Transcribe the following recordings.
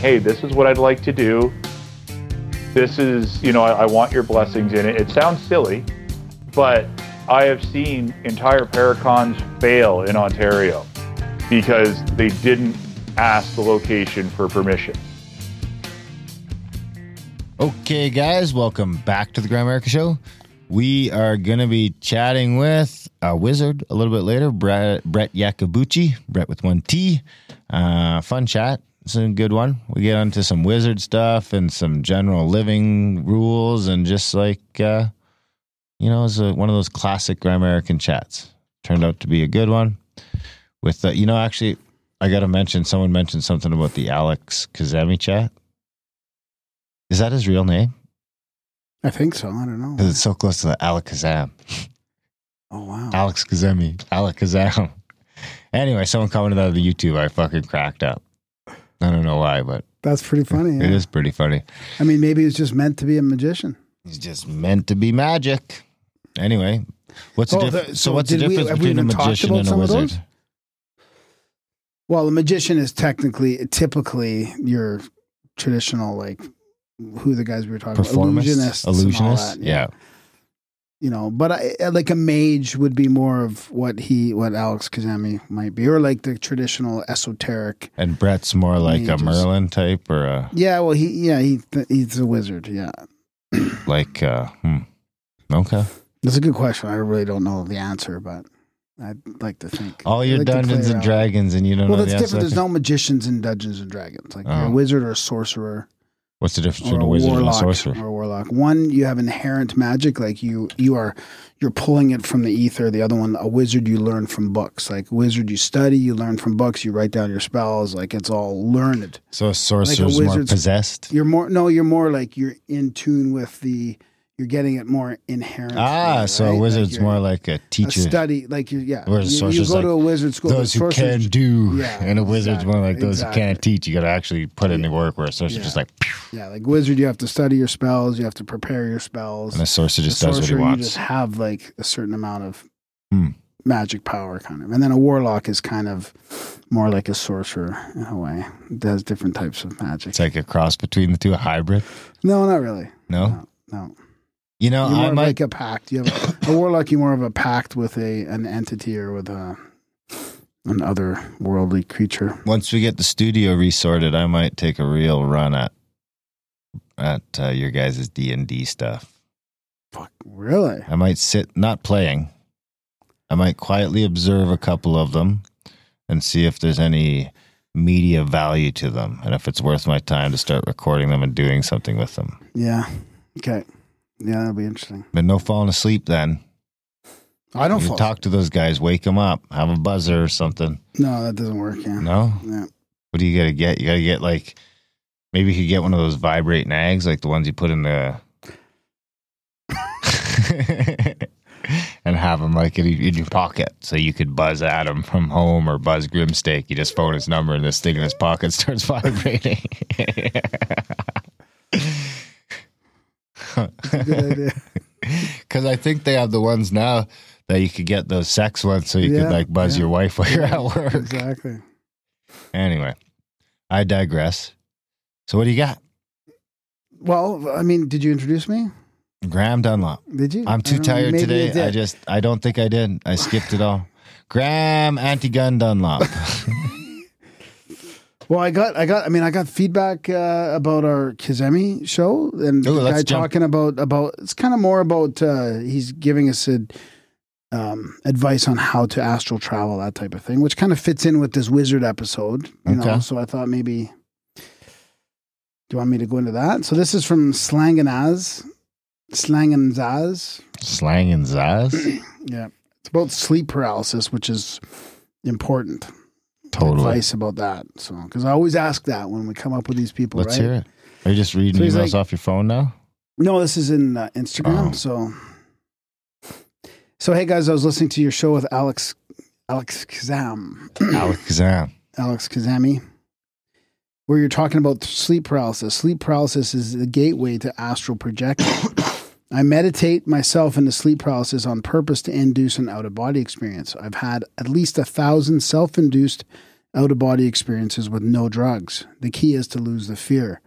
Hey, this is what I'd like to do. This is, you know, I, I want your blessings in it. It sounds silly, but I have seen entire paracons fail in Ontario because they didn't ask the location for permission. Okay, guys, welcome back to the Gramerica Show. We are going to be chatting with a wizard a little bit later, Bret, Bret Yacobucci, Bret with one T. Uh, fun chat. It's a good one. We get onto some wizard stuff and some general living rules, and just like, uh, you know, it's one of those classic American chats. Turned out to be a good one. With, the, you know, actually, I got to mention, someone mentioned something about the Alex Kazemi chat. Is that his real name? I think so. I don't know. Because it's so close to the Alakazam. Oh wow. Alex Kazemi. Alex Kazem. Anyway, someone commented on the YouTube. I fucking cracked up. I don't know why, but That's pretty funny. it yeah. is pretty funny. I mean, maybe it's just meant to be a magician. It's just meant to be magic. Anyway, what's Oh, the difference? the- so, what's the difference we between a magician and a of wizard? Well, a magician is technically, typically, your traditional like who the guys we were talking about, illusionists, and all illusionist. that, yeah. You know. But I, like a mage would be more of what he, what Alex Kazemi might be, or like the traditional esoteric. and Bret's more like a Merlin type, or a Yeah, well, he, yeah, he, he's a wizard. Yeah, like. Uh, hmm. Okay. that's a good question. I really don't know the answer, but I'd like to think. All your like Dungeons and. Dragons, and you don't Well, know that's the different. There's no magicians in Dungeons and Dragons. Like you're a Oh. wizard or a sorcerer. What's the difference between a wizard and a sorcerer? Or a warlock. One, you have inherent magic, like you you are you're pulling it from the ether. The other one, a wizard, you learn from books. Like wizard, you study, you learn from books, you write down your spells. Like it's all learned. So a sorcerer's more possessed. You're more no, you're more like you're in tune with the. You're getting it more inherent. Ah, so a wizard's more like a a teacher. study. Like you, yeah. Whereas a you, you go like to a wizard school. those who can do, Yeah, and a wizard's more like exactly, those who can't teach. You got to actually put in the work. Where a sorcerer's Yeah. just like, Yeah, like wizard, you have to study your spells. You have to prepare your spells. and a sorcerer just A does what he sorcerer, You just have like a certain amount of Hmm. magic power, kind of, and then a warlock is kind of more like a sorcerer in a way. It does different types of magic. It's like a cross between the two, a hybrid. no, not really. No, No, no. You know, You're more I might. like a pact. You have a, a warlock. You more of a pact with a an entity or with a an otherworldly creature. once we get the studio resorted, I might take a real run at at uh, your guys' D and D stuff. Fuck, really? I might sit, not playing. I might quietly observe a couple of them and see if there's any media value to them, and if it's worth my time to start recording them and doing something with them. Yeah. Okay. Yeah, that'll be interesting. But no falling asleep then. I don't you fall. talk to those guys, wake them up, have a buzzer or something. No, that doesn't work. Yeah. No? Yeah. What do you got to get? You got to get like, maybe you could get one of those vibrate nags, like the ones you put in the. and have them like in, in your pocket so you could buzz Adam from home or buzz Grimsteak. You just phone his number and this thing in his pocket starts vibrating. Good idea. Because I think they have the ones now that you could get those sex ones so you Yeah, could like buzz yeah. your wife while you're at work. Exactly. Anyway, I digress. So what do you got? Well, I mean, did you introduce me? Graham Dunlop. Did you? I'm too know, tired today. I just I don't think I did. I skipped it all. Graham anti-gun Dunlop. Well, I got, I got, I mean, I got feedback uh, about our Kazemi show, and Ooh, the guy jump- talking about about it's kind of more about uh, he's giving us a, um, advice on how to astral travel, that type of thing, which kind of fits in with this wizard episode. You know, so I thought maybe. Do you want me to go into that? So this is from Slanganaz. Slang and Zaz. Slang and zazz. Yeah. It's about sleep paralysis, which is important. Totally. Advice about that. So, because I always ask that when we come up with these people, Let's right? hear it. Are you just reading So emails like- off your phone now? No, this is in uh, Instagram. Oh. So, so hey guys, I was listening to your show with Alex, Alex Kazam, Alex Kazam. Alex Kazami, where you're talking about sleep paralysis. Sleep paralysis is the gateway to astral projection. I meditate myself into sleep paralysis on purpose to induce an out of body experience. I've had at least a thousand self induced out of body experiences with no drugs. The key is to lose the fear.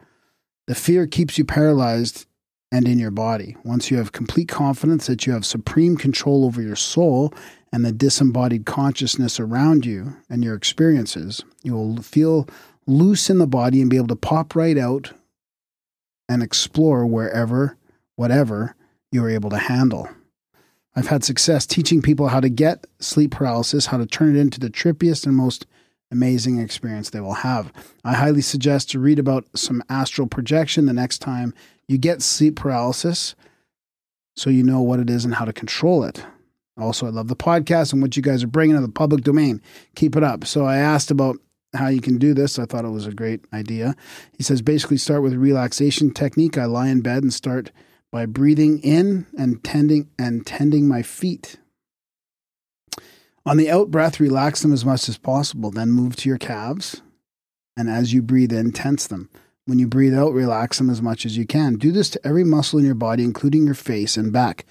The fear keeps you paralyzed and in your body. Once you have complete confidence that you have supreme control over your soul and the disembodied consciousness around you and your experiences, you will feel loose in the body and be able to pop right out and explore wherever, whatever you are able to handle. I've had success teaching people how to get sleep paralysis, how to turn it into the trippiest and most amazing experience they will have. I highly suggest to read about some astral projection the next time you get sleep paralysis so you know what it is and how to control it. Also, I love the podcast and what you guys are bringing to the public domain. Keep it up. So, I asked about how you can do this. I thought it was a great idea. He says basically start with relaxation technique. I lie in bed and start by breathing in and tending and tending my feet. On the out breath, relax them as much as possible. Then move to your calves. And as you breathe in, tense them. When you breathe out, relax them as much as you can. Do this to every muscle in your body, including your face and back.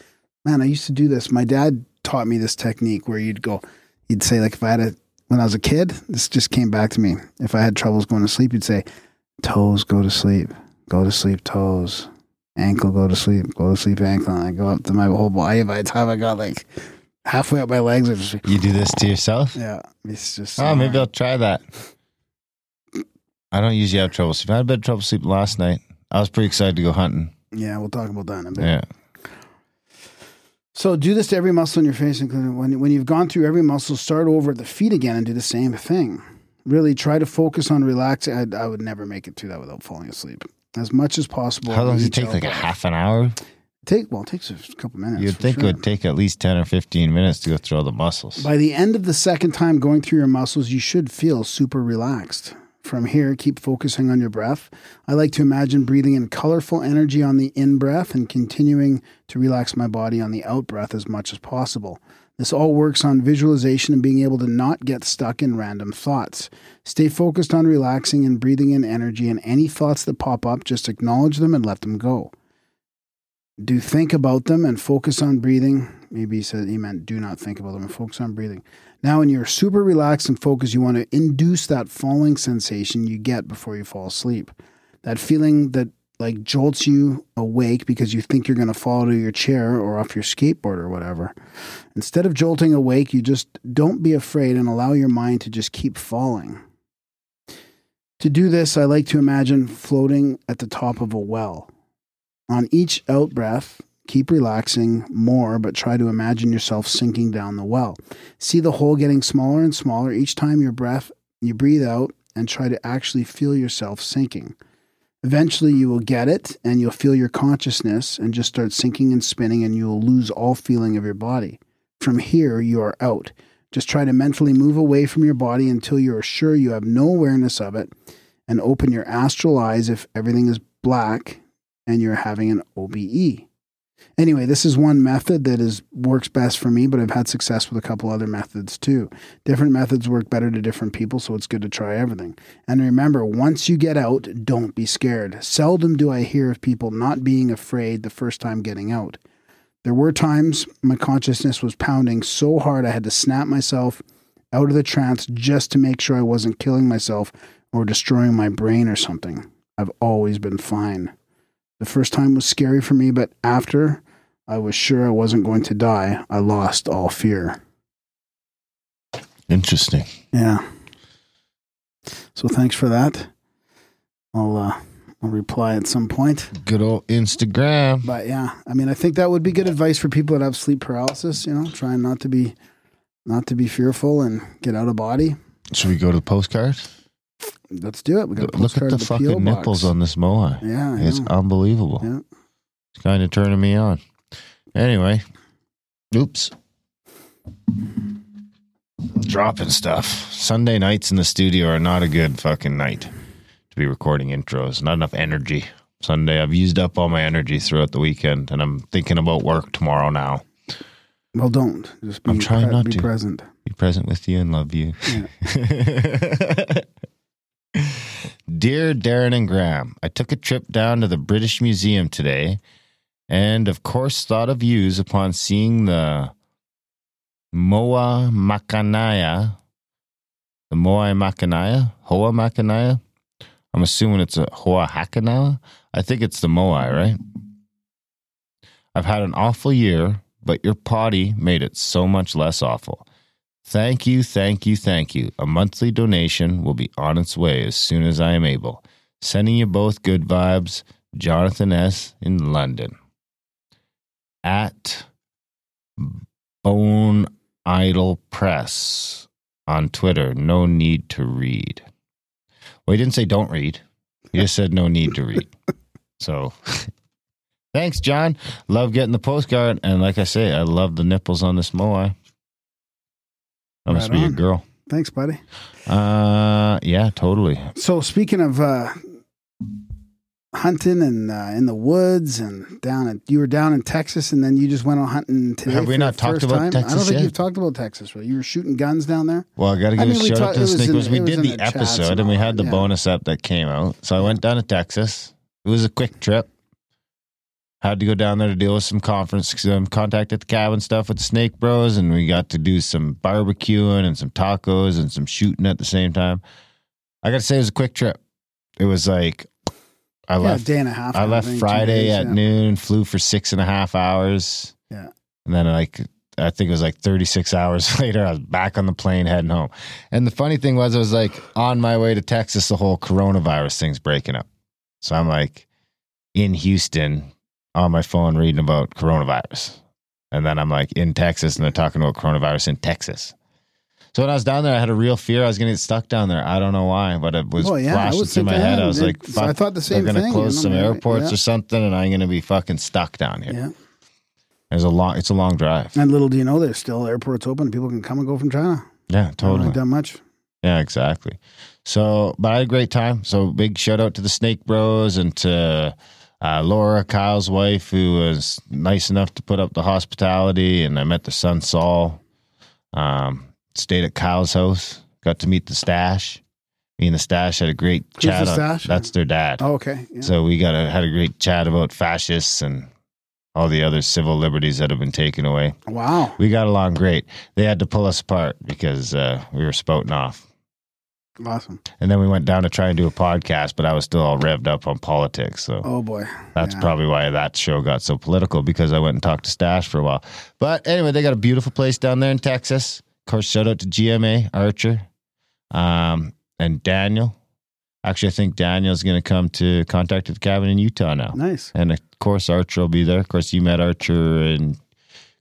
Man, I used to do this. My dad taught me this technique where you'd go, you'd say, like, if I had a, when I was a kid, this just came back to me. If I had troubles going to sleep, you'd say, toes, go to sleep, go to sleep, toes, ankle, go to sleep, go to sleep, ankle. And I go up to my whole body. By the time I got like halfway up my legs, I just, You do this to yourself? yeah, it's just, Oh, maybe I'll try that. I don't usually have trouble sleeping. I had a bit of trouble sleeping last night. I was pretty excited to go hunting. yeah, we'll talk about that in a bit. Yeah. So do this to every muscle in your face, including when when you've gone through every muscle, start over at the feet again and do the same thing. Really try to focus on relaxing. I, I would never make it through that without falling asleep. As much as possible. How long does it take? Like a half an hour? Take well, it takes a couple minutes. You'd think sure. it would take at least 10 or 15 minutes to go through all the muscles. By the end of the second time going through your muscles, you should feel super relaxed. From here, keep focusing on your breath. I like to imagine breathing in colorful energy on the in breath and continuing to relax my body on the out breath as much as possible. This all works on visualization and being able to not get stuck in random thoughts. Stay focused on relaxing and breathing in energy, and any thoughts that pop up, just acknowledge them and let them go. Do think about them and focus on breathing. Maybe he said he meant do not think about them and focus on breathing. Now, when you're super relaxed and focused, you want to induce that falling sensation you get before you fall asleep. That feeling that like jolts you awake because you think you're going to fall out of your chair or off your skateboard or whatever. Instead of jolting awake, you just don't be afraid and allow your mind to just keep falling. To do this, I like to imagine floating at the top of a well. On each out breath, keep relaxing more, but try to imagine yourself sinking down the well. See the hole getting smaller and smaller each time your breath you breathe out and try to actually feel yourself sinking. Eventually you will get it and you'll feel your consciousness and just start sinking and spinning and you will lose all feeling of your body. From here you are out. Just try to mentally move away from your body until you are sure you have no awareness of it and open your astral eyes if everything is black and you're having an OBE. Anyway, this is one method that is works best for me, but I've had success with a couple other methods too. Different methods work better to different people, so it's good to try everything. And remember, once you get out, don't be scared. Seldom do I hear of people not being afraid the first time getting out. There were times my consciousness was pounding so hard I had to snap myself out of the trance just to make sure I wasn't killing myself or destroying my brain or something. I've always been fine. The first time was scary for me, but after I was sure I wasn't going to die, I lost all fear. Interesting. Yeah. So thanks for that. I'll uh, I'll reply at some point. Good old Instagram. But yeah, I mean, I think that would be good advice for people that have sleep paralysis. You know, trying not to be not to be fearful and get out of body. Should we go to the postcard? Let's do it. We got Look at the fucking box. nipples on this mohawk. Yeah, I It's know. unbelievable. Yeah. It's kind of turning me on. Anyway, oops. Dropping stuff. Sunday nights in the studio are not a good fucking night to be recording intros. Not enough energy. Sunday, I've used up all my energy throughout the weekend, and I'm thinking about work tomorrow now. Well, don't. Just be, I'm trying not to be to. present. Be present with you and love you. Dear Darren and Graham, I took a trip down to the British Museum today and, of course, thought of yous upon seeing the Moa Makanaya. The Moa Makanaya? Hoa Makanaya? I'm assuming it's a Hoa Hakanaya. I think it's the Moai, right? I've had an awful year, but your potty made it so much less awful. Thank you, thank you, thank you. A monthly donation will be on its way as soon as I am able. Sending you both good vibes, Jonathan S. in London. At Bone Idle Press on Twitter. No need to read. Well, he didn't say don't read. He just said no need to read. So thanks, John. Love getting the postcard. And like I say, I love the nipples on this moai. That must Right be a on. girl. Thanks, buddy. Uh, yeah, totally. So speaking of uh, hunting and uh, in the woods and down at you were down in Texas and then you just went on hunting today. Have we not talked about time? I don't think yet? you've talked about Texas. Right? You were shooting guns down there. Well, I got to I give mean, a shout out to the in We did the the episode and and we had the yeah. bonus app that came out. So I went down to Texas. It was a quick trip. Had to go down there to deal with some conference, some contact at the cabin stuff with the Snake Bros, and we got to do some barbecuing and some tacos and some shooting at the same time. I got to say, it was a quick trip. It was like I Yeah, left. day and a half. I left Friday days, at yeah. noon, flew for six and a half hours. Yeah. And then like I think it was like 36 hours later, I was back on the plane heading home. And the funny thing was, I was like on my way to Texas, the whole coronavirus thing's breaking up. So I'm like in Houston on my phone reading about coronavirus. And then I'm like in Texas and they're talking about coronavirus in Texas. So when I was down there, I had a real fear I was going to get stuck down there. I don't know why, but it was Well, yeah, flashing through my head. I was like, fuck, I thought the same they're going to close some airports yeah. or something, and I'm going to be fucking stuck down here. Yeah. It's a long, it's a long drive. And little do you know, there's still airports open. People can come and go from China. Yeah, totally. done much. Yeah, exactly. So, but I had a great time. So, big shout out to the Snake Bros and to uh, Laura, Kyle's wife, who was nice enough to put up the hospitality. And I met the son Saul. Um, stayed at Kyle's house. Got to meet the Stash. Me and the Stash had a great Who's chat. the on- Stash? That's their dad. Oh, okay. Yeah. So we got a, had a great chat about fascists and all the other civil liberties that have been taken away. wow. We got along great. They had to pull us apart because uh, we were spouting off. Awesome. And then we went down to try and do a podcast, but I was still all revved up on politics. So Oh boy. that's Yeah. probably why that show got so political because I went and talked to Stash for a while. But anyway, they got a beautiful place down there in Texas. Of course, shout out to GMA Archer um, and Daniel. Actually, I think Daniel's going to come to contact at the cabin in Utah now. nice. And of course, Archer will be there. Of course, you met Archer in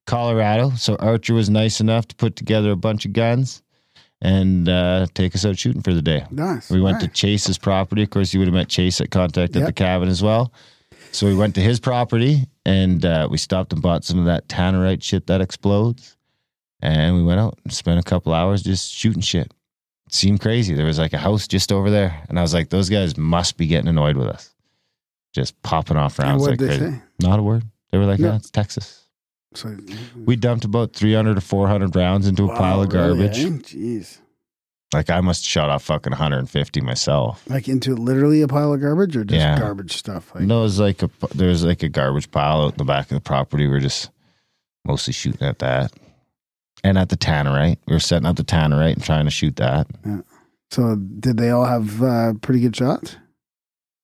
Colorado. So Archer was nice enough to put together a bunch of guns and uh, take us out shooting for the day. Nice. We went to Chase's property. Of course, you would have met Chase at Contact at the cabin as well. So we went to his property and uh, we stopped and bought some of that tannerite shit that explodes. And we went out and spent a couple hours just shooting shit. It seemed crazy. There was like a house just over there. And I was like, those guys must be getting annoyed with us. Just popping off rounds like crazy. say? Not a word. They were like, No. yeah, it's Texas. So, We dumped about 300 to 400 rounds into a Wow, pile of really, garbage. eh? Jeez. Like I must shot off fucking 150 myself. Like into literally a pile of garbage or just Yeah. garbage stuff? Like, no, it was like a there was like a garbage pile out in the back of the property. We are just mostly shooting at that, and at the tannerite. We were setting up the tannerite and trying to shoot that. So did they all have uh, pretty good shots?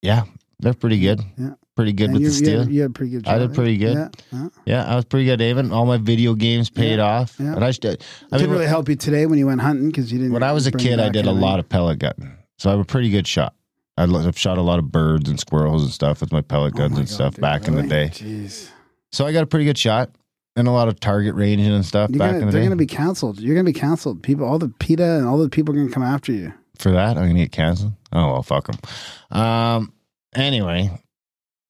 Yeah, they're pretty good. Yeah. Pretty good And with you, the you steel. had, you had pretty good. I did pretty good. Yeah. yeah. Yeah, I was pretty good, David. All my video games paid Yeah, off. yeah. And I, st- I didn't mean, really help you today when you went hunting because you didn't. when I was a kid, I did a lot of pellet gunning, so I'm a pretty good shot. I I've shot a lot of birds and squirrels and stuff with my pellet Oh guns my and God, stuff dude, back in the day. Jeez. So I got a pretty good shot and a lot of target ranging and stuff You're back gonna, in the they're day. going to be canceled. You're going to be canceled. People, all the PETA and all the people are going to come after you. For that, I'm gonna get canceled. Oh well, fuck them. Um. Anyway,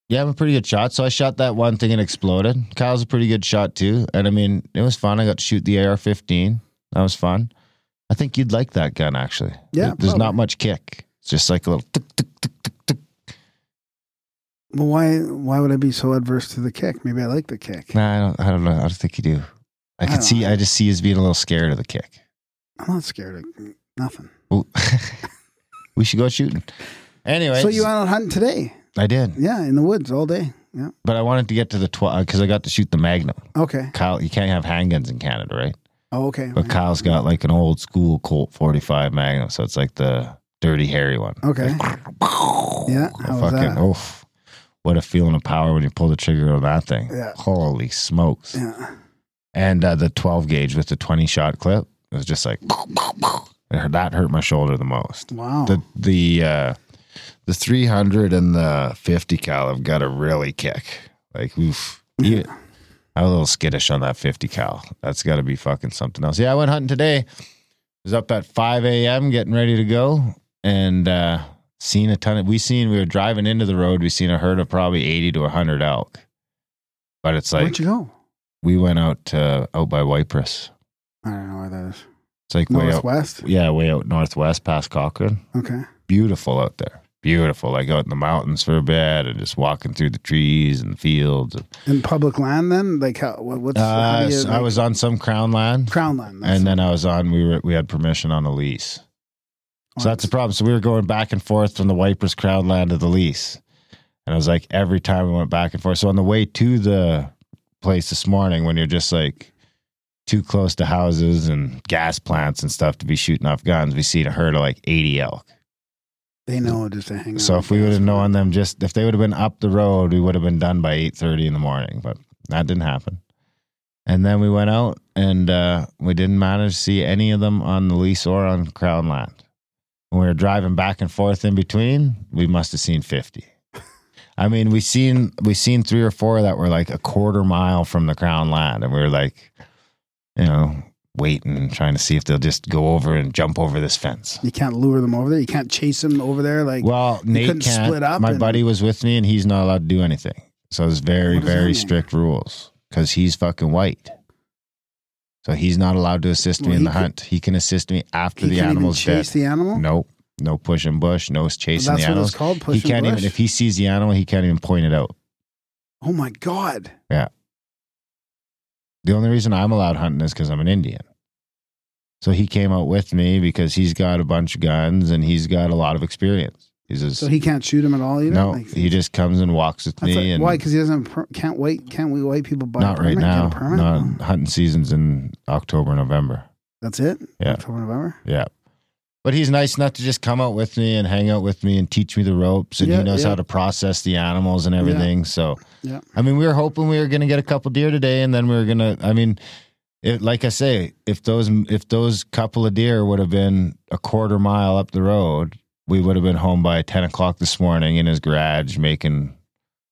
Yeah, I'm a pretty good shot. So I shot that one thing and exploded. Kyle's a pretty good shot too. And I mean, it was fun. I got to shoot the AR 15. That was fun. I think you'd like that gun actually. Yeah, There's not much kick. It's just like a little tick, tick, tick, tick, tick. Well, why why would I be so adverse to the kick? Maybe I like the kick. Nah, I don't, I don't know. I don't think you do. I I could see, know. I just see you as being a little scared of the kick. I'm not scared of nothing. We should go shooting. Anyway, So you went out hunting today? I did, Yeah, in the woods all day. Yeah. but I wanted to get to the 12 because I got to shoot the Magnum. Okay. Kyle, you can't have handguns in Canada, right? Oh, okay. But Kyle's got like an old school Colt 45 Magnum, so it's like the dirty, hairy one. Okay. Yeah. How was Fucking, that? oof. What a feeling of power when you pull the trigger on that thing. Yeah. Holy smokes. Yeah. And uh, the 12 gauge with the 20 shot clip, it was just like, that hurt my shoulder the most. Wow. The, the, uh, the 300 and the 50 cal have got to really kick. Like, oof. You- I'm a little skittish on that 50 cal. That's got to be fucking something else. Yeah, I went hunting today. Was up at 5 a.m. getting ready to go and uh, seen a ton of. We seen we were driving into the road. We seen a herd of probably 80 to 100 elk. But it's like Where'd you go? we went out uh, out by Cypress. I don't know where that is. It's like way out. Northwest. Yeah, way out northwest past Cochrane. Okay. Beautiful out there. Beautiful. Like out in the mountains for a bit and just walking through the trees and fields. In public land, then, like how? What, what's? Uh, do you, so I was on some crown land. crown land. that's and then I was on. We were we had permission on a lease, so that's the problem. So we were going back and forth from the Wipers Crown Land to the lease, and I was like every time we went back and forth. So on the way to the place this morning, when you're just like too close to houses and gas plants and stuff to be shooting off guns, we seen a herd of like 80 elk. They know just to hang out. So if we would have known them, just if they would have been up the road, we would have been done by 8:30 in the morning. But that didn't happen. And then we went out and uh, we didn't manage to see any of them on the lease or on Crown Land. When we were driving back and forth in between, we must have seen 50. I mean, we seen we seen three or four that were like a quarter mile from the Crown Land, and we were like, you know, waiting and trying to see if they'll just go over and jump over this fence. You can't lure them over there. You can't chase them over there. Like, Well, Nate couldn't can't. split up My and- buddy was with me, and he's not allowed to do anything. So it's very, What does that very strict rules because he's fucking white. So he's not allowed to assist me in the could- hunt. He can assist me after he the can't even animal's dead. chase the animal. Nope, no pushing bush, no chasing that's the animals. called. He can't bush? even if he sees the animal, he can't even point it out. Oh my god! The only reason I'm allowed hunting is because I'm an Indian. So he came out with me because he's got a bunch of guns and he's got a lot of experience. He's a, So he can't shoot him at all either. no, Like, he just comes and walks with me. like- and why? Because he doesn't. Can't wait. Can't we white people buy? a Not right now. Get a permit? Not hunting season's in October, November. That's it. Yeah. October, November. Yeah. But he's nice enough to just come out with me and hang out with me and teach me the ropes. And Yeah, he knows yeah. how to process the animals and everything. So, Yeah. I mean, we were hoping we were going to get a couple deer today. And then we were going to, I mean, it, like I say, if those if those couple of deer would have been a quarter mile up the road, we would have been home by ten o'clock this morning in his garage making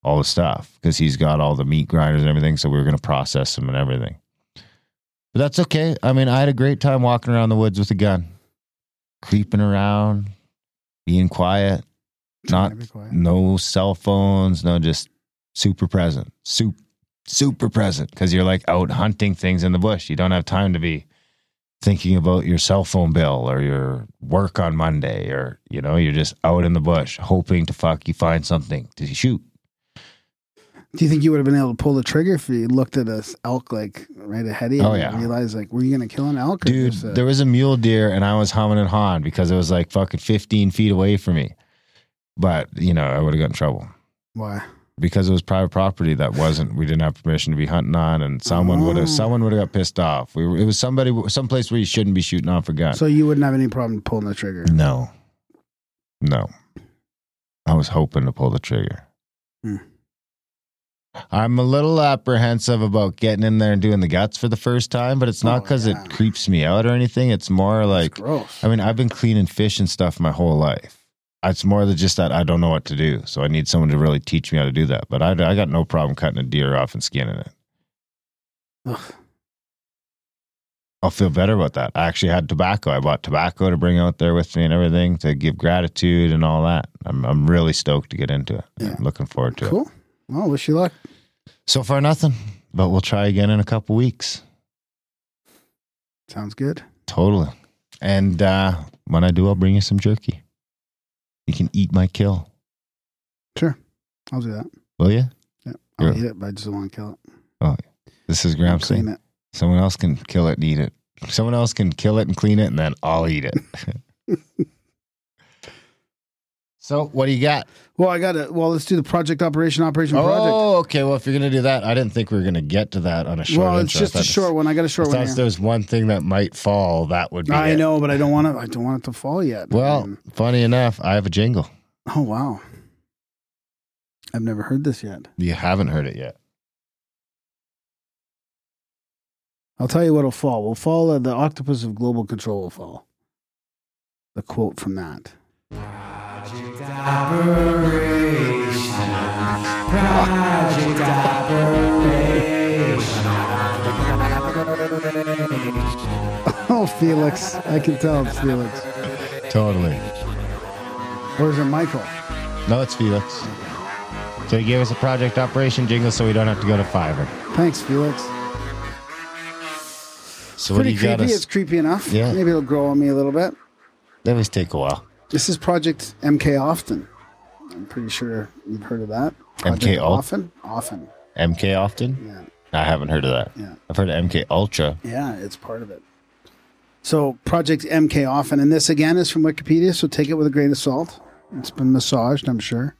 all the stuff because he's got all the meat grinders and everything. So we were going to process them and everything. But that's okay. I mean, I had a great time walking around the woods with a gun, creeping around, being quiet, not be quiet. no cell phones, no just super present, super super present because you're like out hunting things in the bush. You don't have time to be thinking about your cell phone bill or your work on Monday or you know, you're just out in the bush hoping to fuck you find something to shoot. Do you think you would have been able to pull the trigger if you looked at this elk like right ahead of you? Oh, and. Realized like, were you going to kill an elk? Dude, uh, there was a mule deer and I was humming and hawing because it was like fucking 15 feet away from me. But, you know, I would have got in trouble. why? because it was private property that wasn't we didn't have permission to be hunting on and someone would Oh. have someone would have got pissed off we were, it was somebody someplace where you shouldn't be shooting off a gun So you wouldn't have any problem pulling the trigger. no no i was hoping to pull the trigger. I'm a little apprehensive about getting in there and doing the guts for the first time but it's not Oh, because yeah. it creeps me out or anything it's more It's like gross. I mean, I've been cleaning fish and stuff my whole life. It's more than just that I don't know what to do. So I need someone to really teach me how to do that. But I, I got no problem cutting a deer off and skinning it. Ugh. I'll feel better about that. I actually had tobacco. I bought tobacco to bring out there with me and everything to give gratitude and all that. I'm, I'm really stoked to get into it. Yeah. I'm looking forward to it. Cool. Well, wish you luck. So far, nothing. But we'll try again in a couple weeks. Sounds good. Totally. And uh, when I do, I'll bring you some jerky. You can eat my kill. Sure. I'll do that. Will you? Yeah. I'll Yeah. eat it, but I just don't want to kill it. Oh, this is Graham saying it. someone else can kill it and eat it. Someone else can kill it and clean it, and then I'll eat it. so, what do you got? Well, I got to. Well, let's do the project operation, operation project. Oh, okay. Well, if you're going to do that, I didn't think we were going to get to that on a short well, it's intro. Just a short one. I got a short one thought here. there's one thing that might fall. That would be. I it. know, but I don't want to. I don't want it to fall yet. Well, Um, funny enough, I have a jingle. oh wow, I've never heard this yet. You haven't heard it yet. I'll tell you what'll fall. We'll fall. Uh, the octopus of global control will fall. The quote from that. Oh, Felix. I can tell it's Felix. Totally. Or is it Michael? No, it's Felix. So he gave us a project operation jingle so we don't have to go to Fiverr. Thanks, Felix. So what do Pretty you got creepy. us? It's creepy enough. Yeah. Maybe it'll grow on me a little bit. That always take a while. This is Project MK Often. I'm pretty sure you've heard of that. MK Project Ul- Often? Often. MK often? Yeah. I haven't heard of that. Yeah. I've heard of MK Ultra. Yeah, it's part of it. So Project MK Often, and this again is from Wikipedia, so take it with a grain of salt. It's been massaged, I'm sure.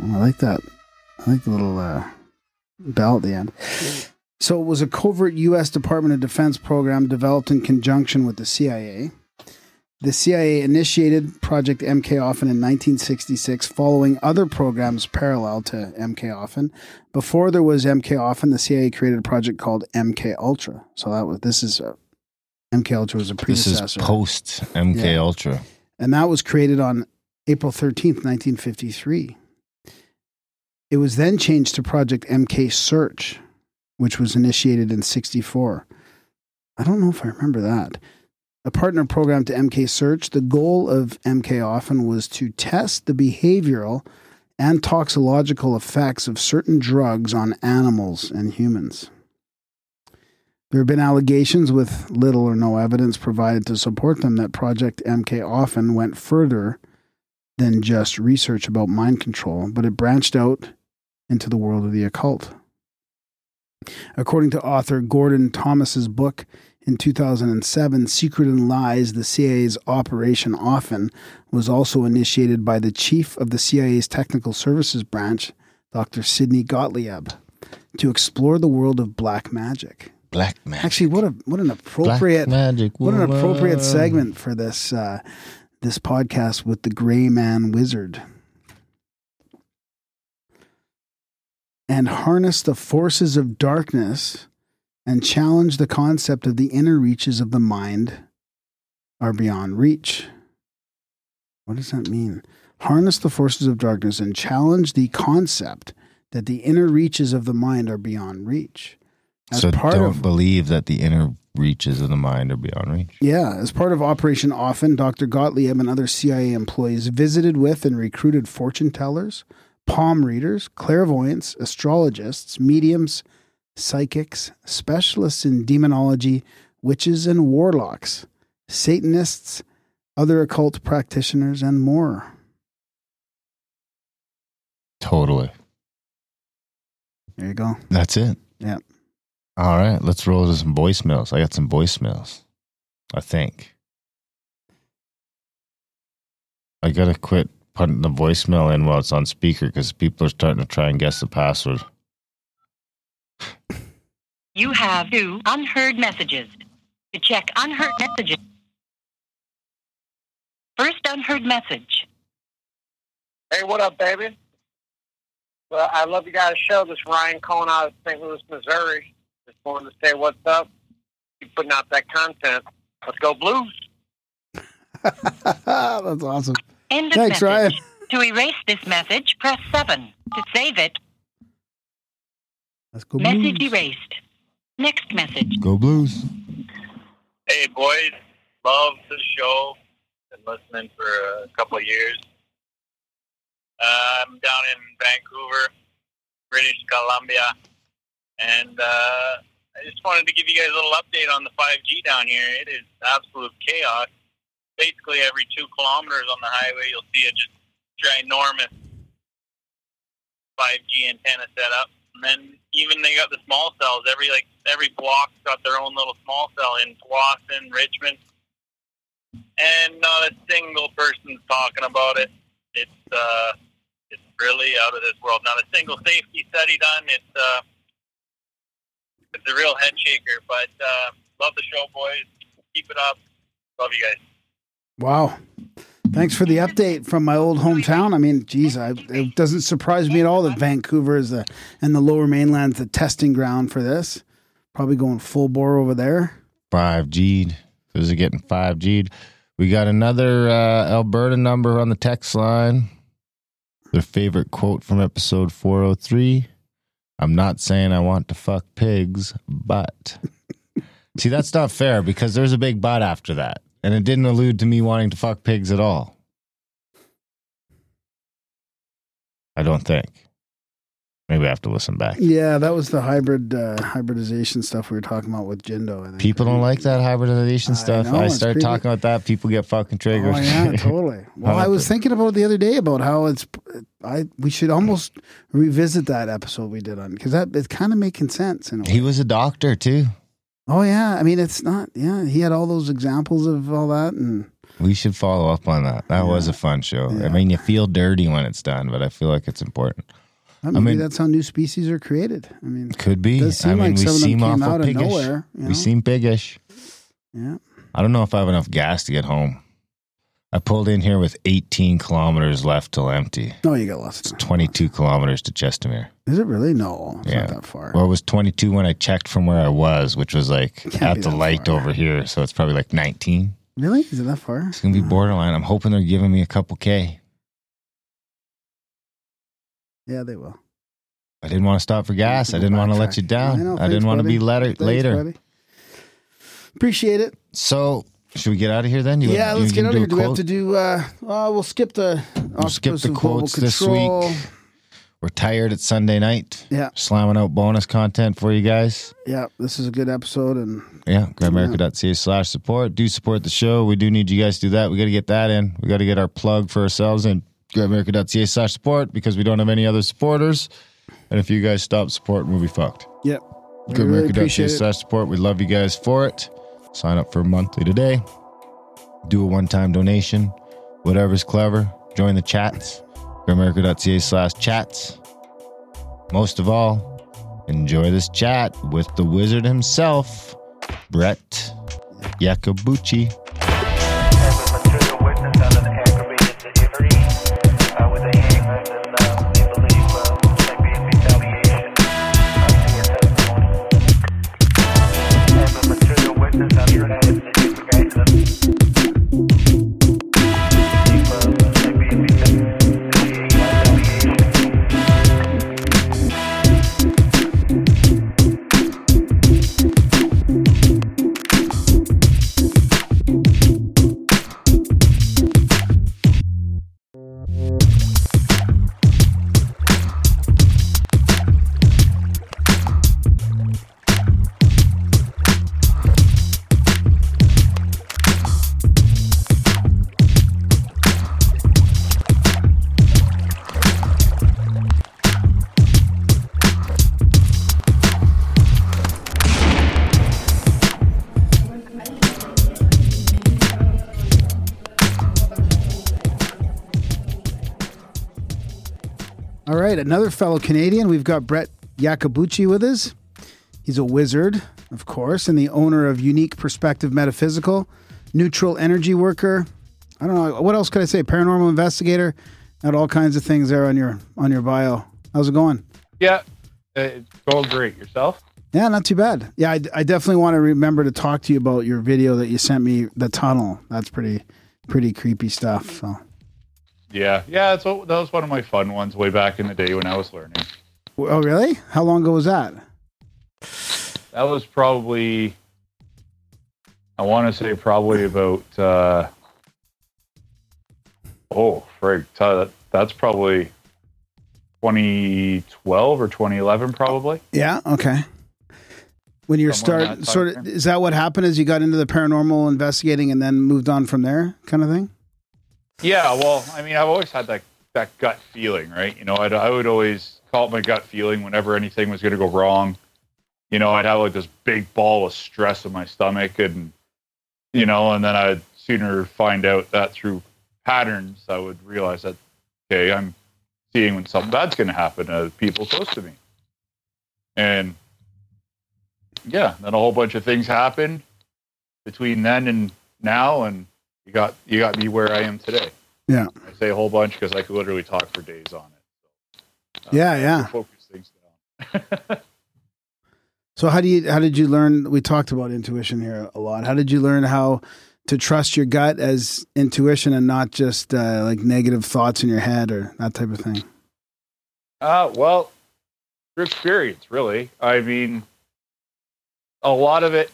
I like that. I like the little uh, bell at the end. So it was a covert U.S. Department of Defense program developed in conjunction with the CIA. The CIA initiated Project MK Often in 1966, following other programs parallel to MK Often. Before there was MK Often, the CIA created a project called MK Ultra. So that was this is uh, a, MK Ultra was a predecessor. This is post MK Yeah. Ultra. and that was created on April 13th, 1953. It was then changed to Project MK Search, which was initiated in 64. I don't know if I remember that. A partner program to MK Search, the goal of MK Often was to test the behavioral and toxicological effects of certain drugs on animals and humans. There have been allegations with little or no evidence provided to support them that Project MK often went further than just research about mind control, but it branched out into the world of the occult. According to author Gordon Thomas's book in 2007, Secret and Lies, the CIA's Operation Often was also initiated by the chief of the CIA's Technical Services Branch, Dr. Sidney Gottlieb, to explore the world of black magic. Black magic. Actually, what a what an appropriate magic. what an appropriate segment for this uh, this podcast with the Gray Man Wizard. And harness the forces of darkness and challenge the concept of the inner reaches of the mind are beyond reach. What does that mean? Harness the forces of darkness and challenge the concept that the inner reaches of the mind are beyond reach. As So part don't of believe that the inner reaches of the mind are beyond reach. Yeah, as part of Operation Often, Dr. Gottlieb and other CIA employees visited with and recruited fortune tellers, palm readers, clairvoyants, astrologists, mediums, psychics, specialists in demonology, witches and warlocks, Satanists, other occult practitioners, and more. Totally. There you go. That's it. Yeah. All right. Let's roll to some voicemails. I got some voicemails. I think. I got to quit putting the voicemail in while it's on speaker because people are starting to try and guess the password. You have two unheard messages. To check unheard messages. First unheard message. Hey, what up, baby? Well, I love you guys' show. This is Ryan calling out of St. Louis, Missouri. Just wanted to say what's up. Keep putting out that content. Let's go Blues. That's awesome. End of Thanks, message. Ryan. To erase this message, press 7. To save it, Let's go. message Blues. erased. Next message. Go Blues. Hey, boys. Love the show. Been listening for a couple of years. Uh, I'm down in Vancouver, British Columbia, and uh, I just wanted to give you guys a little update on the 5G down here. It is absolute chaos. Basically, every two kilometers on the highway, you'll see a just ginormous 5G antenna set up, and then even they got the small cells. Every like every block's got their own little small cell in Tsawwassen, Richmond, and not a single person's talking about it. It's uh, it's really out of this world. Not a single safety study done. It's uh, it's a real head shaker. But uh, love the show, boys. Keep it up. Love you guys. Wow. Thanks for the update from my old hometown. I mean, geez, I, it doesn't surprise me at all that Vancouver is the and the Lower Mainland's the testing ground for this. Probably going full bore over there. 5G'd. Those are getting 5G'd. We got another uh, Alberta number on the text line. Their favorite quote from episode 403 I'm not saying I want to fuck pigs, but. See, that's not fair because there's a big but after that. And it didn't allude to me wanting to fuck pigs at all. I don't think. Maybe I have to listen back. Yeah, that was the hybrid uh, hybridization stuff we were talking about with Jindo. I think. People don't like that hybridization I stuff. know, I start pretty- talking about that, people get fucking triggered. Oh yeah, totally. Well, I was thinking about it the other day about how it's. I we should almost revisit that episode we did on because that it's kind of making sense. In a way. He was a doctor too. Oh yeah, I mean it's not. Yeah, he had all those examples of all that, and We should follow up on that. That was a fun show. I mean, you feel dirty when it's done, but I feel like it's important. I mean- that's how new species are created. I mean, Could be. I mean, like we of seem came awful out of piggish. nowhere, you know? We seem piggish. yeah. I don't know if I have enough gas to get home. I pulled in here with 18 kilometers left till empty. No, you got lots of time. 22 kilometers to Chestermere. Is it really? No, it's Yeah. not that far. Well, it was 22 when I checked from where I was, which was like at the light far. over here. So it's probably like 19. really? Is it that far? It's going to be borderline. I'm hoping they're giving me a couple K. Yeah, they will. I didn't want to stop for gas. I didn't want to let you down. I know, I, thanks, didn't want to be later. Thanks, later. buddy. Appreciate it. So, should we get out of here then? You yeah, let's get out of here. Do we have to do? uh uh We'll skip the. We'll skip the quotes this week. We're tired. It's Sunday night. Yeah. Slamming out bonus content for you guys. Yeah, this is a good episode, and Yeah, gramerica.ca slash support. Do support the show. We do need you guys to do that. We got to get that in. We got to get our plug for ourselves in gramerica.ca slash support because we don't have any other supporters. And if you guys stop supporting, we'll be fucked. yeah, we really gramerica.ca appreciate it. slash support. We love you guys for it. Sign up for monthly today. Do a one time donation. Whatever's clever. Join the chats. gramerica.ca slash chats. Most of all, enjoy this chat with the wizard himself, Bret Yacobucci. All another fellow Canadian. We've got Bret Yacobucci with us. He's a wizard, of course, and the owner of Unique Perspective Metaphysical, neutral energy worker. I don't know what else could I say. Paranormal investigator. Got all kinds of things there on your on your bio. How's it going? Yeah, uh, it's going great. Yourself? Yeah, not too bad. Yeah, I, I definitely want to remember to talk to you about your video that you sent me, the tunnel. That's pretty pretty creepy stuff. So Yeah, yeah. That's what, that was one of my fun ones way back in the day when I was learning. Oh, really? How long ago was that? That was probably, I want to say probably about, uh, oh, frig, t- that's probably 2012 or 2011, probably. Yeah. Okay. When you Somewhere start, sort of, is that what happened? As you got into the paranormal investigating and then moved on from there, kind of thing? Yeah, well, I mean, I've always had that that gut feeling, right? You know, I'd, I would always call it my gut feeling whenever anything was going to go wrong. You know, I'd have like this big ball of stress in my stomach, and you know, and then I'd sooner find out that through patterns, I would realize that okay, I'm seeing when something bad's going to happen to people close to me, and yeah, then a whole bunch of things happened between then and now, and you got you got me where I am today. Yeah. I say a whole bunch because I could literally talk for days on it. So, Yeah, have to yeah. Focus things down. So how do you how did you learn? We talked about intuition here a lot. How did you learn how to trust your gut as intuition and not just uh, like negative thoughts in your head or that type of thing? Uh, well, through experience, really. I mean, a lot of it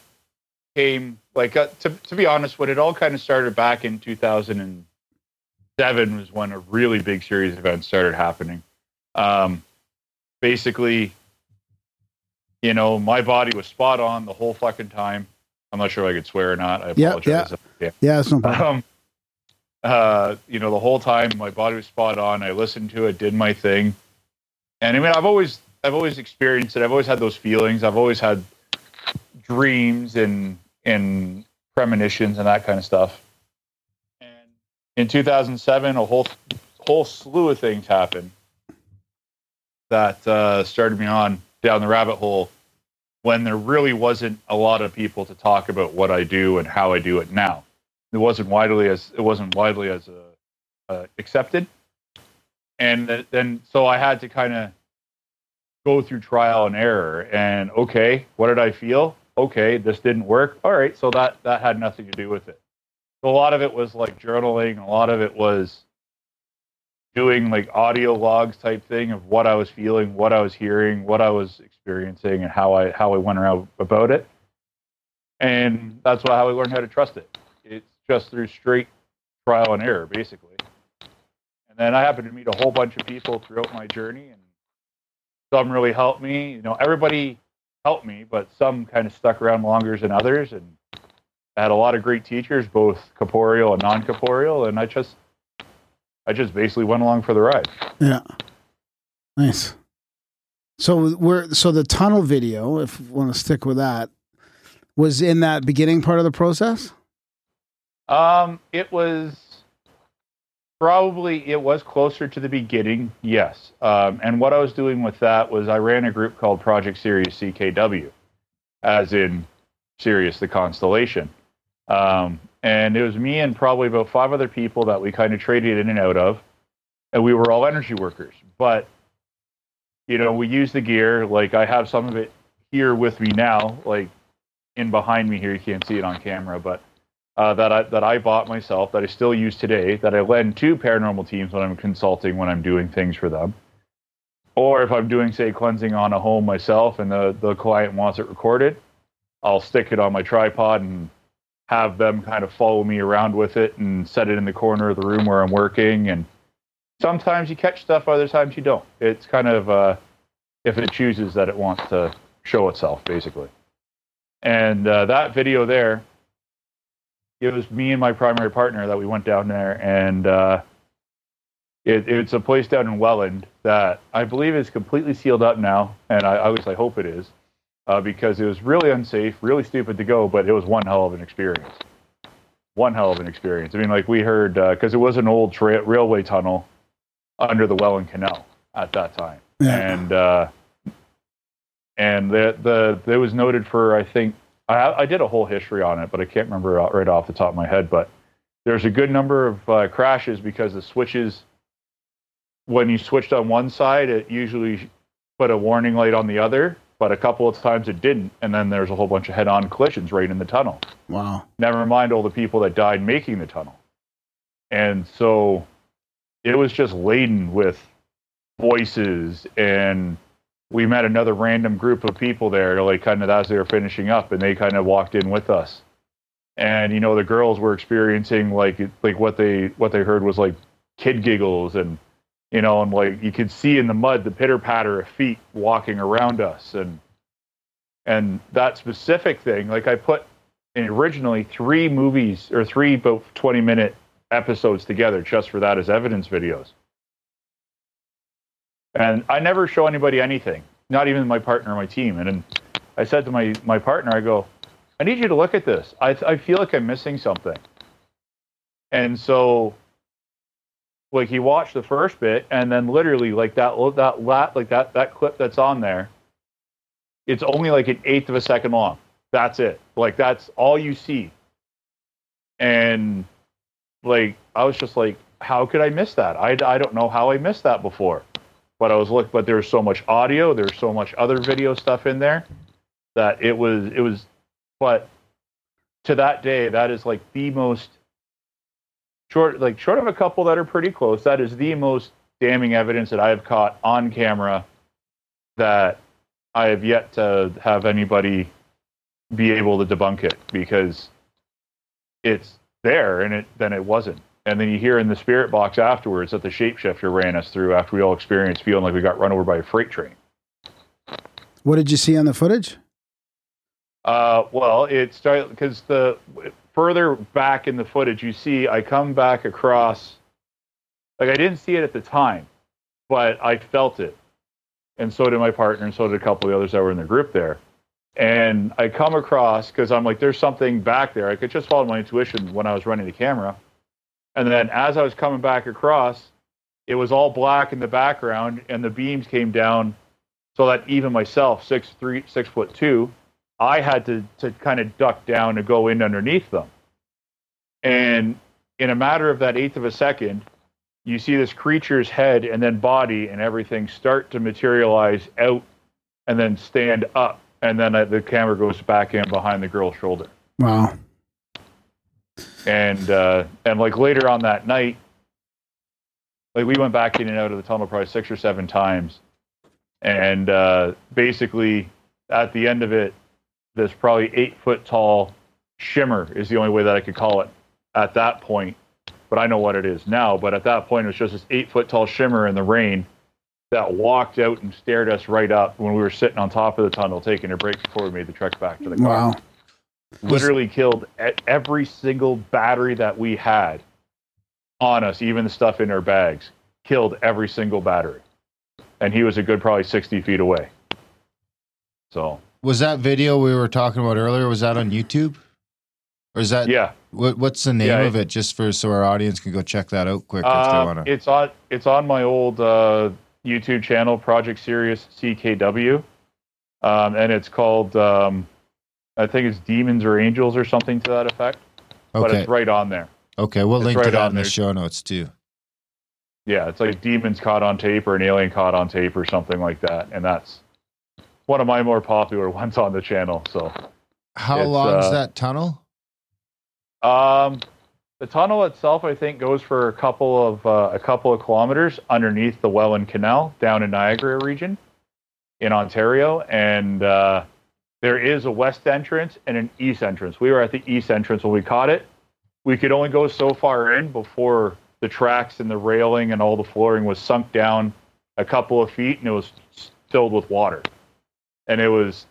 came like uh, to to be honest, when it all kind of started back in 2007 was when a really big series of events started happening. Um, basically, you know, my body was spot on the whole fucking time. I'm not sure if I could swear or not. I Yeah, apologize. Yeah. Yeah, it's no problem. Um, uh, you know, the whole time my body was spot on. I listened to it, did my thing, and I mean, I've always, I've always experienced it. I've always had those feelings. I've always had dreams and and premonitions and that kind of stuff. And in 2007, a whole whole slew of things happened that uh, started me on down the rabbit hole when there really wasn't a lot of people to talk about what I do and how I do it now. It wasn't widely as it wasn't widely as uh, uh, accepted, and then so I had to kind of go through trial and error. And okay, what did I feel? Okay, this didn't work. All right, so that that had nothing to do with it. So a lot of it was like journaling. A lot of it was doing like audio logs type thing of what I was feeling, what I was hearing, what I was experiencing, and how I how I went around about it. And that's why how I learned how to trust it. It's just through straight trial and error, basically. And then I happened to meet a whole bunch of people throughout my journey, and some really helped me. You know, everybody helped me, but some kind of stuck around longer than others. And I had a lot of great teachers, both corporeal and non-corporeal, and I just, I just basically went along for the ride. Yeah. Nice. So we're so the tunnel video, if we want to stick with that, was in that beginning part of the process. Um, it was probably it was closer to the beginning, yes. Um, and what I was doing with that was I ran a group called Project Sirius CKW, as in Sirius the constellation. Um, and it was me and probably about five other people that we kind of traded in and out of, and we were all energy workers. But you know, we use the gear. Like I have some of it here with me now, like in behind me here. You can't see it on camera, but uh, that I that I bought myself that I still use today that I lend to paranormal teams when I'm consulting when I'm doing things for them, or if I'm doing say cleansing on a home myself and the the client wants it recorded, I'll stick it on my tripod and have them kind of follow me around with it and set it in the corner of the room where I'm working. And sometimes you catch stuff other times you don't. It's kind of uh, if it chooses that it wants to show itself basically. And uh, that video there it was me and my primary partner that we went down there and uh, it, it's a place down in welland that i believe is completely sealed up now and i, I always i hope it is uh, because it was really unsafe really stupid to go but it was one hell of an experience. One hell of an experience. I mean like we heard because it was an old tra- railway tunnel under the welland canal at that time. Yeah. and uh, and the the it was noted for I think I I did a whole history on it, but I can't remember right off the top of my head. But there's a good number of uh, crashes because the switches when you switched on one side, it usually put a warning light on the other, but a couple of times it didn't, and then there's a whole bunch of head-on collisions right in the tunnel. Wow. Never mind all the people that died making the tunnel. And so it was just laden with voices and we met another random group of people there like kind of as they were finishing up and they kind of walked in with us and you know the girls were experiencing like like what they what they heard was like kid giggles and you know, and like you could see in the mud the pitter patter of feet walking around us, and and that specific thing, like I put originally three movies or three about twenty minute episodes together just for that as evidence videos. And I never show anybody anything, not even my partner or my team. And then I said to my, my partner, I go, I need you to look at this. I, I feel like I'm missing something. And so, like, he watched the first bit, and then literally, like that, that, that, like that, that clip that's on there, it's only like an eighth of a second long. That's it. Like, that's all you see. And, like, I was just like, how could I miss that? I, I don't know how I missed that before. But I was look, but there was so much audio, there's so much other video stuff in there that it was, it was, but to that day, that is like the most short, like short of a couple that are pretty close. That is the most damning evidence that I have caught on camera that I have yet to have anybody be able to debunk it because it's there and it then it wasn't. And then you hear in the spirit box afterwards that the shapeshifter ran us through after we all experienced feeling like we got run over by a freight train. What did you see on the footage? Uh, well, it started because the further back in the footage you see, I come back across. Like I didn't see it at the time, but I felt it, and so did my partner, and so did a couple of the others that were in the group there. And I come across because I'm like, there's something back there. I could just follow my intuition when I was running the camera, and then as I was coming back across, it was all black in the background, and the beams came down, so that even myself, six three, six foot two, I had to to kind of duck down and go in underneath them. And in a matter of that eighth of a second, you see this creature's head and then body and everything start to materialize out and then stand up. And then uh, the camera goes back in behind the girl's shoulder. Wow. And uh, and like later on that night, like we went back in and out of the tunnel probably six or seven times. And uh, basically, at the end of it, this probably eight foot tall shimmer is the only way that I could call it at that point. But I know what it is now. But at that point, it was just this eight foot tall shimmer in the rain that walked out and stared us right up when we were sitting on top of the tunnel taking a break before we made the trek back to the car. Wow. Literally killed every single battery that we had on us, even the stuff in our bags. Killed every single battery. And he was a good probably 60 feet away. So, Was that video we were talking about earlier? Was that on YouTube? Or is that yeah. What, what's the name Yeah, of it? Just for so our audience can go check that out quick if they Uh, want to. It's on it's on my old uh, YouTube channel, Project Sirius CKW, um, and it's called um, I think it's Demons or Angels or something to that effect. But it's right on there. okay, we'll it's link to right that on in the there. show notes too. Yeah, it's like Demons caught on tape or an alien caught on tape or something like that, and that's one of my more popular ones on the channel. So, How long is uh, that tunnel? um, the tunnel itself, I think, goes for a couple of uh, a couple of kilometers underneath the Welland Canal down in Niagara region in Ontario, and uh, there is a west entrance and an east entrance. We were at the east entrance when we caught it. We could only go so far in before the tracks and the railing and all the flooring was sunk down a couple of feet, and it was filled with water. And it was,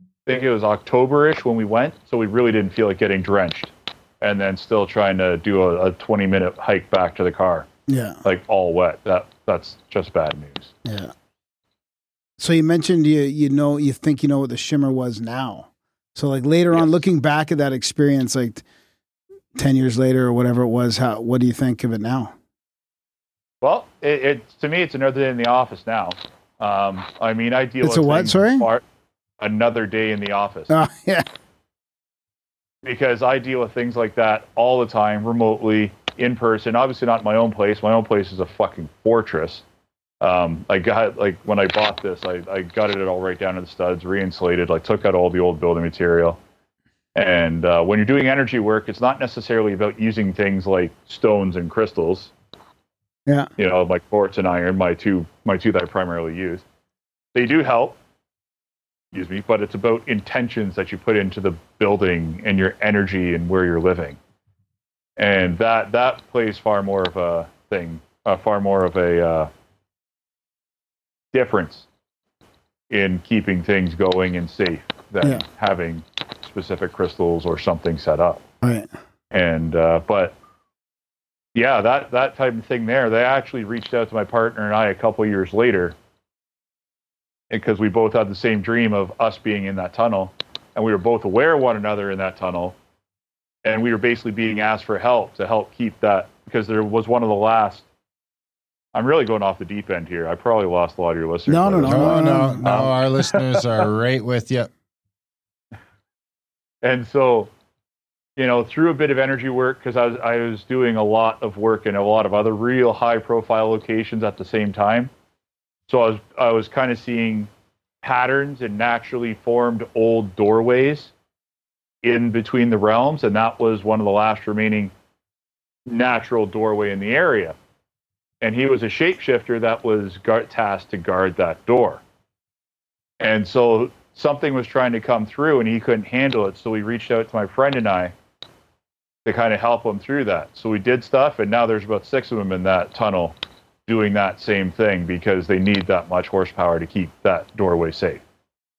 I think it was October-ish when we went, so we really didn't feel like getting drenched and then still trying to do a, a 20 minute hike back to the car, Yeah. like all wet. That that's just bad news. Yeah. So you mentioned you you know you think you know what the shimmer was now. So like later on, looking back at that experience, like ten years later or whatever it was, how what do you think of it now? Well, it, it to me it's another day in the office now. Um, I mean, I deal. It's with a what, sorry? far- another day in the office Oh yeah, because I deal with things like that all the time, remotely, in person. Obviously, not my own place. My own place is a fucking fortress. Um, I got like when I bought this, I, I gutted it all right down to the studs, reinsulated, like took out all the old building material. And uh, when you're doing energy work, it's not necessarily about using things like stones and crystals. Yeah. You know, like quartz and iron, my two my two that I primarily use. They do help. Excuse me, but it's about intentions that you put into the building and your energy and where you're living. And that that plays far more of a thing uh, far more of a uh, difference in keeping things going and safe than Yeah. having specific crystals or something set up. Right. And uh, but yeah, that that type of thing there. They actually reached out to my partner and I a couple years later because we both had the same dream of us being in that tunnel, and we were both aware of one another in that tunnel, and we were basically being asked for help to help keep that because there was one of the last. I'm really going off the deep end here. I probably lost a lot of your listeners. No, no, no, No, no, no. Um, Our listeners are right with you. and so you know through a bit of energy work because I was, I was doing a lot of work in a lot of other real high profile locations at the same time so i was i was kind of seeing patterns and naturally formed old doorways in between the realms and that was one of the last remaining natural doorway in the area and he was a shapeshifter that was guard, tasked to guard that door and so something was trying to come through and he couldn't handle it. So we reached out to my friend and I to kind of help him through that. So we did stuff, and now there's about six of them in that tunnel doing that same thing because they need that much horsepower to keep that doorway safe.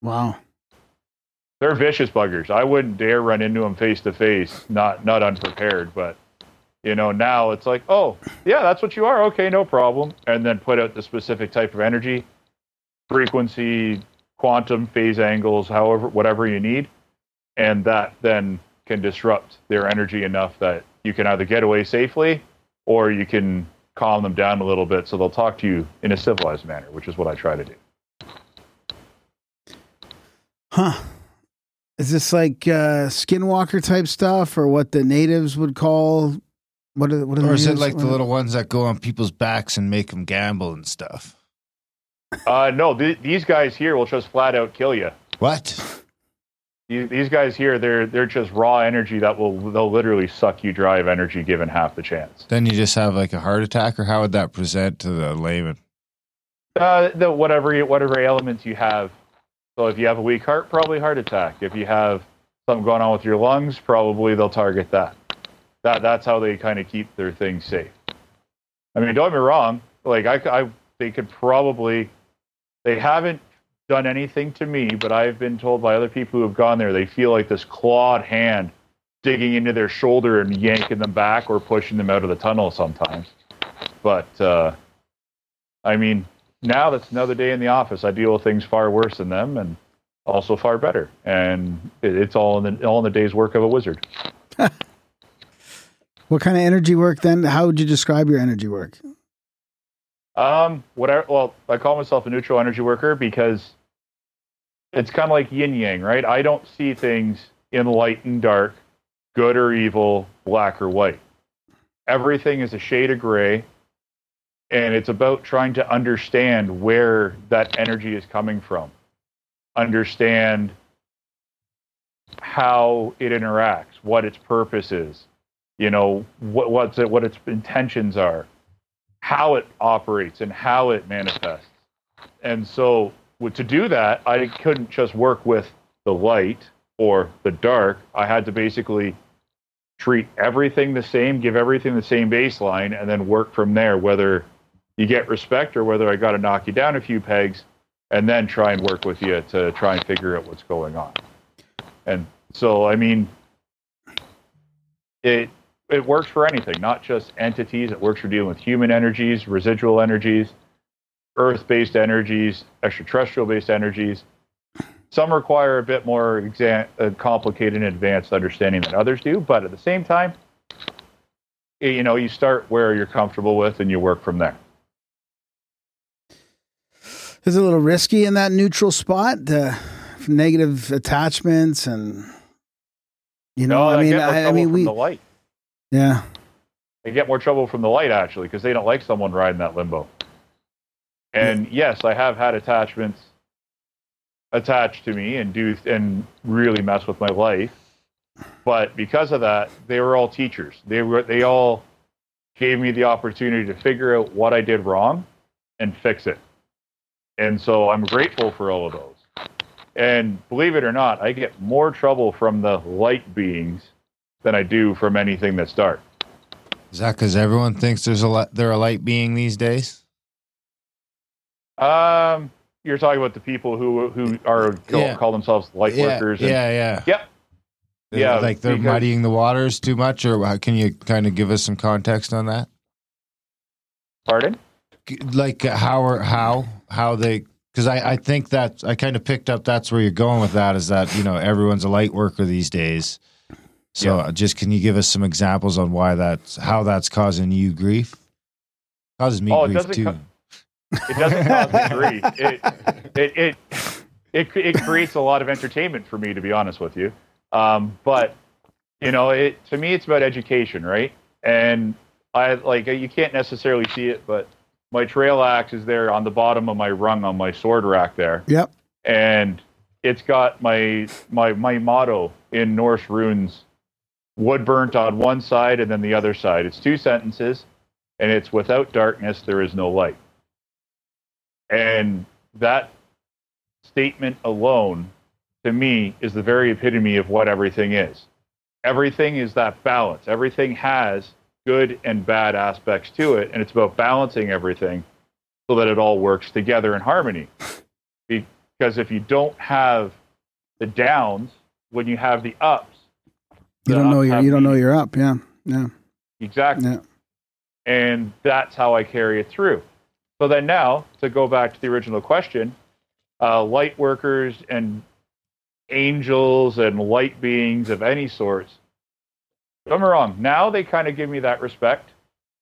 Wow. They're vicious buggers. I wouldn't dare run into them face to face, not not unprepared. But you know, now it's like, oh yeah, that's what you are. Okay, no problem. And then put out the specific type of energy, frequency, quantum phase angles, however, whatever you need, and that then can disrupt their energy enough that you can either get away safely or you can calm them down a little bit so they'll talk to you in a civilized manner, which is what I try to do. Huh. Is this like uh, skinwalker type stuff or what the natives would call what are, what are Or is it like the little ones that go on people's backs and make them gamble and stuff? Uh, no, th- these guys here will just flat out kill you. What? These these guys here, they're they're just raw energy that will they'll literally suck you dry of energy given half the chance. Then you just have like a heart attack, or how would that present to the layman? Uh, the whatever you- whatever ailments you have. So if you have a weak heart, probably heart attack. If you have something going on with your lungs, probably they'll target that. That that's how they kind of keep their things safe. I mean, don't get me wrong. Like I, I they could probably they haven't done anything to me, but I've been told by other people who have gone there they feel like this clawed hand digging into their shoulder and yanking them back or pushing them out of the tunnel sometimes. But uh, I mean, now that's another day in the office. I deal with things far worse than them, and also far better. And it, it's all in the all in the day's work of a wizard. What kind of energy work then? How would you describe your energy work? Um, whatever. Well, I call myself a neutral energy worker because it's kind of like yin yang, right? I don't see things in light and dark, good or evil, black or white. Everything is a shade of gray, and it's about trying to understand where that energy is coming from, understand how it interacts, what its purpose is, you know, what what's it, what its intentions are how it operates and how it manifests. And so to do that, I couldn't just work with the light or the dark. I had to basically treat everything the same, give everything the same baseline, and then work from there, whether you get respect or whether I got to knock you down a few pegs, and then try and work with you to try and figure out what's going on. And so, I mean, it it works for anything, not just entities. It works for dealing with human energies, residual energies, earth-based energies, extraterrestrial-based energies. Some require a bit more exa- uh, complicated and advanced understanding than others do, but at the same time, you know, you start where you're comfortable with and you work from there. Is it a little risky in that neutral spot, the negative attachments and you know, No, I mean, I, I mean, we, the light. Yeah, They get more trouble from the light actually because they don't like someone riding that limbo. And yes, I have had attachments attached to me and do and really mess with my life. But because of that, they were all teachers. They were they all gave me the opportunity to figure out what I did wrong and fix it. And so I'm grateful for all of those. And believe it or not, I get more trouble from the light beings than I do from anything that's dark. Is that because everyone thinks there's a li- they're a light being these days? Um, you're talking about the people who who are call, Yeah. call themselves light yeah, workers. and- yeah, yeah, Yep. Yeah, Like they're because- muddying the waters too much, or how, can you kind of give us some context on that? Pardon? Like uh, how or how how they? Because I, I think that I kind of picked up that's where you're going with that is that you know everyone's a light worker these days. So Yeah. uh, just can you give us some examples on why that's how that's causing you grief? Causes me Oh, grief doesn't too. co- It doesn't cause me grief. It, it, it, it, it creates a lot of entertainment for me, to be honest with you. Um, but, you know, it to me, it's about education, right? And I like you can't necessarily see it, but my trail axe is there on the bottom of my rung on my sword rack there. Yep. and it's got my my my motto in Norse runes wood burnt on one side and then the other side. It's two sentences and it's without darkness there is no light. And that statement alone to me is the very epitome of what everything is. Everything is that balance. Everything has good and bad aspects to it and it's about balancing everything so that it all works together in harmony. Because if you don't have the downs when you have the ups You don't know you're, you don't know you're up. Yeah. Yeah. exactly Yeah. and that's how i carry it through so then now to go back to the original question uh, light workers and angels and light beings of any sorts don't me wrong now they kind of give me that respect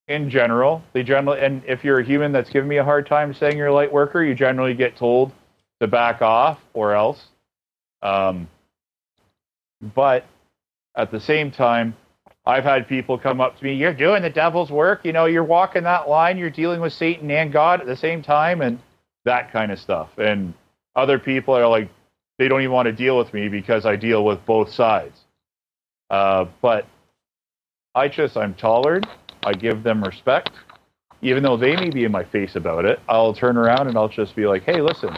in general they generally and if you're a human that's giving me a hard time saying you're a light worker you generally get told to back off or else um, but at the same time I've had people come up to me, you're doing the devil's work, you know, you're walking that line, you're dealing with Satan and God at the same time, and that kind of stuff. And other people are like, they don't even want to deal with me because I deal with both sides. Uh, but I just, I'm tolerant. I give them respect. Even though they may be in my face about it, I'll turn around and I'll just be like, hey, listen,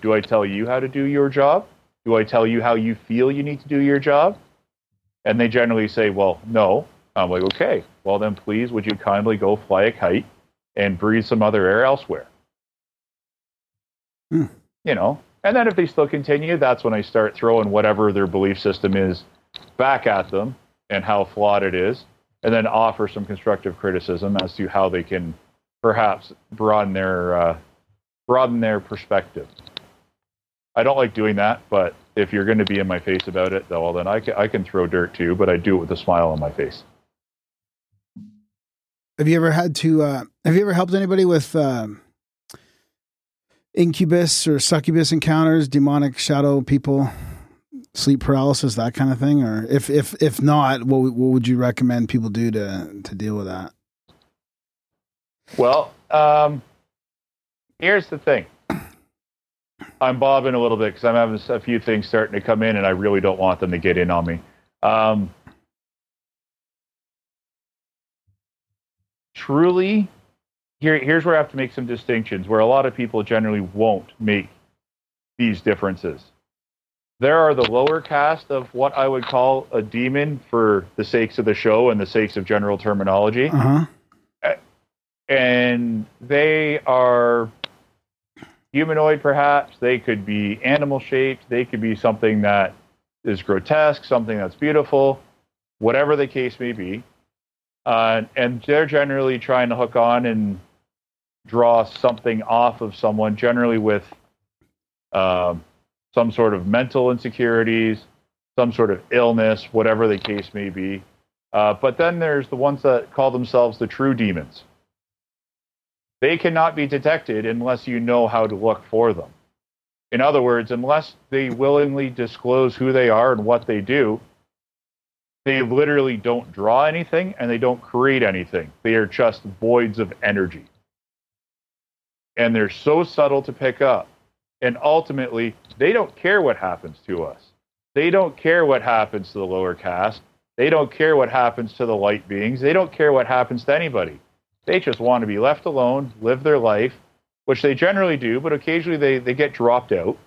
do I tell you how to do your job? Do I tell you how you feel you need to do your job? And they generally say, well, no. I'm like, okay, well, then please, would you kindly go fly a kite and breathe some other air elsewhere? Hmm. You know, and then if they still continue, that's when I start throwing whatever their belief system is back at them and how flawed it is, and then offer some constructive criticism as to how they can perhaps broaden their uh, broaden their perspective. I don't like doing that, but if you're going to be in my face about it, well, then I can, I can throw dirt too, but I do it with a smile on my face. Have you ever had to? Uh, have you ever helped anybody with um, incubus or succubus encounters, demonic shadow people, sleep paralysis, that kind of thing? Or if if if not, what what would you recommend people do to to deal with that? Well, um, here's the thing. I'm bobbing a little bit because I'm having a few things starting to come in, and I really don't want them to get in on me. Um, truly, here, here's where I have to make some distinctions where a lot of people generally won't make these differences. There are the lower caste of what I would call a demon for the sakes of the show and the sakes of general terminology Uh huh. and they are humanoid perhaps. They could be animal shaped. They could be something that is grotesque something that's beautiful whatever the case may be. Uh, and they're generally trying to hook on and draw something off of someone generally with um, some sort of mental insecurities some sort of illness whatever the case may be. Uh, but then there's the ones that call themselves the true demons they cannot be detected unless you know how to look for them. In other words, unless they willingly disclose who they are and what they do, they literally don't draw anything and they don't create anything. They are just voids of energy. And they're so subtle to pick up. And ultimately, they don't care what happens to us. They don't care what happens to the lower caste. They don't care what happens to the light beings. They don't care what happens to anybody. They just want to be left alone, live their life, which they generally do, but occasionally they, they get dropped out.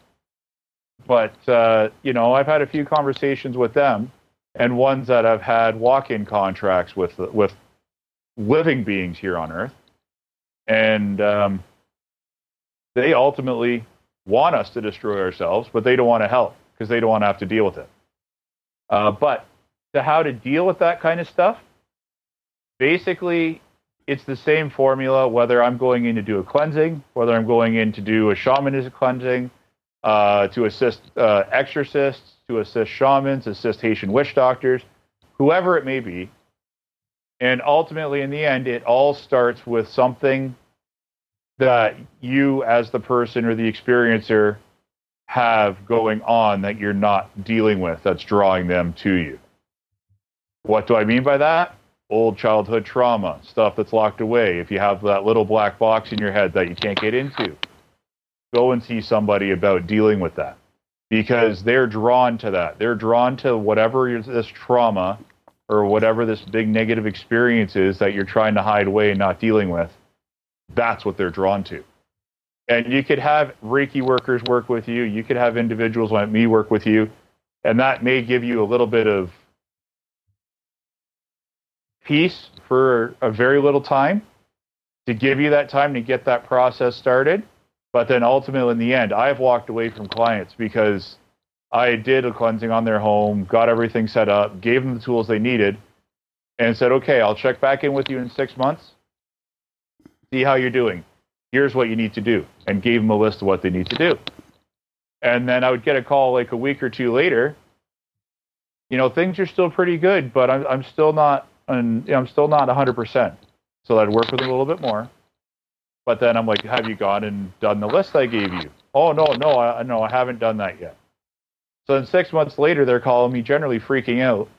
But, uh, you know, I've had a few conversations with them and ones that I've had walk in contracts with, with living beings here on Earth, and um, they ultimately want us to destroy ourselves, but they don't want to help because they don't want to have to deal with it. Uh, but to how to deal with that kind of stuff, basically, it's the same formula whether I'm going in to do a cleansing, whether I'm going in to do a shamanistic cleansing, uh, to assist uh, exorcists, to assist shamans, assist Haitian witch doctors, whoever it may be. And ultimately, in the end, it all starts with something that you, as the person or the experiencer, have going on that you're not dealing with that's drawing them to you. What do I mean by that? Old childhood trauma, stuff that's locked away. If you have that little black box in your head that you can't get into, go and see somebody about dealing with that because they're drawn to that. They're drawn to whatever this trauma or whatever this big negative experience is that you're trying to hide away and not dealing with. That's what they're drawn to. And you could have Reiki workers work with you. You could have individuals like me work with you. And that may give you a little bit of peace for a very little time to give you that time to get that process started. But then ultimately, in the end, I've walked away from clients because I did a cleansing on their home, got everything set up, gave them the tools they needed, and said, okay, I'll check back in with you in six months, see how you're doing. Here's what you need to do, and gave them a list of what they need to do. And then I would get a call like a week or two later. You know, things are still pretty good, but I'm, I'm still not, I'm still not 100%. So I'd work with them a little bit more. But then I'm like, have you gone and done the list I gave you? Oh no, no, I no, I haven't done that yet. So then six months later, they're calling me generally freaking out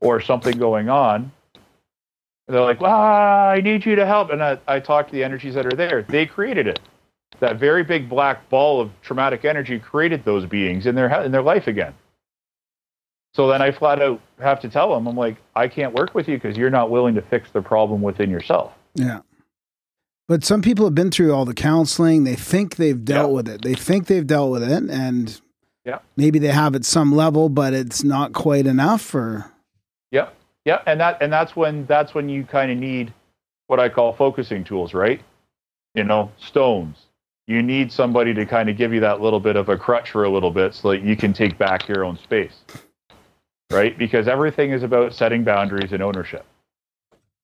or something going on. And they're like, ah, I need you to help. And I, I talk to the energies that are there. They created it. That very big black ball of traumatic energy created those beings in their in their life again. So then I flat out have to tell them, I'm like, I can't work with you because you're not willing to fix the problem within yourself. Yeah. But some people have been through all the counseling. They think they've dealt Yeah. with it. They think they've dealt with it, and Yeah. maybe they have at some level, but it's not quite enough. Or Yeah. Yeah. And that and that's when that's when you kind of need what I call focusing tools, right? You know, stones. You need somebody to kind of give you that little bit of a crutch for a little bit so that you can take back your own space. Right? Because everything is about setting boundaries and ownership.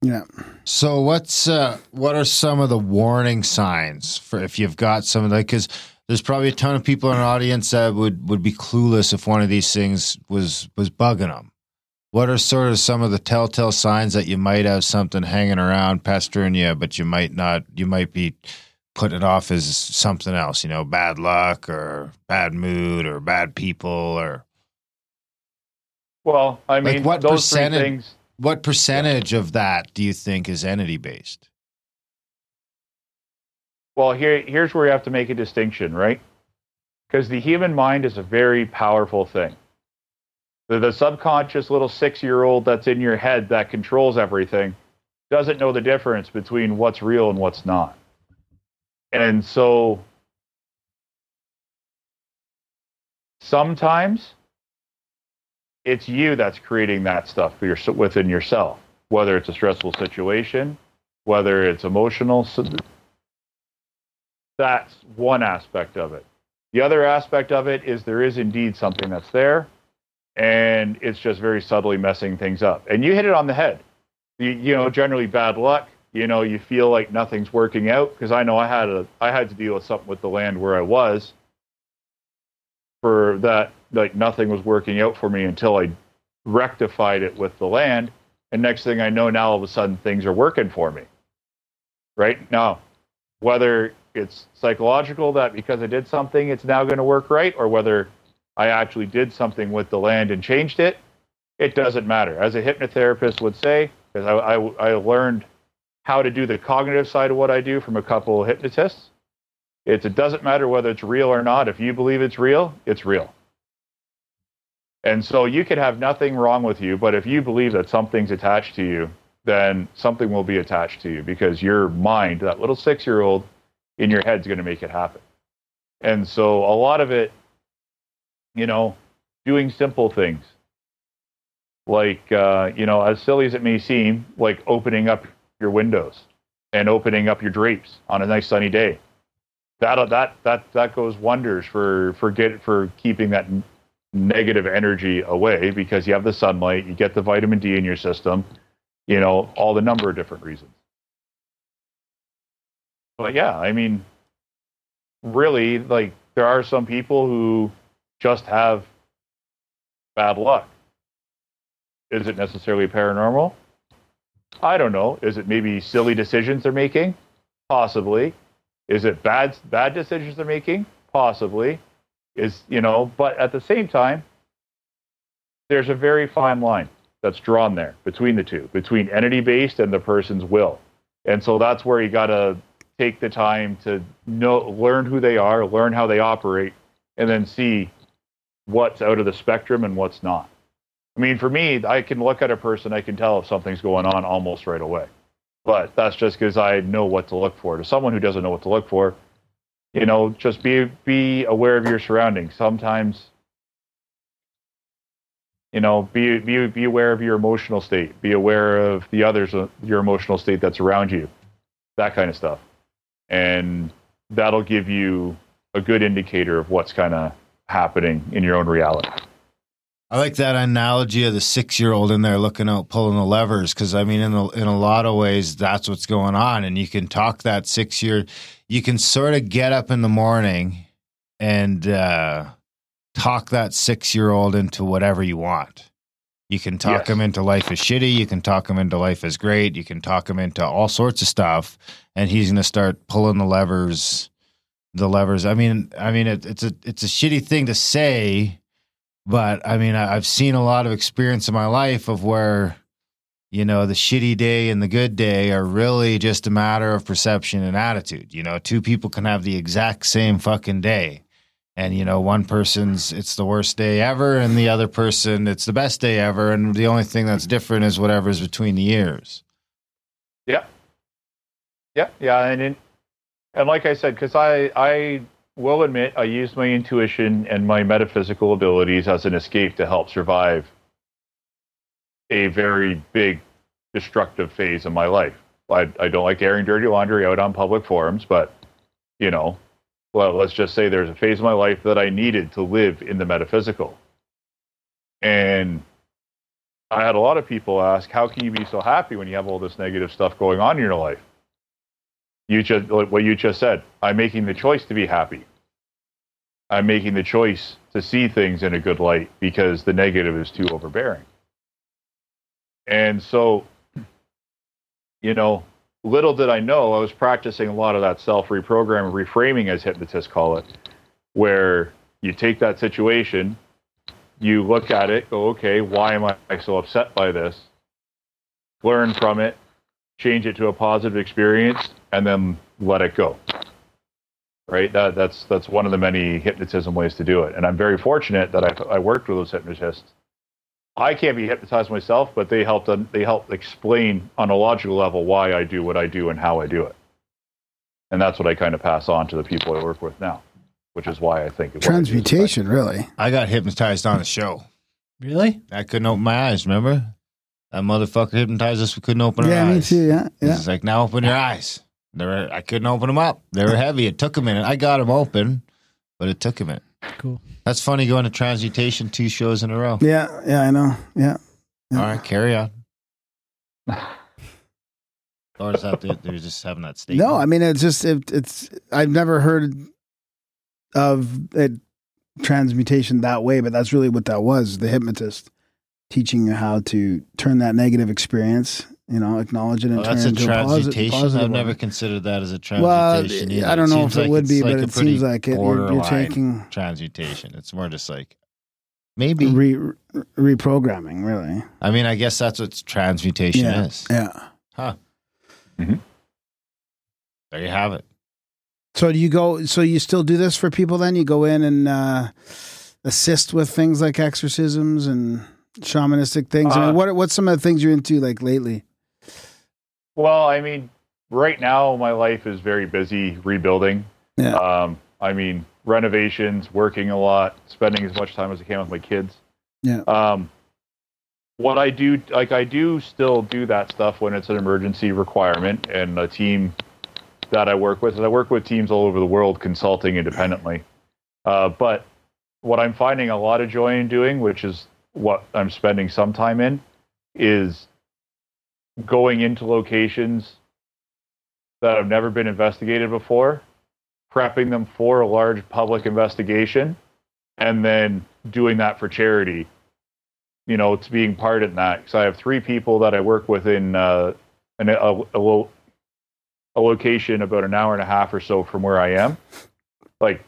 yeah, So what's uh, what are some of the warning signs for if you've got some of that? Because there's probably a ton of people in our audience that would would be clueless if one of these things was was bugging them. What are sort of some of the telltale signs that you might have something hanging around pestering you, but you might not? You might be putting it off as something else. You know, bad luck or bad mood or bad people or Well, I mean, like what those three percentage? things. What percentage of that do you think is entity based? Well, here here's where you have to make a distinction, right? Because the human mind is a very powerful thing. The, the subconscious little six year old that's in your head that controls everything doesn't know the difference between what's real and what's not. And so sometimes it's you that's creating that stuff for your, within yourself, whether it's a stressful situation, whether it's emotional. That's one aspect of it. The other aspect of it is there is indeed something that's there, and it's just very subtly messing things up. And you hit it on the head. You, you know, generally bad luck. You know, you feel like nothing's working out because I know I had a I had to deal with something with the land where I was. For that, like nothing was working out for me until I rectified it with the land, and next thing I know, now all of a sudden things are working for me. Right now, whether it's psychological that because I did something, it's now going to work right, or whether I actually did something with the land and changed it, it doesn't matter. As a hypnotherapist would say, because I, I, I learned how to do the cognitive side of what I do from a couple of hypnotists. It's, it doesn't matter whether it's real or not. If you believe it's real, it's real. And so you could have nothing wrong with you, but if you believe that something's attached to you, then something will be attached to you because your mind, that little six year old in your head, is going to make it happen. And so a lot of it, you know, doing simple things like, uh, you know, as silly as it may seem, like opening up your windows and opening up your drapes on a nice sunny day. That that that that goes wonders for for get for keeping that negative energy away because you have the sunlight, you get the vitamin D in your system, you know, all the number of different reasons. But yeah, I mean, really, like there are some people who just have bad luck. Is it necessarily paranormal? I don't know. Is it maybe silly decisions they're making? Possibly. Is it bad bad decisions they're making? Possibly. Is you know, but at the same time, there's a very fine line that's drawn there between the two, between entity based and the person's will. And so that's where you gotta take the time to know learn who they are, learn how they operate, and then see what's out of the spectrum and what's not. I mean, for me, I can look at a person, I can tell if something's going on almost right away. But that's just because I know what to look for. To someone who doesn't know what to look for, you know, just be be aware of your surroundings. Sometimes, you know, be be be aware of your emotional state. Be aware of the others, uh, your emotional state that's around you, that kind of stuff, and that'll give you a good indicator of what's kind of happening in your own reality. I like that analogy of the six year old in there looking out, pulling the levers. Cause I mean, in, a, in a lot of ways, that's what's going on. And you can talk that six year, you can sort of get up in the morning and uh, talk that six year old into whatever you want. You can talk Yes. him into life is shitty. You can talk him into life is great. You can talk him into all sorts of stuff. And he's going to start pulling the levers. The levers. I mean, I mean, it, it's a it's a shitty thing to say, but I mean, I- I've seen a lot of experience in my life of where, you know, the shitty day and the good day are really just a matter of perception and attitude. You know, two people can have the exact same fucking day. And, you know, one person's it's the worst day ever, and the other person it's the best day ever. And the only thing that's different is whatever's between the years. Yeah. Yeah, yeah, and in, and like I said, because I I will admit I used my intuition and my metaphysical abilities as an escape to help survive a very big destructive phase of my life. I I don't like airing dirty laundry out on public forums, but you know, well, let's just say there's a phase of my life that I needed to live in the metaphysical, and I had a lot of people ask, "How can you be so happy when you have all this negative stuff going on in your life?" You just like what you just said. I'm making the choice to be happy. I'm making the choice to see things in a good light because the negative is too overbearing. And so, you know, little did I know, I was practicing a lot of that self reprogram, reframing, as hypnotists call it, where you take that situation, you look at it, go, okay, why am I so upset by this? Learn from it, change it to a positive experience, and then let it go. Right? That, that's that's one of the many hypnotism ways to do it. And I'm very fortunate that I, I worked with those hypnotists. I can't be hypnotized myself, but they helped they help explain on a logical level why I do what I do and how I do it. And that's what I kind of pass on to the people I work with now, which is why I think what I Transmutation, really. I got hypnotized on a show. Really? I couldn't open my eyes. Remember that motherfucker hypnotized us. We couldn't open our eyes. Yeah, me eyes. too. Yeah, yeah. He's like, now open your eyes. They were, I couldn't open them up. They were heavy. It took a minute. I got them open, but it took a minute. Cool. That's funny going to transmutation two shows in a row. Yeah, yeah, I know. Yeah. All right, carry on. or is that the, they're just having that statement? No, I mean it's just it, it's I've never heard of it transmutation that way, but that's really what that was. The hypnotist teaching you how to turn that negative experience, you know, acknowledge it and Oh, turn that's it a into a posi- transmutation. positive I've never one. considered that as a Well, transmutation. either. I don't know if it like would be, like but it seems like it, you're, you're taking transmutation. It's more just like maybe. re, reprogramming, really. I mean, I guess that's what transmutation Yeah. is. Yeah. Huh. Mhm. There you have it. So do you go? So you still do this for people? Then you go in and uh, assist with things like exorcisms and shamanistic things. I Uh, mean, what what's some of the things you're into like lately? Well, I mean, right now my life is very busy rebuilding. Yeah. Um, I mean, renovations, working a lot, spending as much time as I can with my kids. Yeah. Um, what I do, like I do still do that stuff when it's an emergency requirement, and a team that I work with, and I work with teams all over the world consulting independently. Uh, but what I'm finding a lot of joy in doing, which is what I'm spending some time in, is going into locations that have never been investigated before, prepping them for a large public investigation, and then doing that for charity. You know, to being part in that. Because I have three people that I work with in uh, in a, a, a, lo- a location about an hour and a half or so from where I am. Like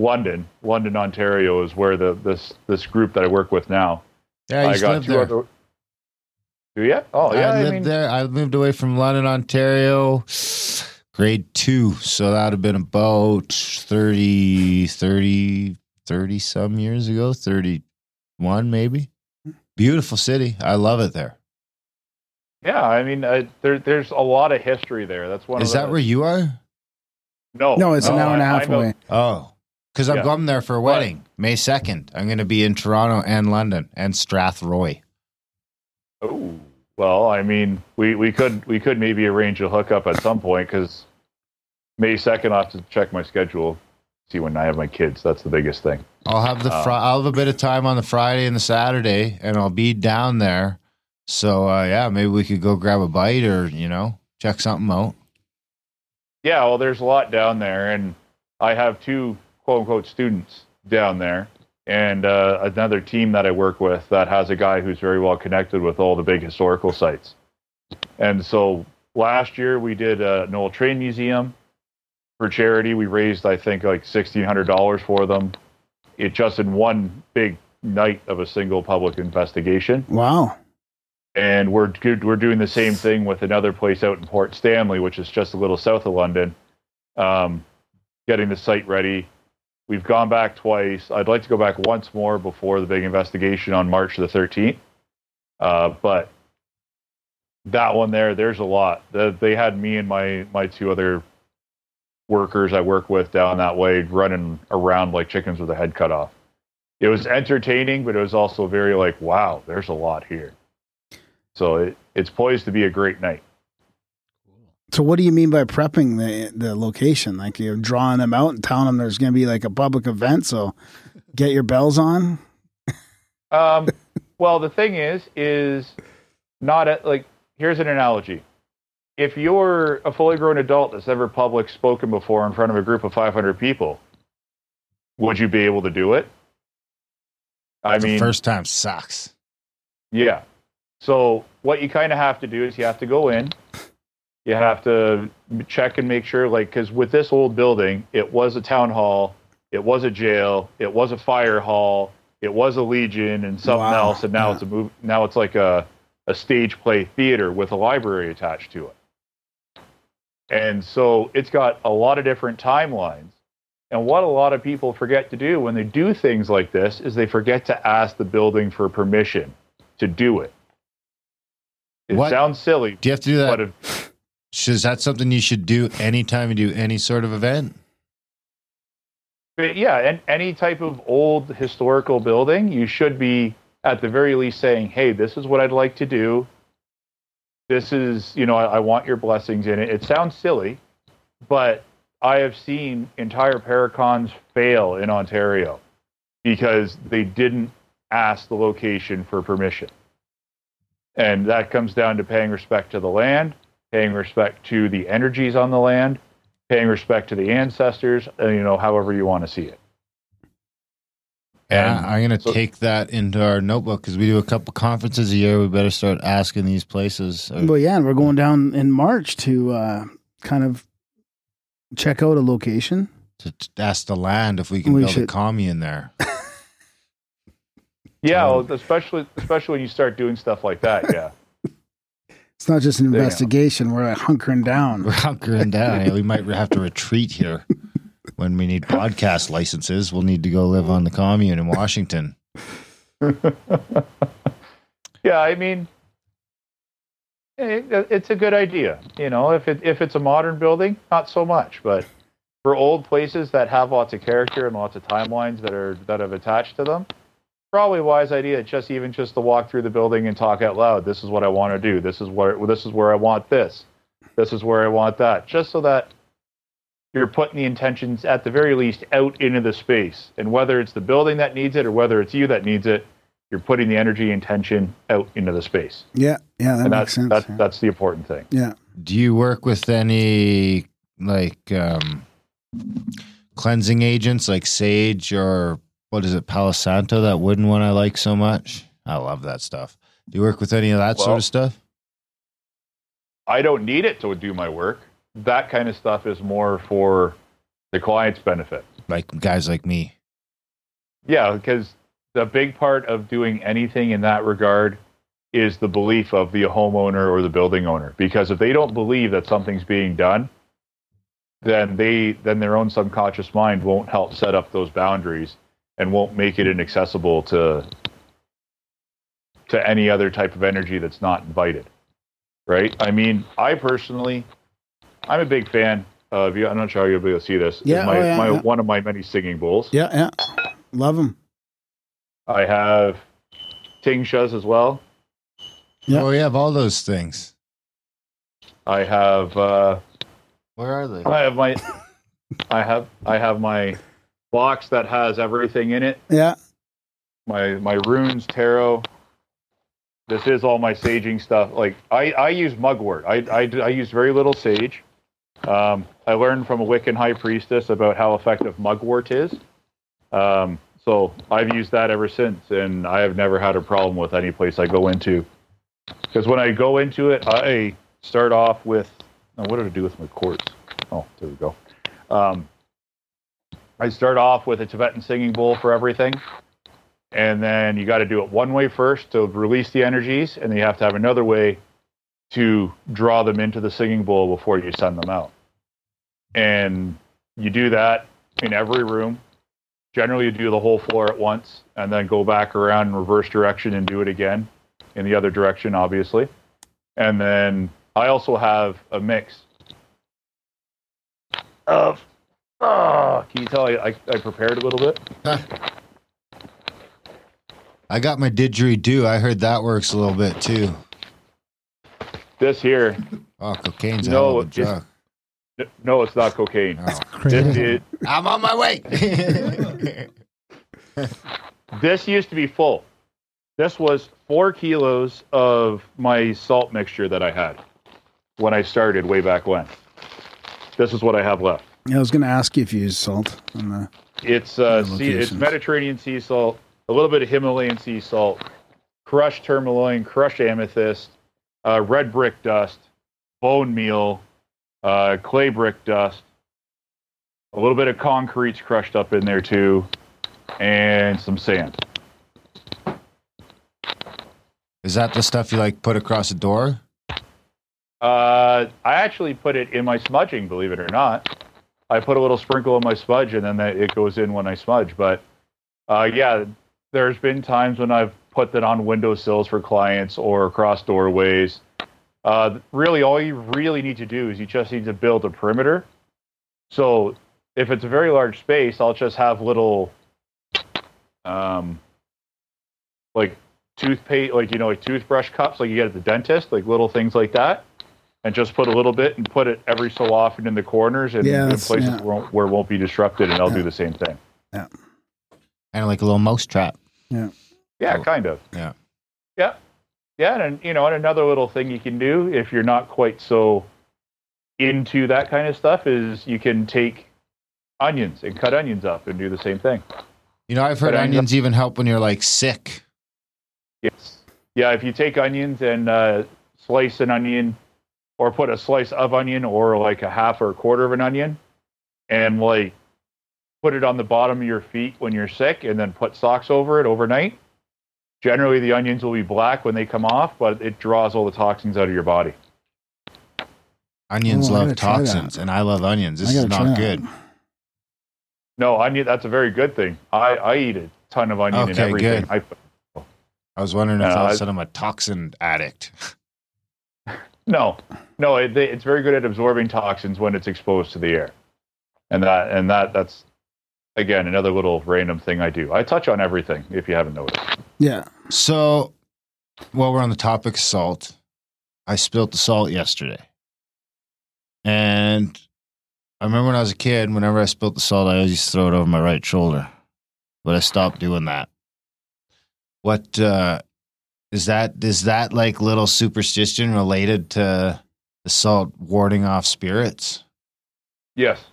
London, London, Ontario is where the this this group that I work with now. Yeah, I used to live there. other. Do you? Oh yeah, I I, lived mean, there. I moved away from London, Ontario, grade two. So that would have been about 30, 30, 30 some years ago, 31 maybe. Beautiful city. I love it there. yeah. I mean, uh, there there's a lot of history there. That's one. Is of the, that where you are? No, No, it's an hour and a half I'm a- away. Oh, because I'm Yeah. going there for a wedding May 2nd. I'm going to be in Toronto and London and Strathroy. Oh, well, I mean, we, we could we could maybe arrange a hookup at some point because May second, I have to check my schedule, see when I have my kids. That's the biggest thing. I'll have the Oh. fri- I'll have a bit of time on the Friday and the Saturday, and I'll be down there. So uh, yeah, maybe we could go grab a bite or you know check something out. Yeah, well, there's a lot down there, and I have two quote unquote students down there, and uh, another team that I work with that has a guy who's very well connected with all the big historical sites. And so last year we did a Noel train museum for charity. We raised, I think, like sixteen hundred dollars for them. It just in one big night of a single public investigation Wow. and we're we're doing the same thing with another place out in Port Stanley, which is just a little south of London. Um, getting the site ready. We've gone back twice. I'd like to go back once more before the big investigation on March the 13th. Uh, but that one there, there's a lot. The, they had me and my my two other workers I work with down that way running around like chickens with a head cut off. It was entertaining, but it was also very like, wow, there's a lot here. So it, it's poised to be a great night. So what do you mean by prepping the the location? Like you're drawing them out and telling them there's going to be like a public event, so get your bells on. Um, well, the thing is, is not at, like here's an analogy. If you're a fully grown adult that's ever public spoken before in front of a group of 500 people, would you be able to do it? I the mean, first time sucks. Yeah. So what you kind of have to do is you have to go in, you have to check and make sure, like, because with this old building, it was a town hall, it was a jail, it was a fire hall, it was a legion, and something Wow. else, and now Yeah. it's a move. Now it's like a a stage play theater with a library attached to it. And so it's got a lot of different timelines. And what a lot of people forget to do when they do things like this is they forget to ask the building for permission to do it. It What- sounds silly, Do you have to do that? but if, Is that something you should do anytime you do any sort of event? but yeah, and any type of old historical building, you should be at the very least saying, "Hey, this is what I'd like to do. This is, you know, I, I want your blessings in it." It sounds silly, but I have seen entire paracons fail in Ontario because they didn't ask the location for permission. And that comes down to paying respect to the land, paying respect to the energies on the land, paying respect to the ancestors, uh, you know, however you want to see it. Yeah, And I'm gonna so- take that into our notebook because we do a couple conferences a year. We better start asking these places. Uh, Well, yeah, and we're going down in March to uh, kind of check out a location. to, to ask the land if we can We build a should- commune there. Yeah, Um, well, especially especially when you start doing stuff like that. Yeah, It's not just an There you go. investigation. We're hunkering down. We're hunkering down. Yeah, we might have to retreat here when we need podcast licenses. We'll need to go live on the commune in Washington. yeah. I mean, it, it's a good idea. You know, if it if it's a modern building, not so much, but for old places that have lots of character and lots of timelines that are that have attached to them, probably a wise idea just even just to walk through the building and talk out loud. This is what I want to do. This is where this is where I want this. This is where I want that. Just so that you're putting the intentions at the very least out into the space. And whether it's the building that needs it or whether it's you that needs it, you're putting the energy and tension out into the space. Yeah, yeah, that and makes that's sense. that's yeah. that's the important thing. yeah. Do you work with any like um, cleansing agents like sage or what is it, Palo Santo, that wooden one I like so much? I love that stuff. Do you work with any of that sort of stuff? I don't need it to do my work. That kind of stuff is more for the client's benefit. Like guys like me. Yeah, because the big part of doing anything in that regard is the belief of the homeowner or the building owner. Because if they don't believe that something's being done, then they then their own subconscious mind won't help set up those boundaries and won't make it inaccessible to to any other type of energy that's not invited. Right? I mean, I personally I'm a big fan of you. I'm not sure how you'll be able to see this. Yeah, my, oh, yeah, my yeah. one of my many singing bowls. Yeah, yeah. Love them. I have Tingshas as well. Yeah. Oh, we have all those things. I have uh, Where are they? I have my I have I have my box that has everything in it. Yeah. My my runes, tarot. This is all my saging stuff. Like I, I use mugwort. I, I, I use very little sage. Um, I learned from a Wiccan high priestess about how effective mugwort is. Um, so I've used that ever since, and I have never had a problem with any place I go into. Because when I go into it, I start off with oh, what did I do with my quartz? Oh, there we go. Um, I start off with a Tibetan singing bowl for everything, and then you got to do it one way first to release the energies, and then you have to have another way to draw them into the singing bowl before you send them out. And you do that in every room. Generally, you do the whole floor at once, and then go back around in reverse direction and do it again in the other direction, obviously. And then I also have a mix of. Oh, can you tell I, I, I prepared a little bit? I got my didgeridoo. I heard that works a little bit too. This here, Oh, cocaine's No, hell of it's- drug. no, it's not cocaine. Oh, This, is, I'm on my way. this used to be full. This was four kilos of my salt mixture that I had when I started way back when. This is what I have left. Yeah, I was going to ask you if you use salt. On the, It's uh, Yeah, sea, it's. Mediterranean sea salt, a little bit of Himalayan sea salt, crushed tourmaline, crushed amethyst, uh, red brick dust, bone meal, uh, clay brick dust, a little bit of concrete's crushed up in there too, and some sand. Is that the stuff you like put across a door? Uh, I actually put it in my smudging, believe it or not. I put a little sprinkle in my smudge, and then that- it goes in when I smudge. But uh, yeah, there's been times when I've put that on windowsills for clients or across doorways. Uh, really, all you really need to do is you just need to build a perimeter. So if it's a very large space, I'll just have little, um, like toothpaste, like you know, like toothbrush cups, like you get at the dentist, like little things like that, and just put a little bit and put it every so often in the corners and Yeah, in places yeah. where, won't- where it won't be disrupted, and they'll Yeah. do the same thing. Yeah, kind of like a little mouse trap. Yeah, Oh. kind of. Yeah. Yeah, yeah, and you know, and another little thing you can do if you're not quite so into that kind of stuff is you can take onions and cut onions up and do the same thing. You know, I've heard But I end onions even help when you're like sick. Yes. Yeah, if you take onions and uh, slice an onion, or put a slice of onion, or like a half or a quarter of an onion, and like put it on the bottom of your feet when you're sick, and then put socks over it overnight. Generally, the onions will be black when they come off, but it draws all the toxins out of your body. Onions Oh, love gotta try that. toxins, and I love onions. This is not good. No, onion. That's a very good thing. I, I eat a ton of onion and Okay, everything. good. I, I was wondering if Yeah, all of I- a I'm a toxin addict. No, no, it, it's very good at absorbing toxins when it's exposed to the air, and that and that that's again, another little random thing I do. I touch on everything if you haven't noticed. Yeah. So, while we're on the topic of salt, I spilt the salt yesterday. And I remember when I was a kid, whenever I spilt the salt, I always used to throw it over my right shoulder. But I stopped doing that. What uh, is that? Is that like little superstition related to the salt warding off spirits? Yes.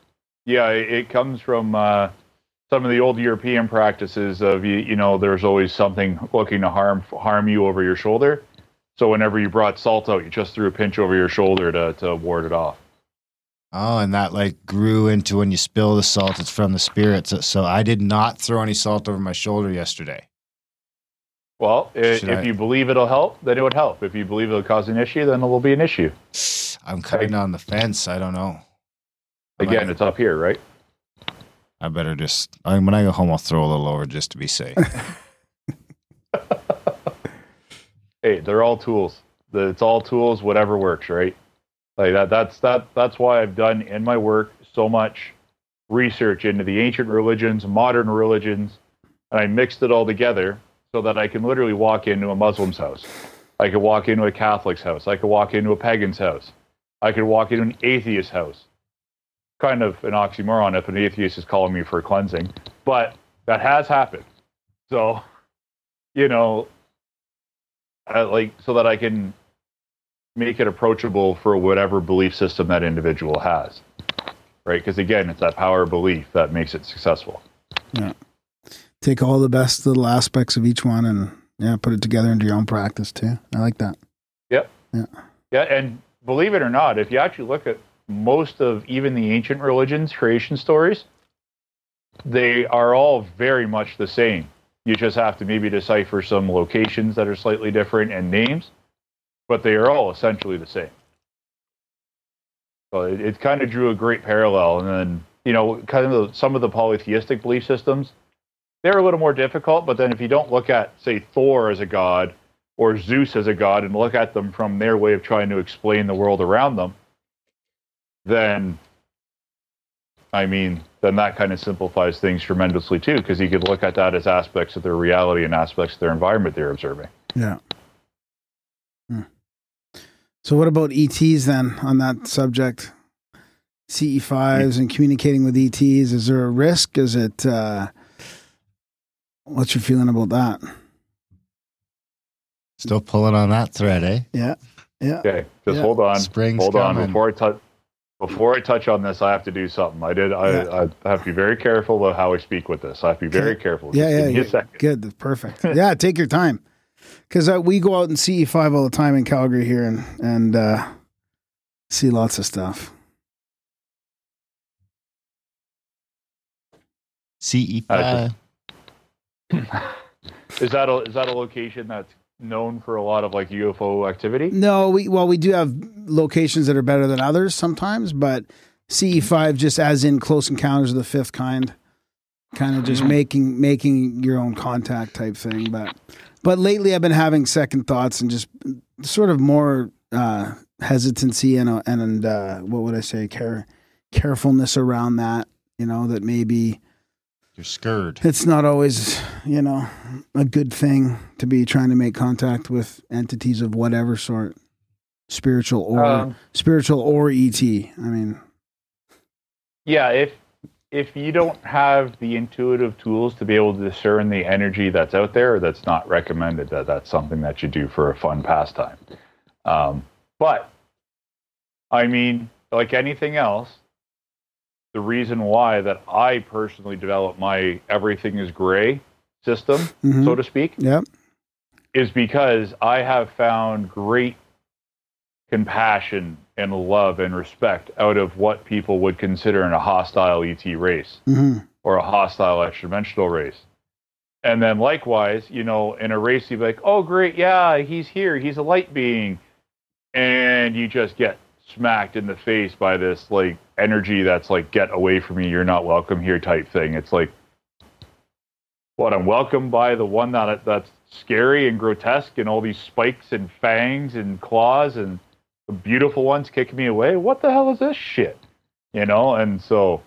Yeah, it, it comes from uh, some of the old European practices of you, you know, there's always something looking to harm harm you over your shoulder. So whenever you brought salt out, you just threw a pinch over your shoulder to, to ward it off. Oh, and that like grew into when you spill the salt, it's from the spirits. So I did not throw any salt over my shoulder yesterday. Well, i Should if I- you believe it'll help, then it would help. If you believe it'll cause an issue, then it will be an issue. I'm kind of on the fence. I don't know. Again, it's up here, right? I better just I, when I go home, I'll throw a little over just to be safe. hey, they're all tools. It's all tools, whatever works, right? Like that. That's that. That's why I've done in my work so much research into the ancient religions, modern religions, and I mixed it all together so that I can literally walk into a Muslim's house. I could walk into a Catholic's house. I could walk into a pagan's house. I could walk into an atheist's house. Kind of an oxymoron if an atheist is calling me for cleansing, but that has happened. So, you know, I, like so that I can make it approachable for whatever belief system that individual has, right? Because again, it's that power of belief that makes it successful. Take all the best little aspects of each one and yeah, put it together into your own practice too. I like that. Yep. Yeah. Yeah, and believe it or not, if you actually look at most of even the ancient religions' creation stories, they are all very much the same. You just have to maybe decipher some locations that are slightly different and names, but they are all essentially the same. So it, it kind of drew a great parallel. And then, you know, kind of the, some of the polytheistic belief systems, they're a little more difficult. But then if you don't look at, say, Thor as a god or Zeus as a god and look at them from their way of trying to explain the world around them, then I mean, then that kind of simplifies things tremendously too, because you could look at that as aspects of their reality and aspects of their environment they're observing. Yeah. Hmm. So what about ETs then on that subject? CE5s and communicating with ETs. Is there a risk? Is it uh what's your feeling about that? Still pulling on that thread, eh? Yeah. Yeah. Okay, just Yeah. hold on. Spring's hold on before I touch. Before I touch on this, I have to do something. I did. I, Yeah. I have to be very careful about how I speak with this. I have to be very Okay. careful. Yeah, Just yeah, give me a yeah. second. Good. That's perfect. yeah, take your time. Cuz uh, we go out and CE5 all the time in Calgary here and and uh see lots of stuff. CE Uh, five. Is that a is that a location that's known for a lot of like UFO activity? No, we well we do have locations that are better than others sometimes, but CE five just as in Close Encounters of the Fifth Kind, kind of just making making your own contact type thing. But but lately I've been having second thoughts and just sort of more uh, hesitancy and uh, and uh, what would I say care carefulness around that. You know that maybe You're scared. it's not always you know a good thing to be trying to make contact with entities of whatever sort spiritual or Um, spiritual or et i mean Yeah, if if you don't have the intuitive tools to be able to discern the energy that's out there, that's not recommended. That that's something that you do for a fun pastime. Um, but I mean, like anything else, the reason why that I personally developed my everything is gray system, Mhm. so to speak, yep is because I have found great compassion and love and respect out of what people would consider in a hostile ET race hmm or a hostile extra-dimensional race. And then likewise, you know, in a race you'd be like, oh great, yeah, he's here, he's a light being. And you just get smacked in the face by this like energy that's like, get away from me, you're not welcome here type thing. It's like what I'm welcomed by the one that that's scary and grotesque and all these spikes and fangs and claws and the beautiful ones kicking me away. What the hell is this shit? You know, and so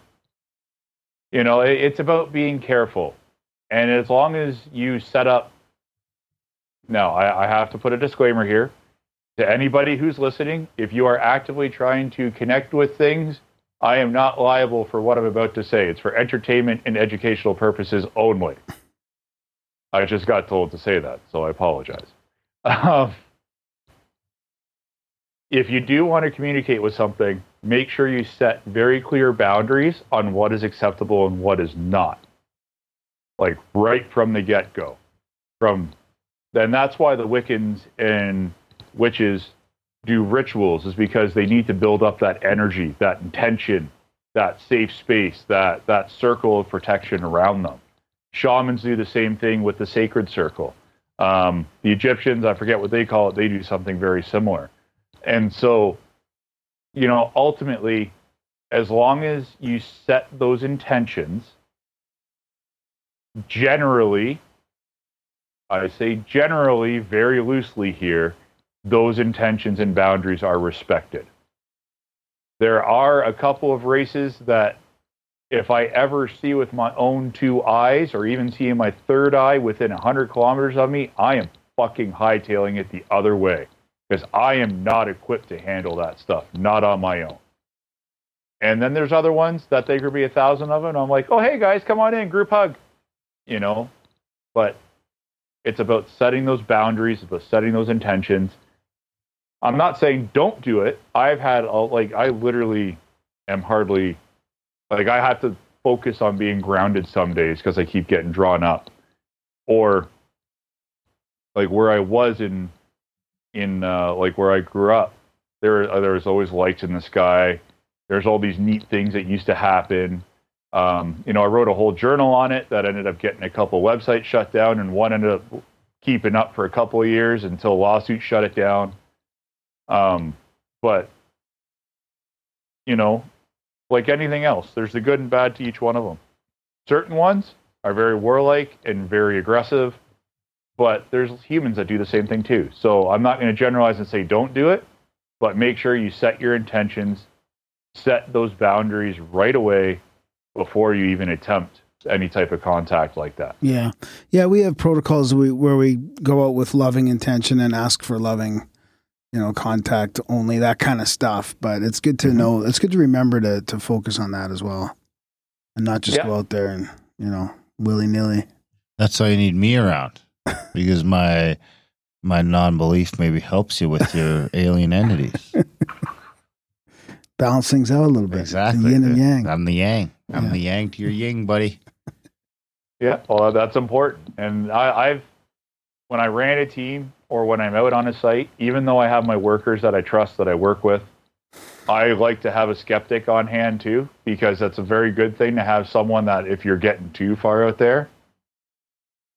You know, it, it's about being careful. And as long as you set up, now I, I have to put a disclaimer here to anybody who's listening. If you are actively trying to connect with things, I am not liable for what I'm about to say. It's for entertainment and educational purposes only. I just got told to say that, so I apologize. Um, if you do want to communicate with something, make sure you set very clear boundaries on what is acceptable and what is not. Like right from the get go. From then that's why the Wiccans and witches do rituals is because they need to build up that energy, that intention, that safe space, that that circle of protection around them. Shamans do the same thing with the sacred circle. Um, the Egyptians, I forget what they call it, they do something very similar. And so, you know, ultimately, as long as you set those intentions, generally, I say generally very loosely here, those intentions and boundaries are respected. There are a couple of races that, if I ever see with my own two eyes, or even see in my third eye within 100 kilometers of me, I am fucking hightailing it the other way because I am not equipped to handle that stuff, not on my own. And then there's other ones that there could be a thousand of them. I'm like, oh, hey guys, come on in, group hug, you know. But it's about setting those boundaries, it's about setting those intentions. I'm not saying don't do it. I've had a, like I literally am hardly like I have to focus on being grounded some days because I keep getting drawn up, or like where I was in in uh, like where I grew up, there there was always lights in the sky. There's all these neat things that used to happen. Um, you know, I wrote a whole journal on it that ended up getting a couple websites shut down, and one ended up keeping up for a couple years until a lawsuit shut it down. Um, but you know, like anything else, there's the good and bad to each one of them. Certain ones are very warlike and very aggressive, but there's humans that do the same thing too. So I'm not going to generalize and say don't do it, but make sure you set your intentions, set those boundaries right away before you even attempt any type of contact like that. Yeah, yeah. We have protocols where we go out with loving intention and ask for loving, you know, contact only that kind of stuff. But it's good to Mm-hmm. know. It's good to remember to to focus on that as well, and not just Yeah. go out there and you know willy nilly. That's why you need me around because my my non belief maybe helps you with your alien entities. Balance things out a little bit. Exactly. Yin and yang. I'm the yang. I'm Yeah. the yang to your yin, buddy. Yeah, well, that's important. And I, I've, when I ran a team or when I'm out on a site, even though I have my workers that I trust that I work with, I like to have a skeptic on hand too, because that's a very good thing to have someone that if you're getting too far out there,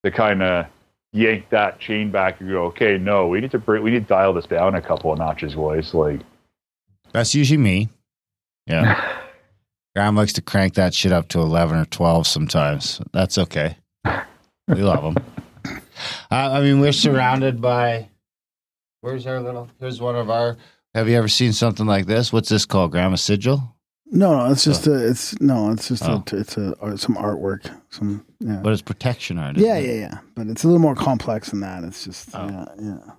to kind of yank that chain back and go, okay, no, we need to bring, we need to dial this down a couple of notches, boys. Like, That's usually me. Yeah. Graham likes to crank that shit up to 11 or 12 sometimes. That's okay. We love him. Uh, I mean, we're surrounded by. Where's our little. Here's one of our. Have you ever seen something like this? What's this called? Grandma Sigil? No, no, it's just a, it's no, it's just Oh. a, it's a or some artwork, some yeah, But it's protection art. isn't yeah, it? yeah, yeah. But it's a little more complex than that. It's just Oh. yeah, yeah.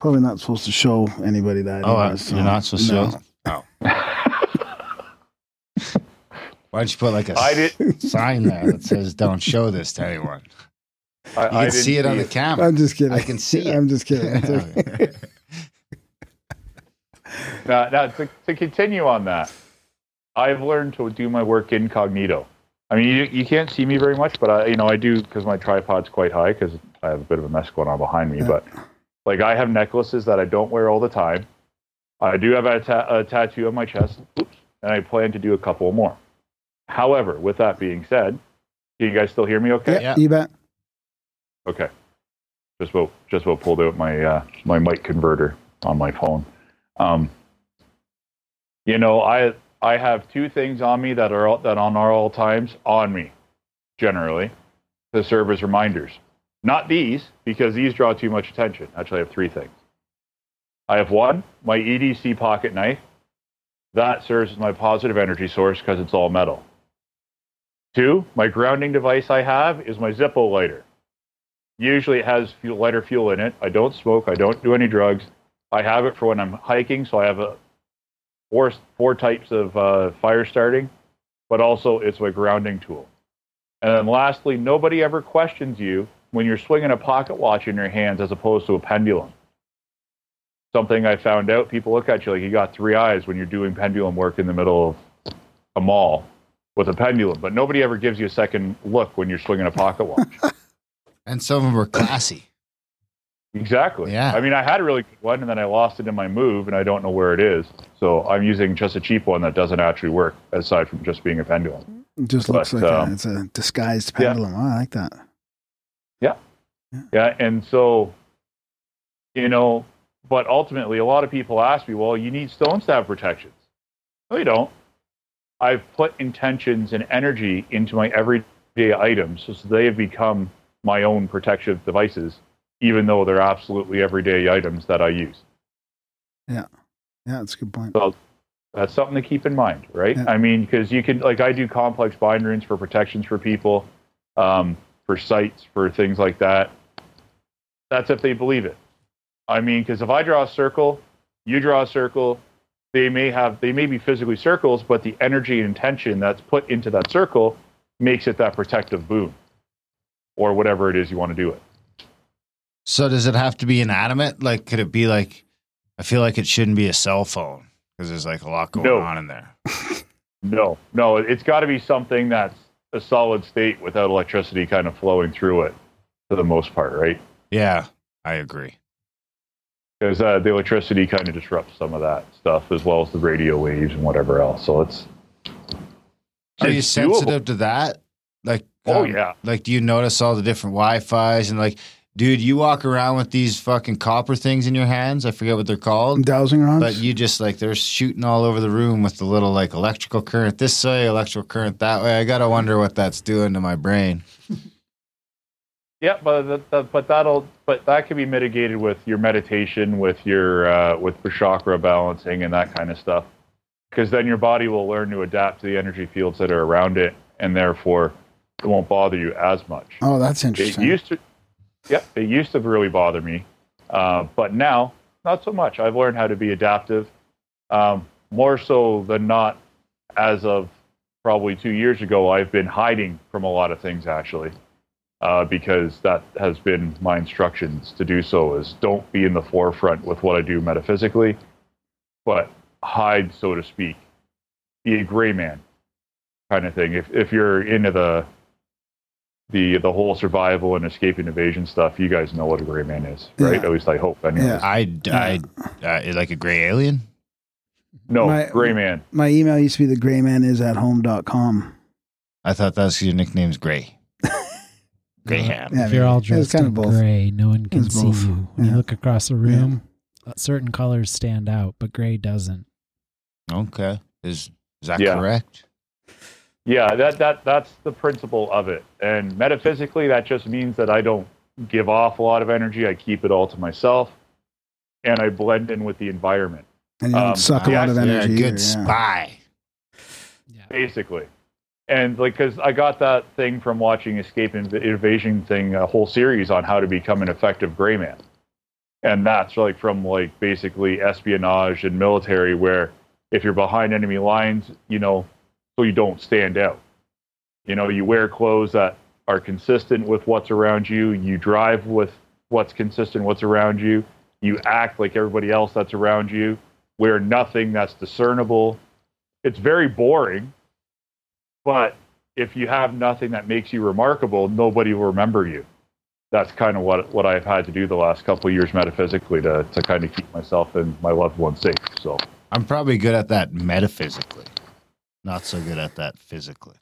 Probably not supposed to show anybody that. Oh, either, uh, so- you're not supposed no. to? Why don't you put like a I did, sign there that says "Don't show this to anyone"? I, You I can didn't see it on the camera. I'm just kidding. I can see it. I'm just kidding. It's okay. Now, now to, to continue on that, I've learned to do my work incognito. I mean, you, you can't see me very much, but I, you know, I do because my tripod's quite high because I have a bit of a mess going on behind me. Yeah. But like, I have necklaces that I don't wear all the time. I do have a, ta- a tattoo on my chest, oops, and I plan to do a couple more. However, with that being said, can you guys still hear me? Okay. yeah, Yeah. you bet. Okay. Just about just about pulled out my uh, my mic converter on my phone. Um, you know, I I have two things on me that are that on are all times on me, generally, to serve as reminders. Not these because these draw too much attention. Actually, I have three things. I have one, my EDC pocket knife. That serves as my positive energy source because it's all metal. Two, my grounding device I have is my Zippo lighter. Usually it has fuel, lighter fuel in it. I don't smoke. I don't do any drugs. I have it for when I'm hiking, so I have a four four types of uh, fire starting, but also it's a grounding tool. And then lastly, nobody ever questions you when you're swinging a pocket watch in your hands as opposed to a pendulum. Something I found out, people look at you like you got three eyes when you're doing pendulum work in the middle of a mall with a pendulum, but nobody ever gives you a second look when you're swinging a pocket watch. And some of them were classy. Exactly. Yeah. I mean, I had a really good one, and then I lost it in my move, and I don't know where it is. So I'm using just a cheap one that doesn't actually work, aside from just being a pendulum. It just looks But, like um, a, it's a disguised yeah. pendulum. Oh, I like that. Yeah. Yeah. And so, you know, but ultimately, a lot of people ask me, well, you need stones to have protections. No, you don't. I've put intentions and energy into my everyday items so they have become my own protective devices, even though they're absolutely everyday items that I use. Yeah, Yeah, that's a good point. So that's something to keep in mind, right? Yeah. I mean, because you can, like, I do complex bind runes for protections for people, um, for sites, for things like that. That's if they believe it. I mean, because if I draw a circle, you draw a circle, they may have, they may be physically circles, but the energy and intention that's put into that circle makes it that protective boon, or whatever it is you want to do it. So does it have to be inanimate? Like, could it be like? I feel like it shouldn't be a cell phone because there's like a lot going No. on in there. No, no, it's got to be something that's a solid state without electricity kind of flowing through it for the most part, right? Yeah, I agree. Because uh, the electricity kind of disrupts some of that stuff as well as the radio waves and whatever else. So it's Are you it's sensitive to that? Like, Oh, um, yeah. Like, do you notice all the different Wi-Fi's and like, dude, you walk around with these fucking copper things in your hands. I forget what they're called. Dowsing rods. But you just like they're shooting all over the room with the little like electrical current this way, electrical current that way. I gotta wonder what that's doing to my brain. Yeah, but that, that, but that'll but that can be mitigated with your meditation, with your uh, with the chakra balancing and that kind of stuff. Because then your body will learn to adapt to the energy fields that are around it, and therefore it won't bother you as much. oh, that's It interesting. used to, yep, it used to really bother me, uh, but now not so much. I've learned how to be adaptive, um, more so than not. As of probably two years ago, I've been hiding from a lot of things actually, uh, because that has been my instructions to do so. Is don't be in the forefront with what I do metaphysically, but hide, so to speak. Be a gray man, kind of thing. If if you're into the the the whole survival and escape and evasion stuff, you guys know what a gray man is, right? Yeah. At least I hope. Anyways. Yeah. I, I, uh, like a gray alien. No, My- gray man. My email used to be the gray man is at home.com. I thought that's your nickname's Gray. Graham. Yeah, if you're all dressed kind in of both. gray, no one can It's see both. you. When Yeah. you look across the room, uh, certain colors stand out, but gray doesn't. Okay, is is that Yeah. correct? Yeah, that that that's the principle of it. And metaphysically, that just means that I don't give off a lot of energy. I keep it all to myself, and I blend in with the environment. And you don't Um, suck a lot of energy. You're a either, good yeah. spy. Yeah. basically. And like, because I got that thing from watching Escape and Evasion thing, a whole series on how to become an effective gray man. And that's like from like basically espionage and military, where if you're behind enemy lines, you know, so you don't stand out. You know, you wear clothes that are consistent with what's around you. You drive with what's consistent, what's around you. You act like everybody else that's around you. Wear nothing that's discernible. It's very boring, but if you have nothing that makes you remarkable, nobody will remember you. That's kind of what what I've had to do the last couple of years metaphysically to to kind of keep myself and my loved ones safe. So I'm probably good at that metaphysically, not so good at that physically.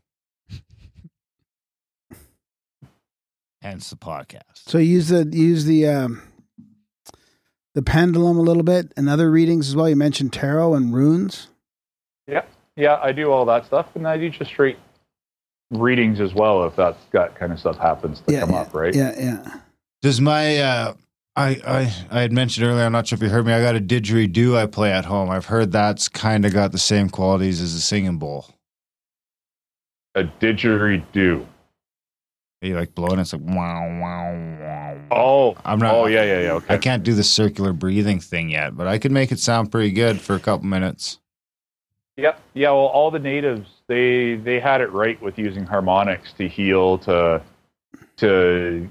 Hence the podcast. So use the use the um, the pendulum a little bit and other readings as well. You mentioned tarot and runes. yeah, yeah, I do all that stuff, and I do just straight readings as well if that's that kind of stuff happens to yeah, come yeah, up, right? Yeah, yeah. Does my uh, I I I had mentioned earlier. I'm not sure if you heard me. I got a didgeridoo I play at home. I've heard that's kind of got the same qualities as a singing bowl. A didgeridoo. Are You like blowing, it's like wow, wow, wow. Oh, I'm not. Oh yeah, yeah, yeah. Okay. I can't do the circular breathing thing yet, but I could make it sound pretty good for a couple minutes. Yep. Yeah. Well, all the natives they they had it right with using harmonics to heal to to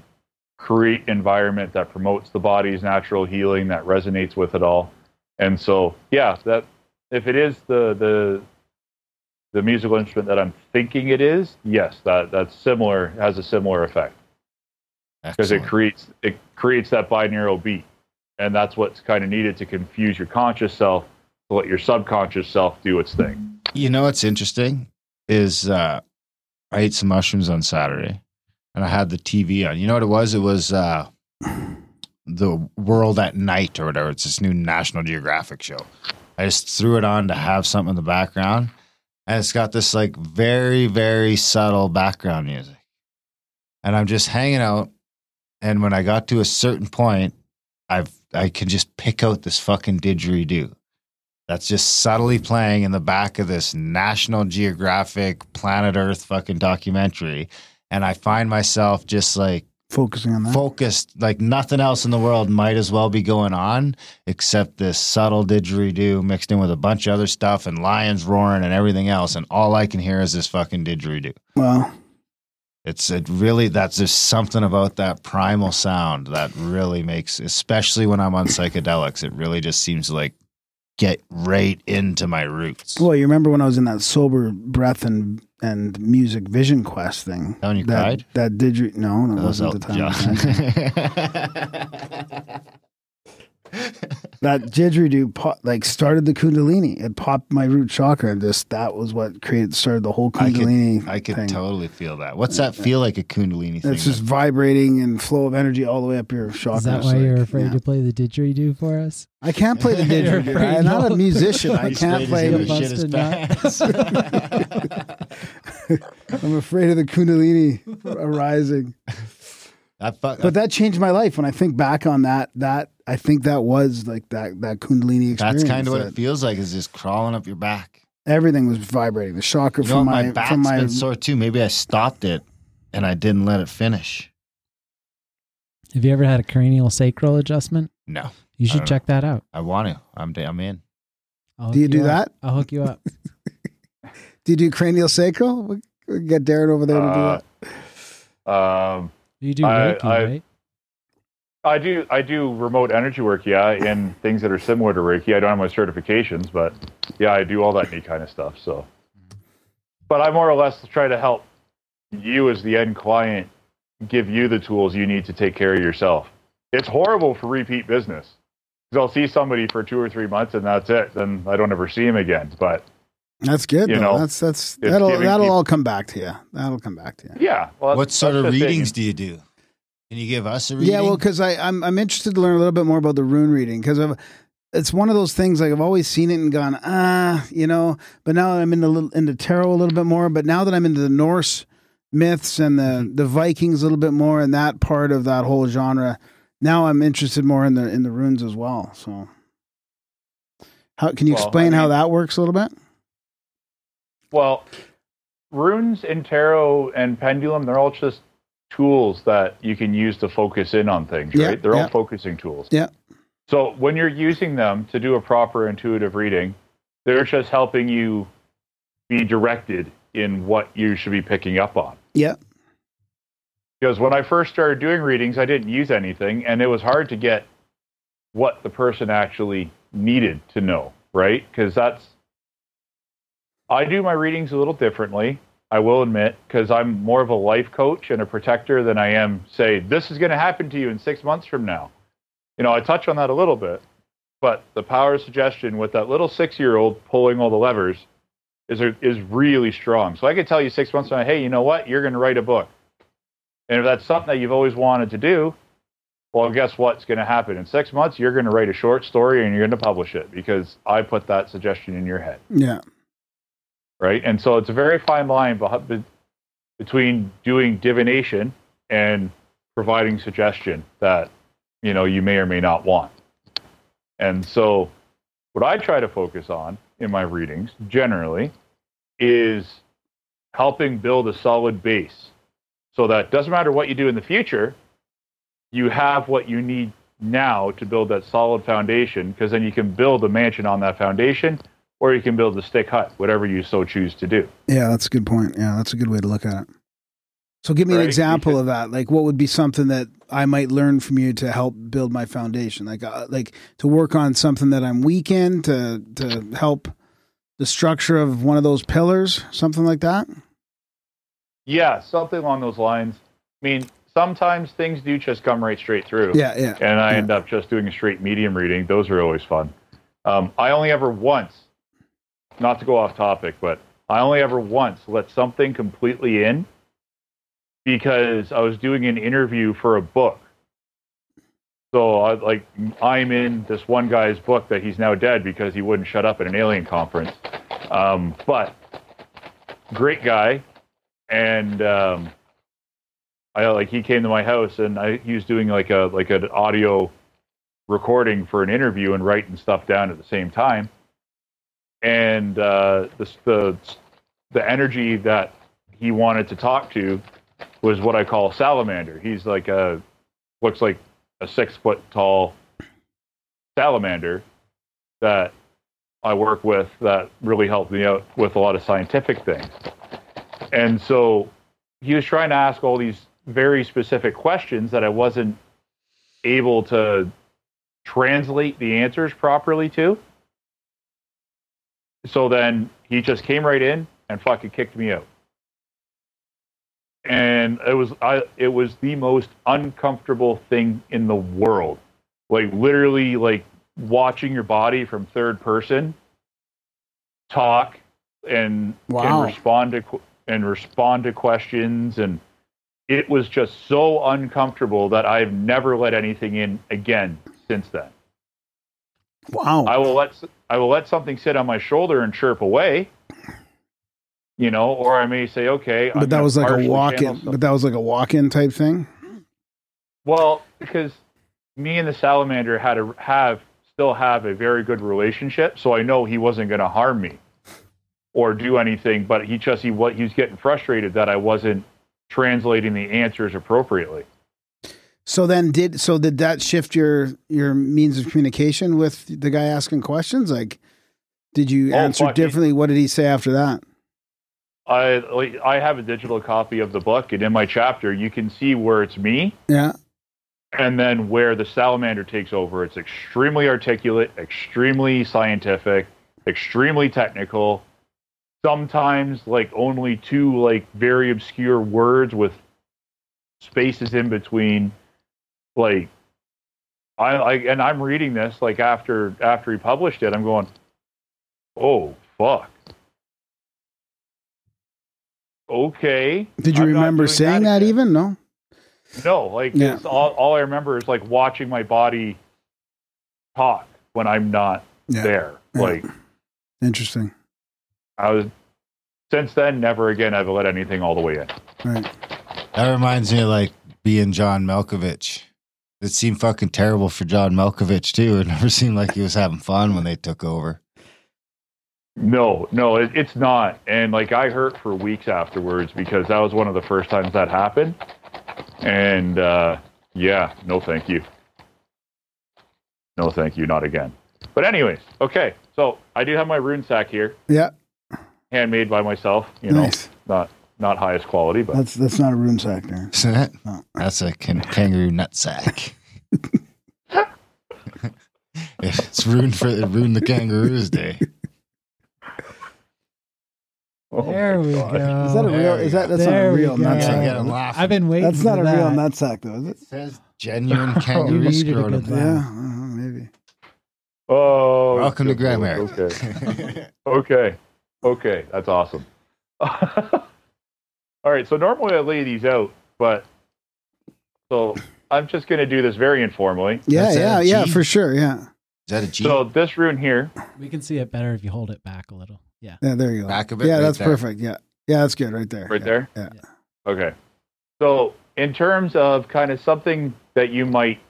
create environment that promotes the body's natural healing that resonates with it all. And so, yeah, that if it is the the the musical instrument that I'm thinking it is, yes, that that's similar has a similar effect because it creates it creates that binaural beat, and that's what's kind of needed to confuse your conscious self to let your subconscious self do its thing. You know what's interesting is uh, I ate some mushrooms on Saturday, and I had the TV on. You know what it was? It was uh, the World at Night or whatever. It's this new National Geographic show. I just threw it on to have something in the background, and it's got this like very very subtle background music, and I'm just hanging out. And when I got to a certain point, I've I can just pick out this fucking didgeridoo that's just subtly playing in the back of this National Geographic Planet Earth fucking documentary. And I find myself just like Focusing on that. focused, like nothing else in the world might as well be going on except this subtle didgeridoo mixed in with a bunch of other stuff and lions roaring and everything else. And all I can hear is this fucking didgeridoo. well, It's it really that's just something about that primal sound that really makes, especially when I'm on psychedelics, it really just seems like get right into my roots. Well, you remember when I was in that sober breath and and music vision quest thing? Oh, and you that, cried? That did you? no, That was wasn't the Elton time. John. that didgeridoo pop, like started the kundalini. It popped my root chakra, and just that was what created started the whole I kundalini. could, I could thing. totally feel that. What's that feel like a kundalini thing? It's just vibrating and flow of energy all the way up your chakra. Is that why you're afraid to play the didgeridoo for us? I can't play the didgeridoo. I'm not a musician. I can't play. he's gonna shit his pants. I'm afraid of the kundalini arising. That fu- But that changed my life. When I think back on that, that I think that was like that that kundalini experience. that's kind of what it feels like is just crawling up your back. Everything was vibrating. The chakra You know from what? my, my back's from my been sore too. Maybe I stopped it and I didn't let it finish. Have you ever had a cranial sacral adjustment? No, You should don't check that out. I want to. I'm da- I'm in. Do you hook do up. that? I'll hook you up. Do you do cranial sacral? We we can get Darren over there to Uh, do that. Um, You do I- Reiki, I- right? I do I do remote energy work, yeah, and things that are similar to Reiki. I don't have my certifications, but yeah, I do all that neat kind of stuff. So, but I more or less try to help you as the end client give you the tools you need to take care of yourself. It's horrible for repeat business because I'll see somebody for two or three months and that's it. Then I don't ever see him again. But That's good. you though. know, that's that's that'll that'll people- all come back to you. That'll come back to you. yeah, well, What sort of that's the thing. readings do you do? Can you give us a reading? Yeah, well, because I'm I'm interested to learn a little bit more about the rune reading because it's one of those things like I've always seen it and gone ah you know, but now I'm into little, into tarot a little bit more. But now that I'm into the Norse myths and the the Vikings a little bit more and that part of that whole genre, now I'm interested more in the in the runes as well. So, how can you Well, explain I how that works a little bit? Well, runes and tarot and pendulum, they're all just tools that you can use to focus in on things, Yeah, right? They're yeah. all focusing tools. Yeah. So when you're using them to do a proper intuitive reading, they're just helping you be directed in what you should be picking up on. Yeah. Because when I first started doing readings, I didn't use anything, and it was hard to get what the person actually needed to know, right? Because that's I do my readings a little differently. I will admit, because I'm more of a life coach and a protector than I am, say, this is going to happen to you in six months from now. You know, I touch on that a little bit, but the power of suggestion with that little six year old pulling all the levers is, is really strong. So I could tell you six months from now, hey, you know what? You're going to write a book. And if that's something that you've always wanted to do, well, guess what's going to happen? In six months, you're going to write a short story and you're going to publish it because I put that suggestion in your head Yeah. Right? And so it's a very fine line between doing divination and providing suggestion that you know you may or may not want. And so what I try to focus on in my readings generally is helping build a solid base so that doesn't matter what you do in the future, you have what you need now to build that solid foundation because then you can build a mansion on that foundation or you can build a stick hut, whatever you so choose to do. Yeah, that's a good point. Yeah, that's a good way to look at it. So give me an example of that. Like what would be something that I might learn from you to help build my foundation? Like uh, like to work on something that I'm weak in to to help the structure of one of those pillars, something like that? Yeah, something along those lines. I mean, sometimes things do just come right straight through. Yeah, yeah. And I yeah. end up just doing a straight medium reading. Those are always fun. Um, I only ever once, not to go off topic, but I only ever once let something completely in because I was doing an interview for a book. So I like I'm in this one guy's book that he's now dead because he wouldn't shut up at an alien conference. Um, but great guy, and um, I like he came to my house and I he was doing like a like an audio recording for an interview and writing stuff down at the same time. And uh, the the the energy that he wanted to talk to was what I call salamander. He's like a looks like a six foot tall salamander that I work with that really helped me out with a lot of scientific things. And so he was trying to ask all these very specific questions that I wasn't able to translate the answers properly to. So then he just came right in and fucking kicked me out. And it was I it was the most uncomfortable thing in the world. Like literally like watching your body from third person talk and Wow. and respond to and respond to questions and it was just so uncomfortable that I've never let anything in again since then. Wow. I will let I will let something sit on my shoulder and chirp away, you know, or I may say, okay. I'm but that was like a walk-in. but that was like a walk in type thing. Well, because me and the salamander had a have still have a very good relationship, so I know he wasn't going to harm me or do anything. But he just he what he was getting frustrated that I wasn't translating the answers appropriately. So then did so did that shift your your means of communication with the guy asking questions? Like did you Oh, answer differently? What did he say after that? I like, I have a digital copy of the book, and in my chapter, you can see where it's me Yeah. and then where the salamander takes over. It's extremely articulate, extremely scientific, extremely technical. Sometimes like only two like very obscure words with spaces in between. Like I, I and I'm reading this like after after he published it, I'm going, oh fuck. Okay. Did you I'm remember saying that, again. even? No. No, like Yeah. all, all I remember is like watching my body talk when I'm not Yeah. there. Yeah. Like Interesting. I was since then never again I've let anything all the way in. Right. That reminds me of like being John Malkovich. It seemed fucking terrible for John Malkovich too. It never seemed like he was having fun when they took over. No, no, it, it's not. And like I hurt for weeks afterwards because that was one of the first times that happened. And uh yeah, no thank you. No thank you, not again. But anyways, okay. So I do have my rune sack here, Yeah. handmade by myself, you know. Nice. Not not highest quality, but That's that's not a rune sack there. Isn't that? No. That's a can- kangaroo nutsack. it's ruined for it ruined the kangaroos day. Oh There we God. go. Is that a there real? Is that that's not a real go. I nutsack? get is him it? laughing. I've been waiting. That's not for a real that. nutsack, though, is it? It says genuine kangaroo You needed scrotum. Yeah, uh, maybe. Oh, Welcome to good Grand Lord. Okay. okay. Okay. That's awesome. All right. So normally I lay these out, but so I'm just going to do this very informally. Yeah, That's yeah, yeah, for sure. Yeah, Is that a G? So this rune here, We can see it better if you hold it back a little. Yeah. yeah. There you go. Back of it, Yeah, right that's there. perfect. Yeah, yeah, that's good right there. right yeah. there. Yeah. Okay. So in terms of kind of something that you might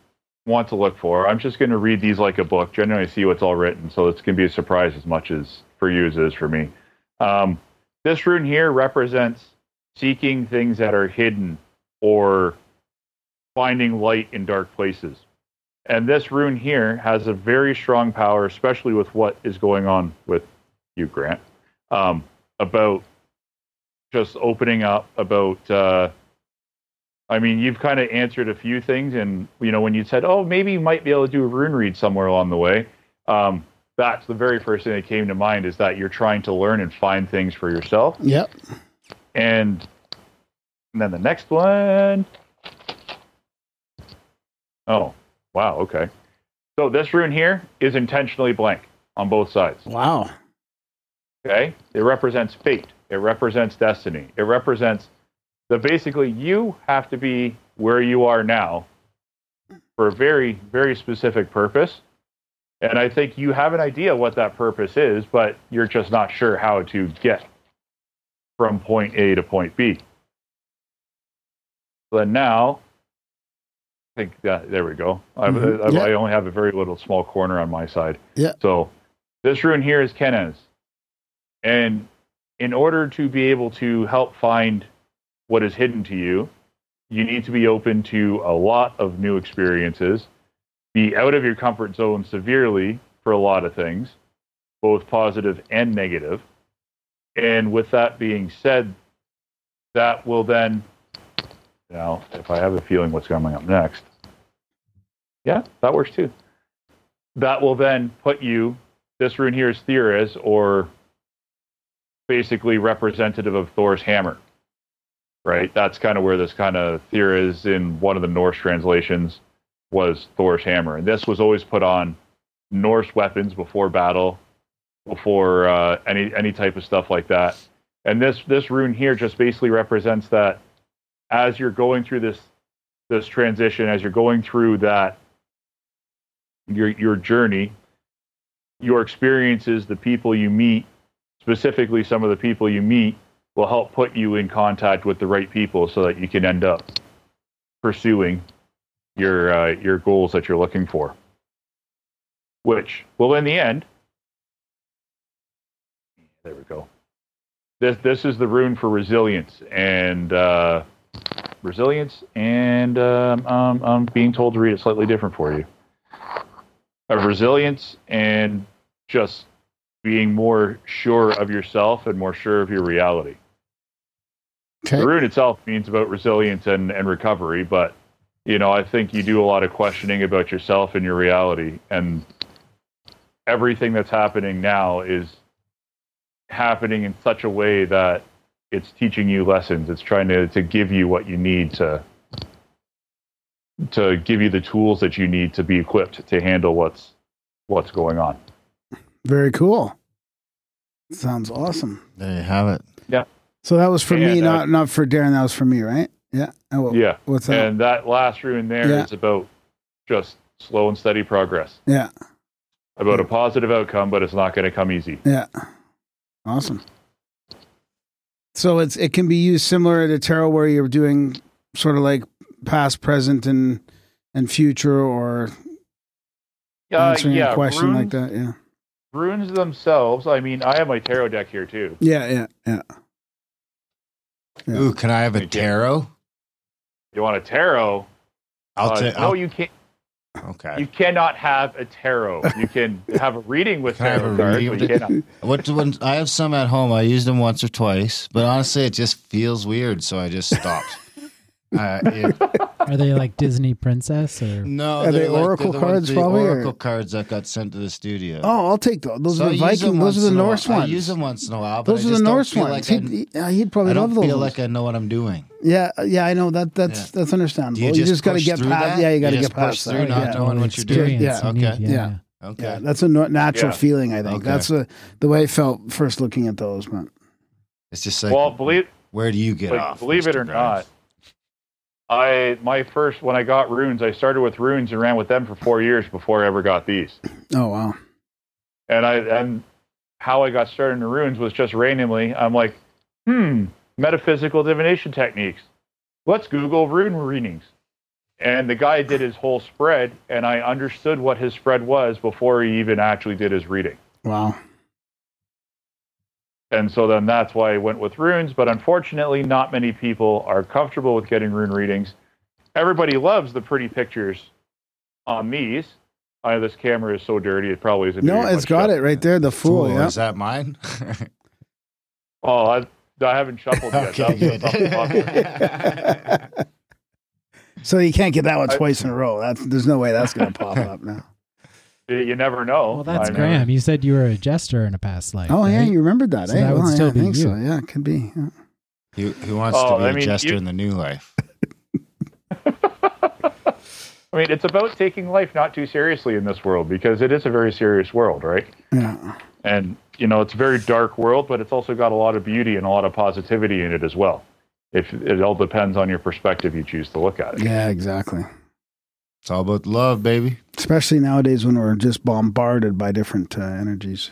want to look for, I'm just going to read these like a book. Generally, see what's all written, so it's going to be a surprise as much as for you as it is for me. Um, this rune here represents seeking things that are hidden or finding light in dark places. And this rune here has a very strong power, especially with what is going on with you, Grant, um, about just opening up, about, uh, I mean, you've kind of answered a few things. And, you know, when you said, oh, maybe you might be able to do a rune read somewhere along the way, um, that's the very first thing that came to mind is that you're trying to learn and find things for yourself. Yep. And, and then the next one. Oh, wow. Okay. So this rune here is intentionally blank on both sides. Wow. Okay. It represents fate. It represents destiny. It represents that basically you have to be where you are now for a very, very specific purpose. And I think you have an idea what that purpose is, but you're just not sure how to get from point A to point B. But now, I think that, there we go. I, Mhm. I, Yeah. I only have a very little small corner on my side. Yeah. So this rune here is Kenaz. And in order to be able to help find what is hidden to you, you need to be open to a lot of new experiences, be out of your comfort zone severely for a lot of things, both positive and negative. And with that being said, that will then, now, if I have a feeling what's coming up next, yeah, that works too. That will then put you, this rune here is Theras, or basically representative of Thor's hammer, right? That's kind of where this kind of Theras in one of the Norse translations was Thor's hammer. And this was always put on Norse weapons before battle, before uh, any any type of stuff like that. And this this rune here just basically represents that as you're going through this this transition, as you're going through that your your journey, your experiences, the people you meet, specifically some of the people you meet, will help put you in contact with the right people so that you can end up pursuing your uh, your goals that you're looking for. Which will, in the end, there we go. This this is the rune for resilience and uh, resilience, and um, um, I'm being told to read it slightly different for you. Of resilience and just being more sure of yourself and more sure of your reality. Okay. The rune itself means about resilience and, and recovery, but you know, I think you do a lot of questioning about yourself and your reality, and everything that's happening now is happening in such a way that it's teaching you lessons. It's trying to, to give you what you need to to give you the tools that you need to be equipped to handle what's what's going on. Very cool. Sounds awesome. There you have it. Yeah. So that was for me, And, uh, not not for Darren. That was for me, right? Yeah. What- Yeah. What's that? And that last rune there is Yeah. about just slow and steady progress. yeah. About a positive outcome, but it's not going to come easy. Yeah. Awesome. So it's it can be used similar to tarot where you're doing sort of like past, present, and and future, or Uh, answering yeah, a question runes, like that. Yeah. runes themselves. I mean, I have my tarot deck here too. Yeah. Yeah. Yeah. Yeah. Ooh, can I have a tarot? You want a tarot? I'll Uh, take. no, you can't. Okay. You cannot have a tarot. You can have a reading with Can I have tarot cards, but you cannot. What when I have some at home, I used them once or twice, but honestly, it just feels weird, so I just stopped. uh, it- Are they like Disney princess or? no, Are they they're like- oracle the cards ones- the probably, or- Oracle cards that got sent to the studio. Oh, I'll take those. Those So are the use Viking. Those are the in a while. Norse ones. I use them once in a while. But Those I are the Norse ones. Like he'd, I, he- he'd probably I love don't those. feel like I know what I'm doing. yeah, yeah, I know that. That's Yeah. that's understandable. Do you you just just got to get past. that? Yeah, you got to You get just push past through that. not yeah. knowing what you're doing. Yeah. Okay. yeah. Yeah. Okay. Yeah, that's a natural Yeah. feeling. I think Okay. that's a, the way I felt first looking at those. But it's just like, Well, believe where do you get like, off? believe it or Grimes? not, I my first when I got runes, I started with runes and ran with them for four years before I ever got these. oh wow, And I and how I got started in runes was just randomly. I'm like, hmm, metaphysical divination techniques. Let's Google rune readings. And the guy did his whole spread, and I understood what his spread was before he even actually did his reading. wow, And so then that's why I went with runes. But unfortunately, not many people are comfortable with getting rune readings. Everybody loves the pretty pictures on these. Uh, this camera is so dirty, it probably isn't. No, doing it's much got justice. it right there. The fool. Fool, yeah. Is that mine? Oh, I, I haven't shuffled yet. Okay, good. so you can't get that one I- twice in a row. That's there's no way that's gonna pop up now. You you never know. Well, that's I know. Graham. You said you were a jester in a past life. Oh yeah, you remembered that, So eh? that would Well, yeah, still I be think you. so. Yeah, it could be. yeah. who, who wants Oh, to be I a mean, jester you- in the new life? I mean, it's about taking life not too seriously in this world because it is a very serious world, right? Yeah. And you know, it's a very dark world, but it's also got a lot of beauty and a lot of positivity in it as well. If it all depends on your perspective you choose to look at it. Yeah, exactly. It's all about love, baby. Especially nowadays when we're just bombarded by different uh, energies.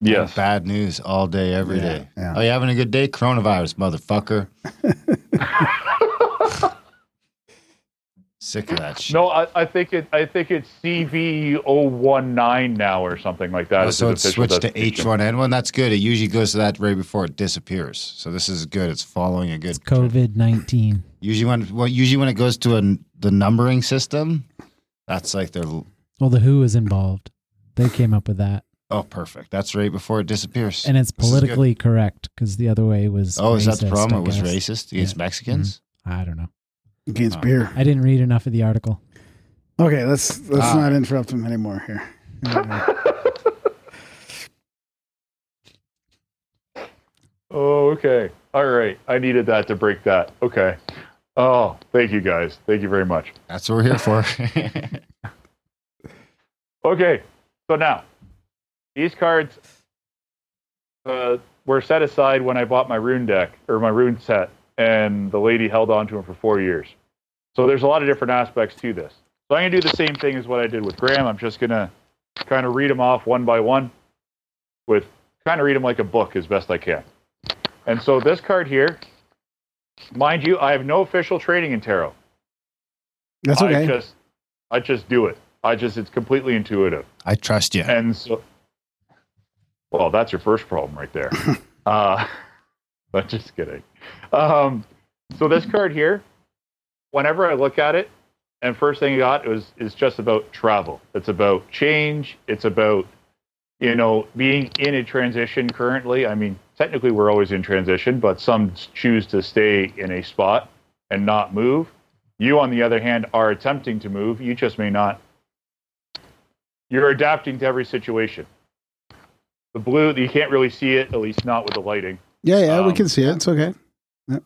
Yes. Bad news all day, every Yeah, day. yeah. Oh, you having a good day? Coronavirus, motherfucker. Sick of that shit. No, I, I think it. I think it's CV019 now or something like that. Oh, so its it's switched to. H1N1. That's good. It usually goes to that right before it disappears. So this is good. It's following a good. It's COVID nineteen. Usually when well, usually when it goes to a, the numbering system, that's like their Well, the Who is involved. They came up with that, oh perfect. That's right before it disappears. and it's This politically correct because the other way was. Oh, is that the problem? I It was guess. racist against Yeah. Mexicans. I don't know. Against Oh. beer. I didn't read enough of the article. Okay, let's let's Ah. not interrupt him anymore here. Oh, okay. All right. I needed that to break that. Okay. Oh, thank you guys. Thank you very much. That's what we're here for. Okay. So now, these cards uh, were set aside when I bought my rune deck or my rune set, and the lady held on to them for four years. So there's a lot of different aspects to this. So I'm going to do the same thing as what I did with Graham. I'm just going to kind of read them off one by one with kind of read them like a book as best I can. And so this card here, mind you, I have no official training in tarot. That's okay. I just I just do it. I just it's completely intuitive. I trust you. And so well, that's your first problem right there. uh but just kidding. Um so this card here, whenever I look at it, and first thing I got was is just about travel. It's about change. It's about you know being in a transition currently. I mean, technically we're always in transition, but some choose to stay in a spot and not move. You, on the other hand, are attempting to move. You just may not. You're adapting to every situation. The blue, you can't really see it, at least not with the lighting. yeah, yeah, we um, can see it. It's okay.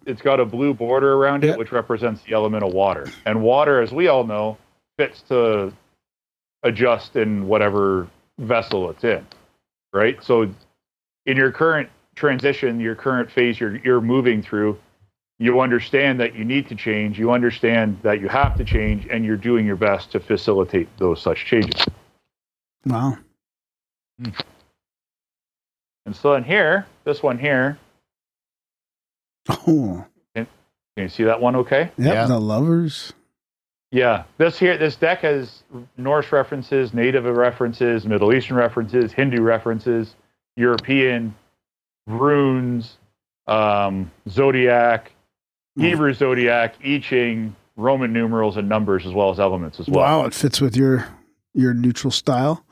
It's got a blue border around it, Yep. which represents the element of water. And water, as we all know, fits to adjust in whatever vessel it's in, right? So, in your current transition, your current phase you're, you're moving through, you understand that you need to change, you understand that you have to change, and you're doing your best to facilitate those such changes. Wow. And so, in here, this one here, Oh, can you see that one okay? yep. Yeah. The lovers. Yeah, this here, this deck has Norse references, Native references, Middle Eastern references, Hindu references, European runes, um, zodiac, Hebrew zodiac, I Ching, Roman numerals, and numbers, as well as elements as well. Wow, it fits with your your neutral style.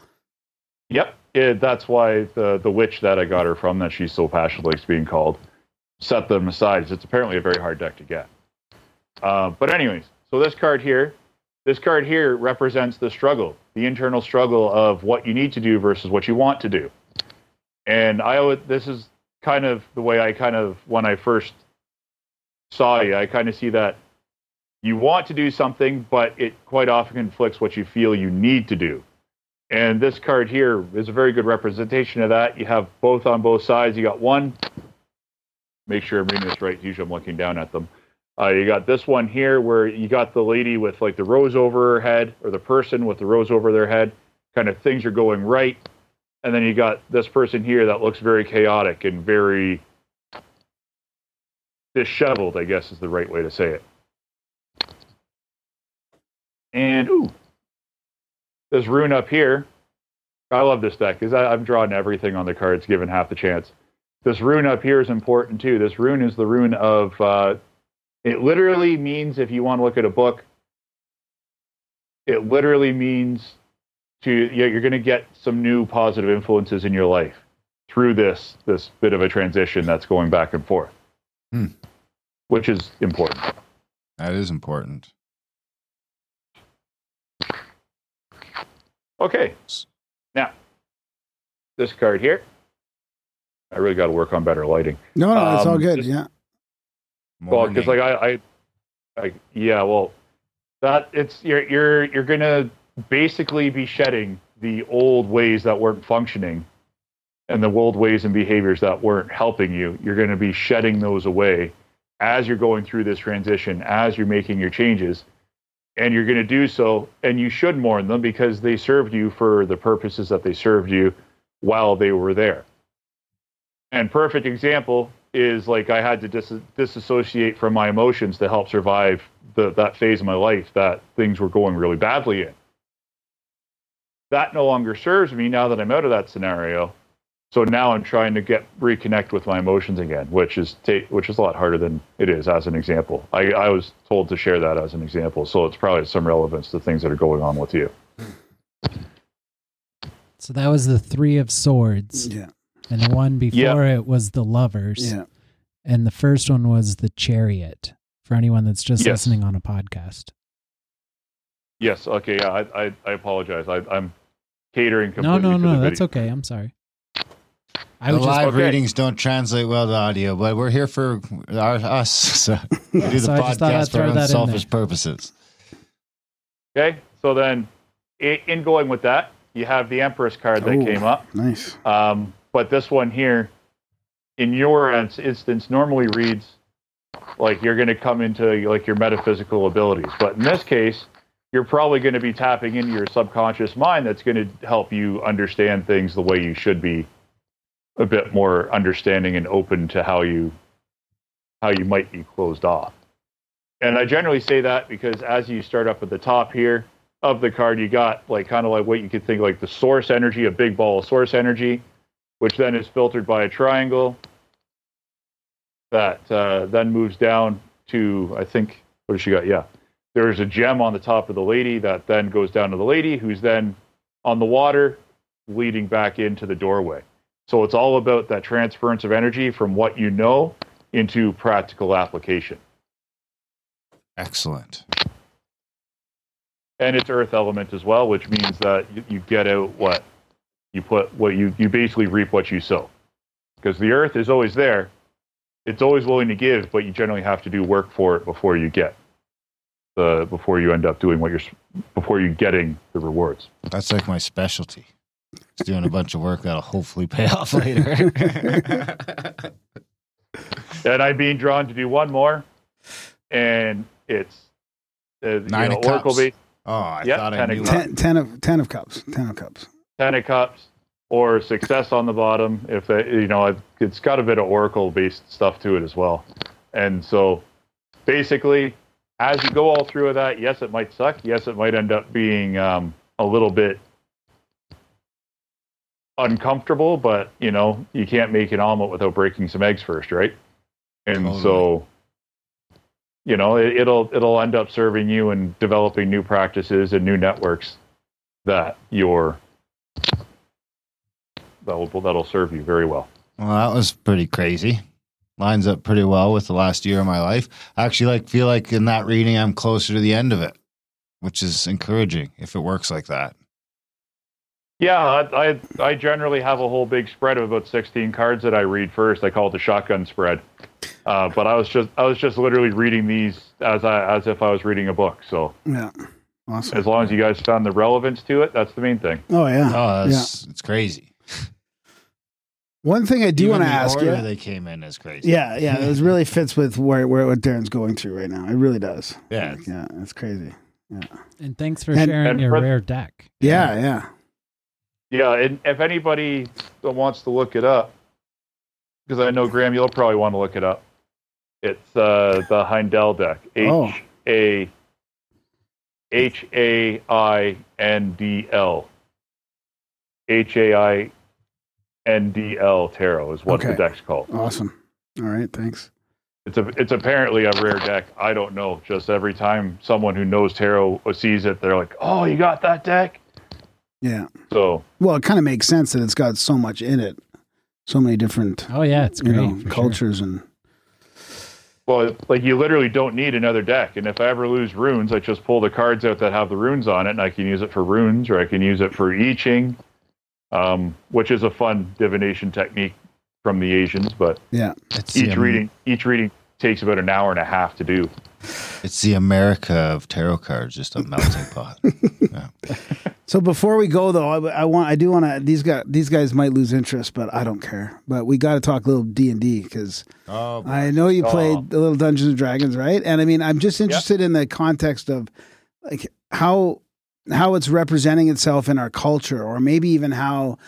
Yep, it, that's why the the witch that I got her from, that she's so passionate likes being called, set them aside. It's apparently a very hard deck to get. Uh, but anyways, so this card here, this card here represents the struggle, the internal struggle of what you need to do versus what you want to do. And I would, this is kind of the way I kind of when I first saw you, I kind of see that you want to do something, but it quite often conflicts what you feel you need to do. And this card here is a very good representation of that. You have both on both sides. You got one. Make sure I'm reading this right. Usually I'm looking down at them. Uh, you got this one here where you got the lady with like the rose over her head, or the person with the rose over their head. Kind of things are going right. And then you got this person here that looks very chaotic and very disheveled, I guess is the right way to say it. And ooh, this rune up here. I love this deck because I'm drawing everything on the cards given half the chance. this rune up here is important too. This rune is the rune of. Uh, it literally means, if you want to look at a book, it literally means to yeah, you're going to get some new positive influences in your life through this this bit of a transition that's going back and forth, Hmm. which is important. That is important. Okay, now this card here. I really got to work on better lighting. No, no, it's all Um, good. just- yeah. Well, because like I, I, I, yeah, well, that it's you're you're you're gonna basically be shedding the old ways that weren't functioning, and the old ways and behaviors that weren't helping you. You're gonna be shedding those away as you're going through this transition, as you're making your changes, and you're gonna do so, and you should mourn them because they served you for the purposes that they served you while they were there. And perfect example is like I had to dis- disassociate from my emotions to help survive the, that phase of my life that things were going really badly in. That no longer serves me now that I'm out of that scenario. So now I'm trying to get reconnect with my emotions again, which is ta- which is a lot harder than it is as an example. I, I was told to share that as an example, so it's probably some relevance to things that are going on with you. So that was the Three of Swords. Yeah. And the one before it was the Lovers. Yeah. And the first one was the Chariot for anyone that's just Yes. listening on a podcast. Yes. Okay. Yeah. I I, I apologize. I, I'm catering No, completely. no, to the no. That's video. okay. I'm sorry. I the was just live okay. readings don't translate well to audio, but we're here for our, us. So we do the So I just thought I'd podcast for throw that in unselfish purposes. Okay, so then in going with that, you have the Empress card that Ooh. came up. Nice. Um, but this one here, in your instance, normally reads like you're going to come into like your metaphysical abilities. But in this case, you're probably going to be tapping into your subconscious mind that's going to help you understand things the way you should be a bit more understanding and open to how you how you might be closed off. And I generally say that because as you start up at the top here of the card, you got like kind of like what you could think like the source energy, a big ball of source energy, which then is filtered by a triangle that uh, then moves down to I think what does she got? Yeah, there's a gem on the top of the lady that then goes down to the lady, who's then on the water, leading back into the doorway. So it's all about that transference of energy from what you know into practical application. Excellent. and it's earth element as well, which means that you, you get out what you put, what you you basically reap what you sow, because the earth is always there, it's always willing to give, but you generally have to do work for it before you get the before you end up doing what you're before you getting the rewards. That's like my specialty. It's doing a bunch of work that'll hopefully pay off later. And I'm being drawn to do one more, and it's uh, you Nine know, of Oracle Cups. based oh, I Yep, thought I ten of knew. cups. Ten, ten of ten of cups. Ten of cups. Ten of Cups or Success on the bottom. If it, you know, it- it's got a bit of Oracle based stuff to it as well. And so, basically, as you go all through with that, yes, it might suck. Yes, it might end up being um, a little bit uncomfortable. But you know, you can't make an omelet without breaking some eggs first, right? And Totally. so, you know, it, it'll it'll end up serving you and developing new practices and new networks that you're that'll that'll serve you very well. Well, that was pretty crazy. Lines up pretty well with the last year of my life. I actually like feel like in that reading I'm closer to the end of it, which is encouraging if it works like that. Yeah, I, I I generally have a whole big spread of about sixteen cards that I read first. I call it the shotgun spread. Uh, but I was just I was just literally reading these as I as if I was reading a book. So Yeah. Awesome. as long as you guys found the relevance to it, that's the main thing. Oh yeah. Oh, that's it's crazy. One thing I do want to ask you. they came in as crazy. Yeah, yeah, it really fits with where, where what Darren's going through right now. It really does. Yeah. Like, yeah, it's crazy. Yeah, And thanks for And- sharing and your for- rare deck. yeah, yeah. Yeah, and if anybody wants to look it up, because I know Graham, you'll probably want to look it up. It's uh, the Haindl deck. Oh. H A H A I N D L. H A I NDL Tarot is what Okay. the deck's called. Awesome. All right. Thanks. It's a it's apparently a rare deck. I don't know. Just every time someone who knows tarot sees it, they're like, "Oh, you got that deck?" Yeah. So Well, it kind of makes sense that it's got so much in it, so many different Oh yeah, it's you great. know for sure. cultures and Well, like you literally don't need another deck. And if I ever lose runes, I just pull the cards out that have the runes on it, and I can use it for runes, or I can use it for I Ching, um, which is a fun divination technique from the Asians. But yeah. Each um, reading, each reading takes about an hour and a half to do. It's the America of tarot cards, just a melting pot. Yeah. So before we go though, I, I want I do want to these guys these guys might lose interest, but I don't care. But we got to talk a little D and D because Oh. I know you Oh. played a little Dungeons and Dragons, right? And I mean, I'm just interested in the context of like how how it's representing itself in our culture, or maybe even how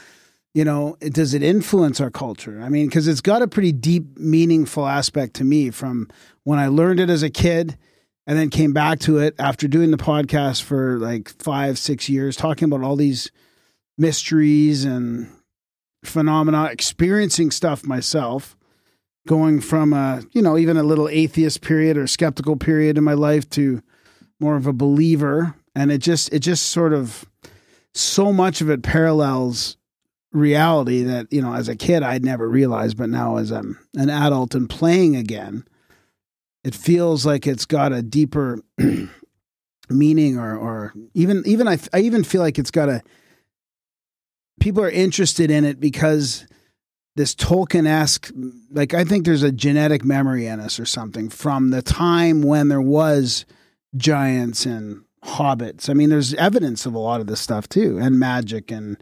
you know does it influence our culture? I mean, because it's got a pretty deep, meaningful aspect to me from when I learned it as a kid. And then came back to it after doing the podcast for like five, six years, talking about all these mysteries and phenomena, experiencing stuff myself going from a you know even a little atheist period or skeptical period in my life to more of a believer and it just it just sort of so much of it parallels reality that you know as a kid I'd never realized but now as I'm an adult and playing again it feels like it's got a deeper meaning or or even even I I even feel like it's got a people are interested in it because this Tolkien esque, like I think there's a genetic memory in us or something from the time when there was giants and hobbits. I mean, there's evidence of a lot of this stuff too, and magic and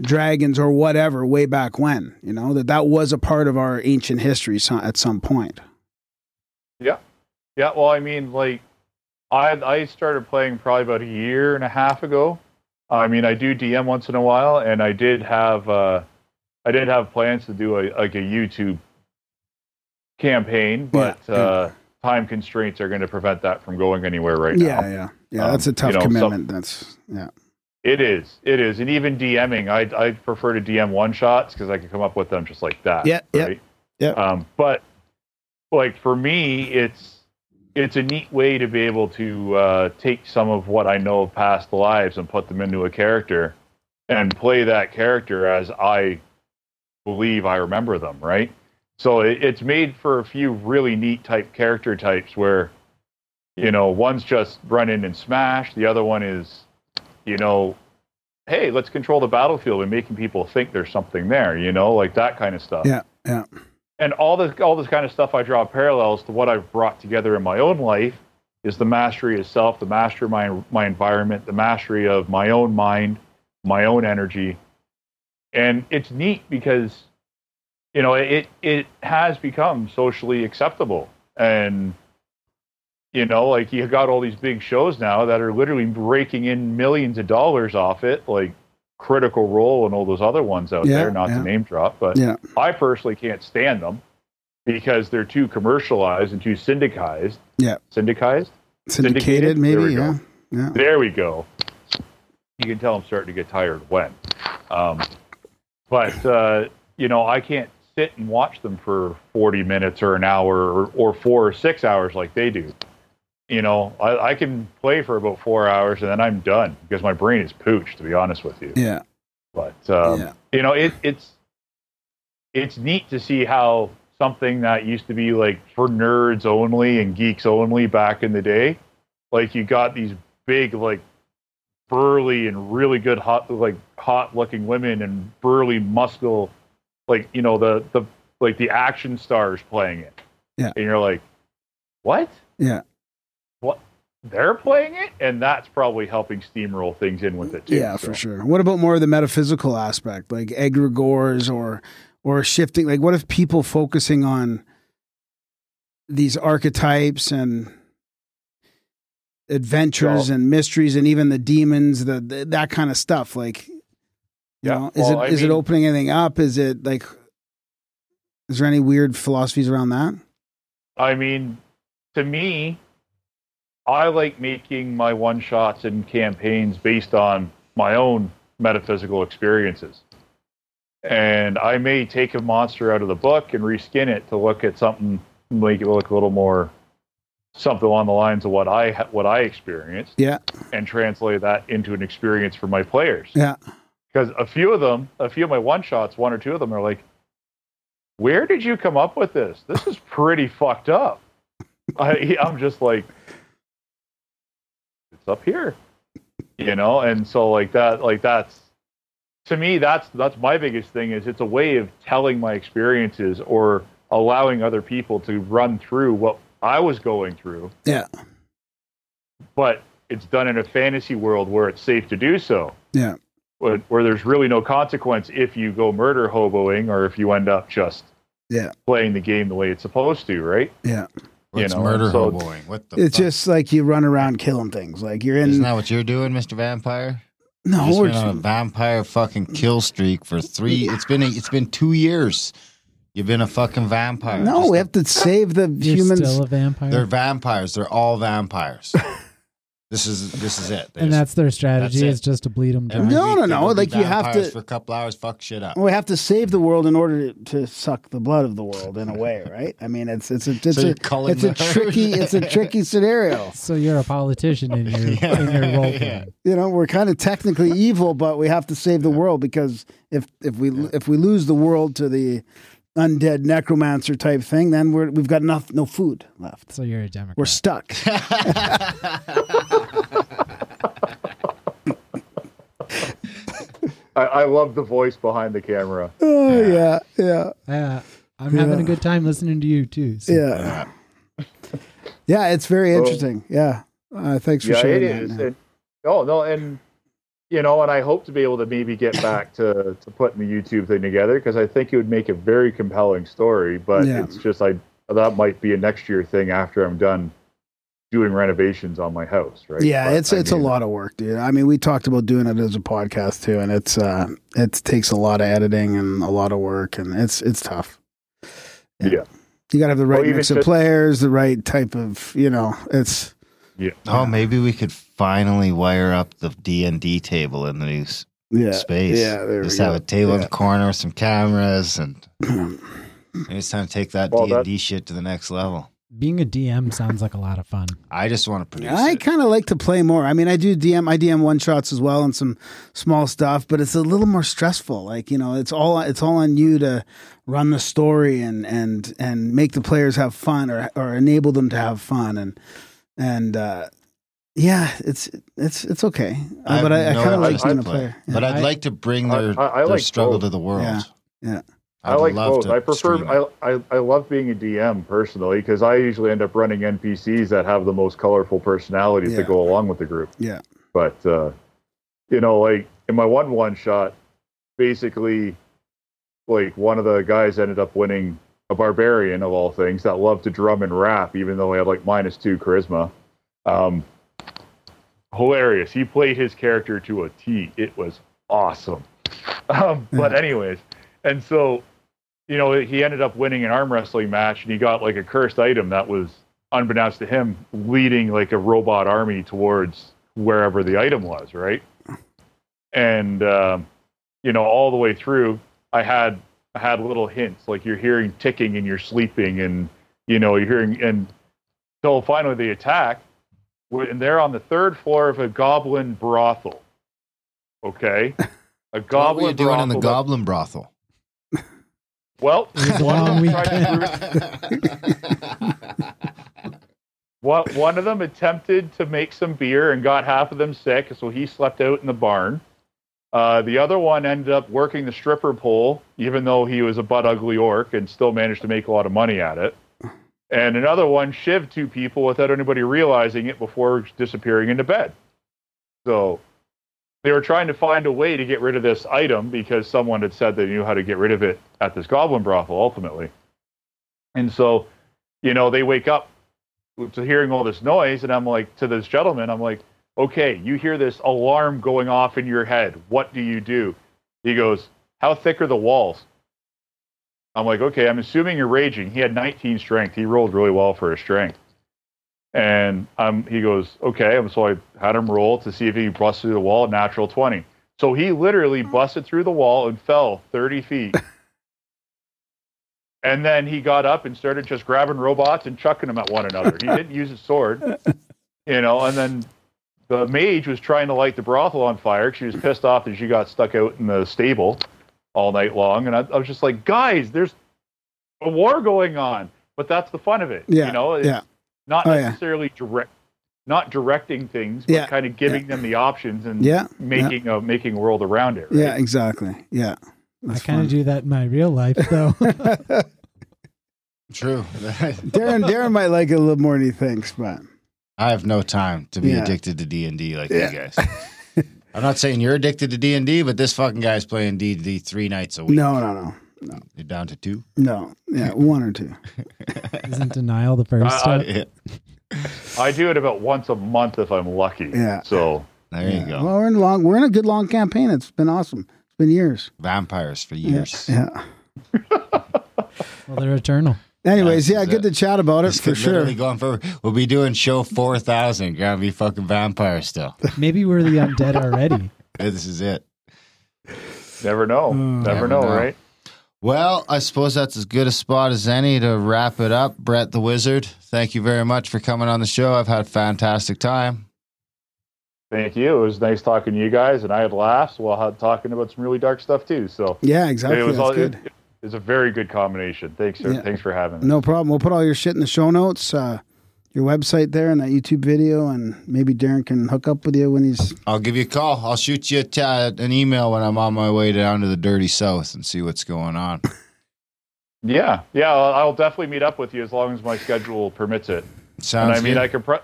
dragons or whatever way back when. You know that that was a part of our ancient history at some point. Yeah, yeah. Well, I mean, like, I I started playing probably about a year and a half ago. I mean, I do DM once in a while, and I did have uh, I did have plans to do a like a YouTube campaign, but Yeah, uh, time constraints are going to prevent that from going anywhere right now. yeah, yeah. Um, That's a tough you know, commitment. That's yeah, It is, it is, and even DMing, I I prefer to DM one shots because I can come up with them just like that. Yeah, yeah, yeah. Um, but like for me, it's it's a neat way to be able to uh, take some of what I know of past lives and put them into a character and play that character as I believe I remember them. Right. So it, it's made for a few really neat type character types where, you know, one's just run in and smash. The other one is, you know, hey, let's control the battlefield and making people think there's something there. You know, like that kind of stuff yeah, yeah, and all this all this kind of stuff I draw parallels to what I've brought together in my own life is the mastery of self, the mastery of my my environment, the mastery of my own mind, my own energy. And it's neat because you know, it it has become socially acceptable. And you know, like you got all these big shows now that are literally breaking in millions of dollars off it, like Critical Role and all those other ones out Yeah, there, not yeah. to name drop, but yeah, I personally can't stand them because they're too commercialized and too syndicized. yeah. Syndicized? Syndicated, Syndicated? Maybe. Yeah, yeah. There we go. You can tell I'm starting to get tired when. Um, but, uh, you know, I can't sit and watch them for 40 minutes or an hour or, or four or six hours like they do. You know, I, I can play for about four hours and then I'm done because my brain is pooched, to be honest with you. Yeah, But um, Yeah. you know, it, it's it's neat to see how something that used to be like for nerds only and geeks only back in the day, like you got these big like burly and really good hot like hot looking women and burly muscle like you know the the like the action stars playing it. Yeah. And you're like, what? yeah? They're playing it, and that's probably helping steamroll things in with it too. yeah, So- for sure. What about more of the metaphysical aspect, like egregores or or shifting? Like, what if people focusing on these archetypes and adventures and mysteries and even the demons, the, the that kind of stuff? Like, you Yeah, know, is well, I it is it opening anything up? Is it like? Is there any weird philosophies around that? I mean, to me, I like making my one shots and campaigns based on my own metaphysical experiences. and I may take a monster out of the book and reskin it to look at something, make it look a little more something along the lines of what I ha- what I experienced, Yeah. and translate that into an experience for my players. Yeah. Because a few of them, a few of my one shots, one or two of them are like, "Where did you come up with this? This is pretty fucked up." I, I'm just like, up here, you know, and so like that, like that's to me, that's that's my biggest thing is it's a way of telling my experiences or allowing other people to run through what I was going through, Yeah. but it's done in a fantasy world where it's safe to do so Yeah. where, where there's really no consequence if you go murder hoboing or if you end up just Yeah. playing the game the way it's supposed to, right? Yeah. What's know, murder so- hoboing? What the It's fuck? just like you run around killing things. Like you're in. Isn't that what you're doing, Mr. Vampire? no, You've we're been on a vampire fucking kill streak for three. It's been a, it's been two years. You've been a fucking vampire. no, Just we a- have to save the You're humans. still a vampire. They're vampires. They're all vampires. this is this is it. They and just- that's their strategy that's is just to bleed them dry. every No, week no, they no, will be like, you have vampires to- for a couple hours. Fuck shit up. we have to save the world in order to, to suck the blood of the world in a way, right? I mean, it's it's a it's So you're a culling it's a the herd. tricky it's a tricky scenario. So you're a politician in your in your role Yeah. playing. You know, we're kind of technically evil, but we have to save the world because if if we if we lose the world to the undead necromancer type thing, then we're we've got enough no food left. So you're a Democrat. We're stuck. I, I love the voice behind the camera. Oh yeah, yeah, Yeah, I'm having a good time listening to you too. So. yeah. Yeah, it's very interesting. Yeah, uh, thanks for yeah, sharing it that. is. man. And, oh no, and you know, and I hope to be able to maybe get back to to putting the YouTube thing together because I think it would make a very compelling story. But Yeah. it's just I that might be a next year thing after I'm done doing renovations on my house, right? Yeah, But, it's I it's a lot of work, dude. I mean, we talked about doing it as a podcast too, and it's uh, it takes a lot of editing and a lot of work, and it's it's tough. Yeah. You got to have the right Well, mix of just- players, the right type of, you know, it's Yeah. Oh, maybe we could finally wire up the D and D table in the new s- yeah, space. Yeah, there Just we have go. a table in the corner with some cameras, and maybe it's time to take that D and D shit to the next level. Being a DM sounds like a lot of fun. I just want to produce. I kind of like to play more. I mean, I do DM, I DM one shots as well and some small stuff, but it's a little more stressful. Like you know, it's all it's all on you to run the story and and and make the players have fun or or enable them to have fun and and uh, yeah, it's it's it's okay. Uh, but I, I kind of like being a player. Yeah. But I'd I- like to bring their, I- I their like struggle both. to the world. Yeah. Yeah. I I'd like love both. I prefer. I, I I love being a DM personally because I usually end up running NPCs that have the most colorful personalities Yeah. that go along with the group. Yeah. But uh, you know, like in my one one shot, basically, like one of the guys ended up winning a barbarian of all things that loved to drum and rap, even though he had like minus two charisma. Um, hilarious. He played his character to a T. It was awesome. Um, but anyways, and so you know he ended up winning an arm wrestling match, and he got like a cursed item that was unbeknownst to him, leading like a robot army towards wherever the item was, right? And um, you know, all the way through, I had I had little hints like you're hearing ticking and you're sleeping, and you know you're hearing, and so finally they attack, and they're on the third floor of a goblin brothel. Okay, a goblin. Brothel. What goblin were you doing in the goblin brothel? well, one of long them tried to brew- One, one of them attempted to make some beer and got half of them sick, so he slept out in the barn. Uh, the other one ended up working the stripper pole, even though he was a butt ugly orc, and still managed to make a lot of money at it. And another one shivved two people without anybody realizing it before disappearing into bed. So they were trying to find a way to get rid of this item because someone had said they knew how to get rid of it at this goblin brothel ultimately. And so, you know, they wake up to hearing all this noise, and I'm like, to this gentleman, I'm like, okay, you hear this alarm going off in your head. What do you do? He goes, how thick are the walls? I'm like, okay, I'm assuming you're raging. He had 19 strength. He rolled really well for his strength. And um, he goes, okay. So I had him roll to see if he busts through the wall, natural 20. So he literally busted through the wall and fell 30 feet. and then he got up and started just grabbing robots and chucking them at one another. He didn't use his sword, you know. And then the mage was trying to light the brothel on fire. She was pissed off that she got stuck out in the stable all night long. And I, I was just like, guys, there's a war going on. But that's the fun of it. Yeah, You know, it's yeah. not Oh, yeah. necessarily direct, not directing things, but Yeah, kind of giving them the options and Yeah, making a making a world around it. Right? Yeah, exactly. Yeah. I kind of do that in my real life, though. True. Darren Darren might like it a little more than he thinks, but I have no time to be Yeah. addicted to D and D like Yeah. you guys. I'm not saying you're addicted to D and D, but this fucking guy's playing D and D three nights a week. no, no, no, No. You're down to two. no. Yeah, one or two. Isn't denial the first I- I- Yeah. I do it about once a month if I'm lucky. Yeah. So There you go. Well, we're in a long. We're in a good long campaign. It's been awesome. It's been years. Vampires for Yeah, years. Yeah. Well, they're eternal. Anyways, yeah, good it. to chat about it It's for sure. literally going for. We'll be doing show four thousand. Gonna be fucking vampires still. Maybe we're the undead already. this is it. never know. Uh, never, Never know, know. right? Well, I suppose that's as good a spot as any to wrap it up. Bret the Wizard, thank you very much for coming on the show. I've had a fantastic time. Thank you. It was nice talking to you guys, and I had laughs while talking about some really dark stuff too. So Yeah, exactly. it was That's all good. It, it's a very good combination. Thanks, sir. Yeah. Thanks for having me. No problem. We'll put all your shit in the show notes, uh, your website there, and that YouTube video, and maybe Darren can hook up with you when he's. I'll give you a call. I'll shoot you a t- an email when I'm on my way down to the dirty south and see what's going on. Yeah, yeah. I'll, I'll definitely meet up with you as long as my schedule permits it. Sounds and I mean, good. I could pro-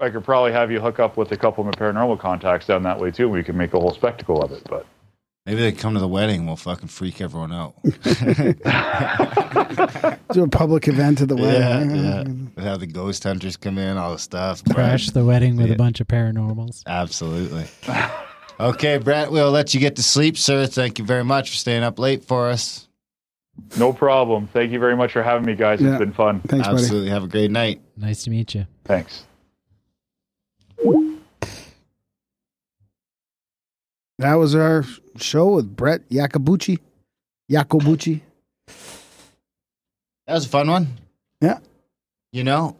I could probably have you hook up with a couple of my paranormal contacts down that way too. and We can make a whole spectacle of it. But Maybe they come to the wedding. and We'll fucking freak everyone out. Do a public event at the wedding. yeah. We'll have the ghost hunters come in, all the stuff. Crash the wedding with Yeah. a bunch of paranormals. Absolutely. Okay, Bret, we'll let you get to sleep, sir. Thank you very much for staying up late for us. no problem. Thank you very much for having me, guys. Yeah. It's been fun. Thanks, buddy. Absolutely. Have a great night. Nice to meet you. Thanks. That was our show with Bret Yacobucci. Yacobucci. That was a fun one. Yeah. You know,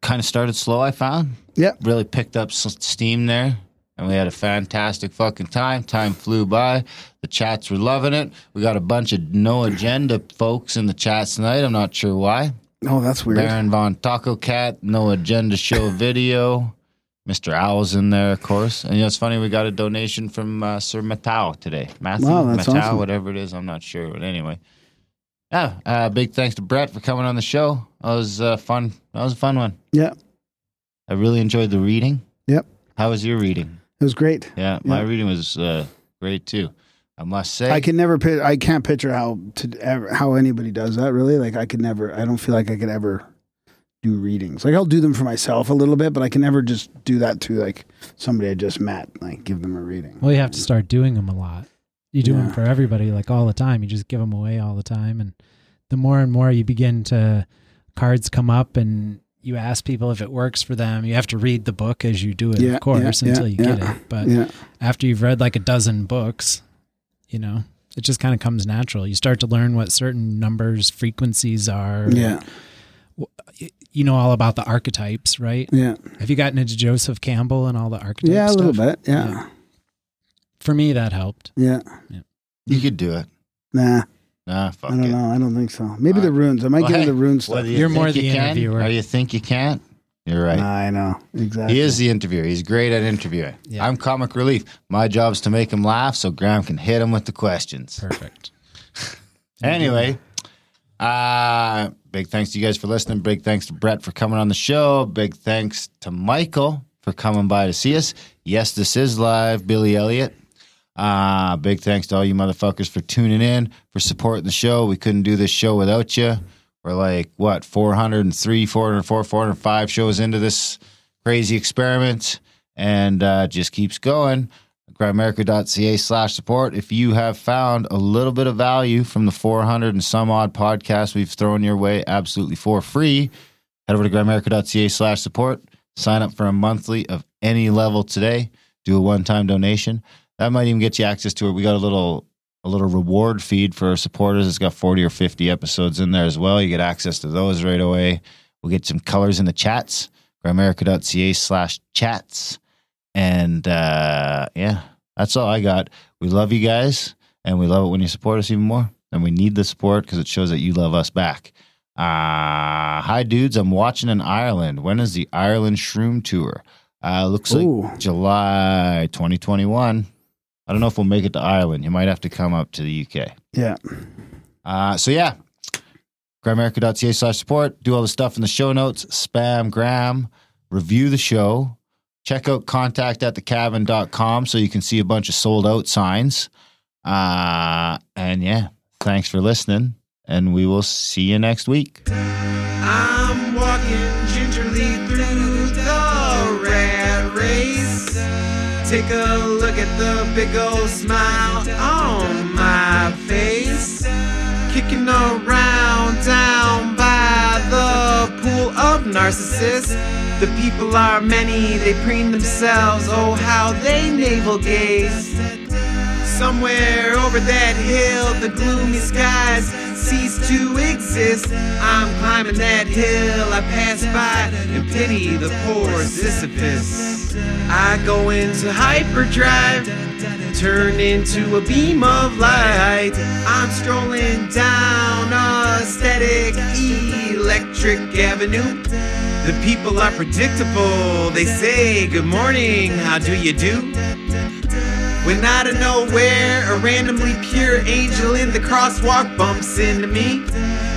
kind of started slow, I found. Yeah. Really picked up steam there. And we had a fantastic fucking time. Time flew by. The chats were loving it. We got a bunch of no agenda folks in the chats tonight. I'm not sure why. Oh, that's weird. Baron Von Taco Cat, no agenda show video. Mr. Owl's in there, of course. And you know, it's funny, we got a donation from uh, Sir Matau today. Matthew Wow, Matau, awesome. whatever it is, I'm not sure. But anyway. Yeah, uh, big thanks to Bret for coming on the show. That was uh, fun. That was a fun one. Yeah. I really enjoyed the reading. Yep. How was your reading? It was great. Yeah, my Yeah. reading was uh, great too. I must say. I can never. I can't picture how to how anybody does that. Really, like I could never. I don't feel like I could ever do readings. Like I'll do them for myself a little bit, but I can never just do that to like somebody I just met. Like give them a reading. Well, you have to start doing them a lot. You do Yeah. them for everybody, like all the time. You just give them away all the time, and the more and more you begin to cards come up, and you ask people if it works for them. You have to read the book as you do it, Yeah, of course, yeah, until you get it. But Yeah. after you've read like a dozen books, you know, it just kind of comes natural. You start to learn what certain numbers, frequencies are. Yeah. You know all about the archetypes, right? Yeah. Have you gotten into Joseph Campbell and all the archetypes? Yeah, a little bit. Yeah. For me, that helped. Yeah. you could do it. Nah. Nah, fuck I don't it. know. I don't think so. Maybe All the runes. I might Well, get hey, into the rune stuff. Whether you You're think more the you can, interviewer. Or you think you can't, you're right. I know exactly. He is the interviewer. He's great at interviewing. Yeah. I'm comic relief. My job's to make him laugh so Graham can hit him with the questions. Perfect. Anyway, uh, big thanks to you guys for listening. Big thanks to Bret for coming on the show. Big thanks to Michael for coming by to see us. Yes, this is live. Billy Elliott. Uh, big thanks to all you motherfuckers for tuning in, for supporting the show. We couldn't do this show without you. We're like, what, 403, 404, 405 shows into this crazy experiment, and uh, just keeps going. grimerica.ca slash support. If you have found a little bit of value from the 400 and some odd podcasts we've thrown your way absolutely for free, head over to grimerica.ca slash support. Sign up for a monthly of any level today. Do a one time donation. that might even get you access to it. We got a little a little reward feed for our supporters. It's got 40 or 50 episodes in there as well. You get access to those right away. We'll get some colors in the chats, grimerica.ca slash chats. And uh, yeah, that's all I got. We love you guys, and we love it when you support us even more. And we need the support because it shows that you love us back. Uh, hi, dudes. I'm watching in Ireland. When is the Ireland Shroom Tour? Uh, looks like Ooh. July 2021. I don't know if we'll make it to Ireland. You might have to come up to the UK. Yeah. Uh, so yeah, grimerica.ca slash support. Do all the stuff in the show notes. Spam Graham. Review the show. Check out contact at thecavern.com so you can see a bunch of sold out signs. Uh, and yeah, thanks for listening. And we will see you next week. I'm walking gingerly through the rat race. Take a look at the big old smile on my face. Kicking around down by the pool of narcissists. The people are many, they preen themselves. Oh, how they navel gaze. Somewhere over that hill, the gloomy skies cease to exist. I'm climbing that hill, I pass by and pity the poor Sisyphus. I go into hyperdrive, turn into a beam of light. I'm strolling down aesthetic electric avenue. The people are predictable. They say, Good morning, how do you do? When out of nowhere, a randomly pure angel in the crosswalk bumps into me.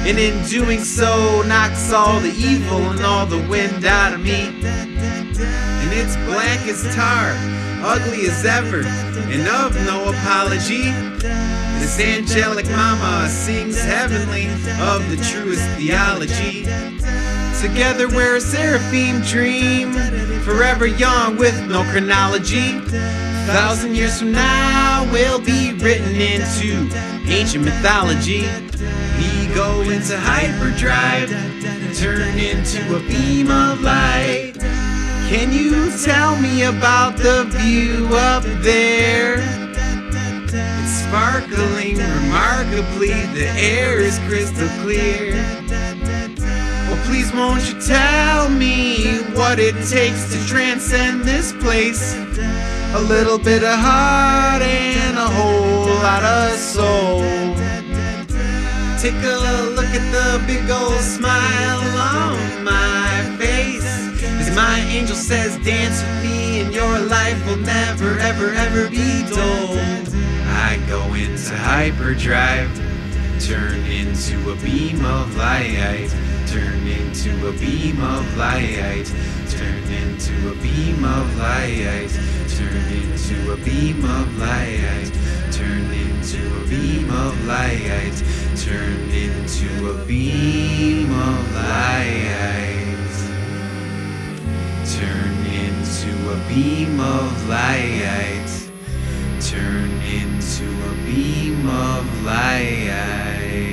And in doing so, knocks all the evil and all the wind out of me. And it's black as tar, ugly as ever, and of no apology. This angelic mama sings heavenly of the truest theology. Together we're a seraphim dream, forever young with no chronology. A Thousand years from now, we'll be written into ancient mythology. We go into hyperdrive, turn into a beam of light. Can you tell me about the view up there? It's sparkling remarkably, the air is crystal clear. Please won't you tell me what it takes to transcend this place? A little bit of heart and a whole lot of soul. Take a look at the big old smile on my face. As my angel says, dance with me and your life will never, ever, ever be dull. I go into hyperdrive, turn into a beam of light. Turn into a beam of light. Turn into a beam of light. Turn into a beam of light. Turn into a beam of light. Turn into a beam of light. Turn into a beam of light turn into a beam of light.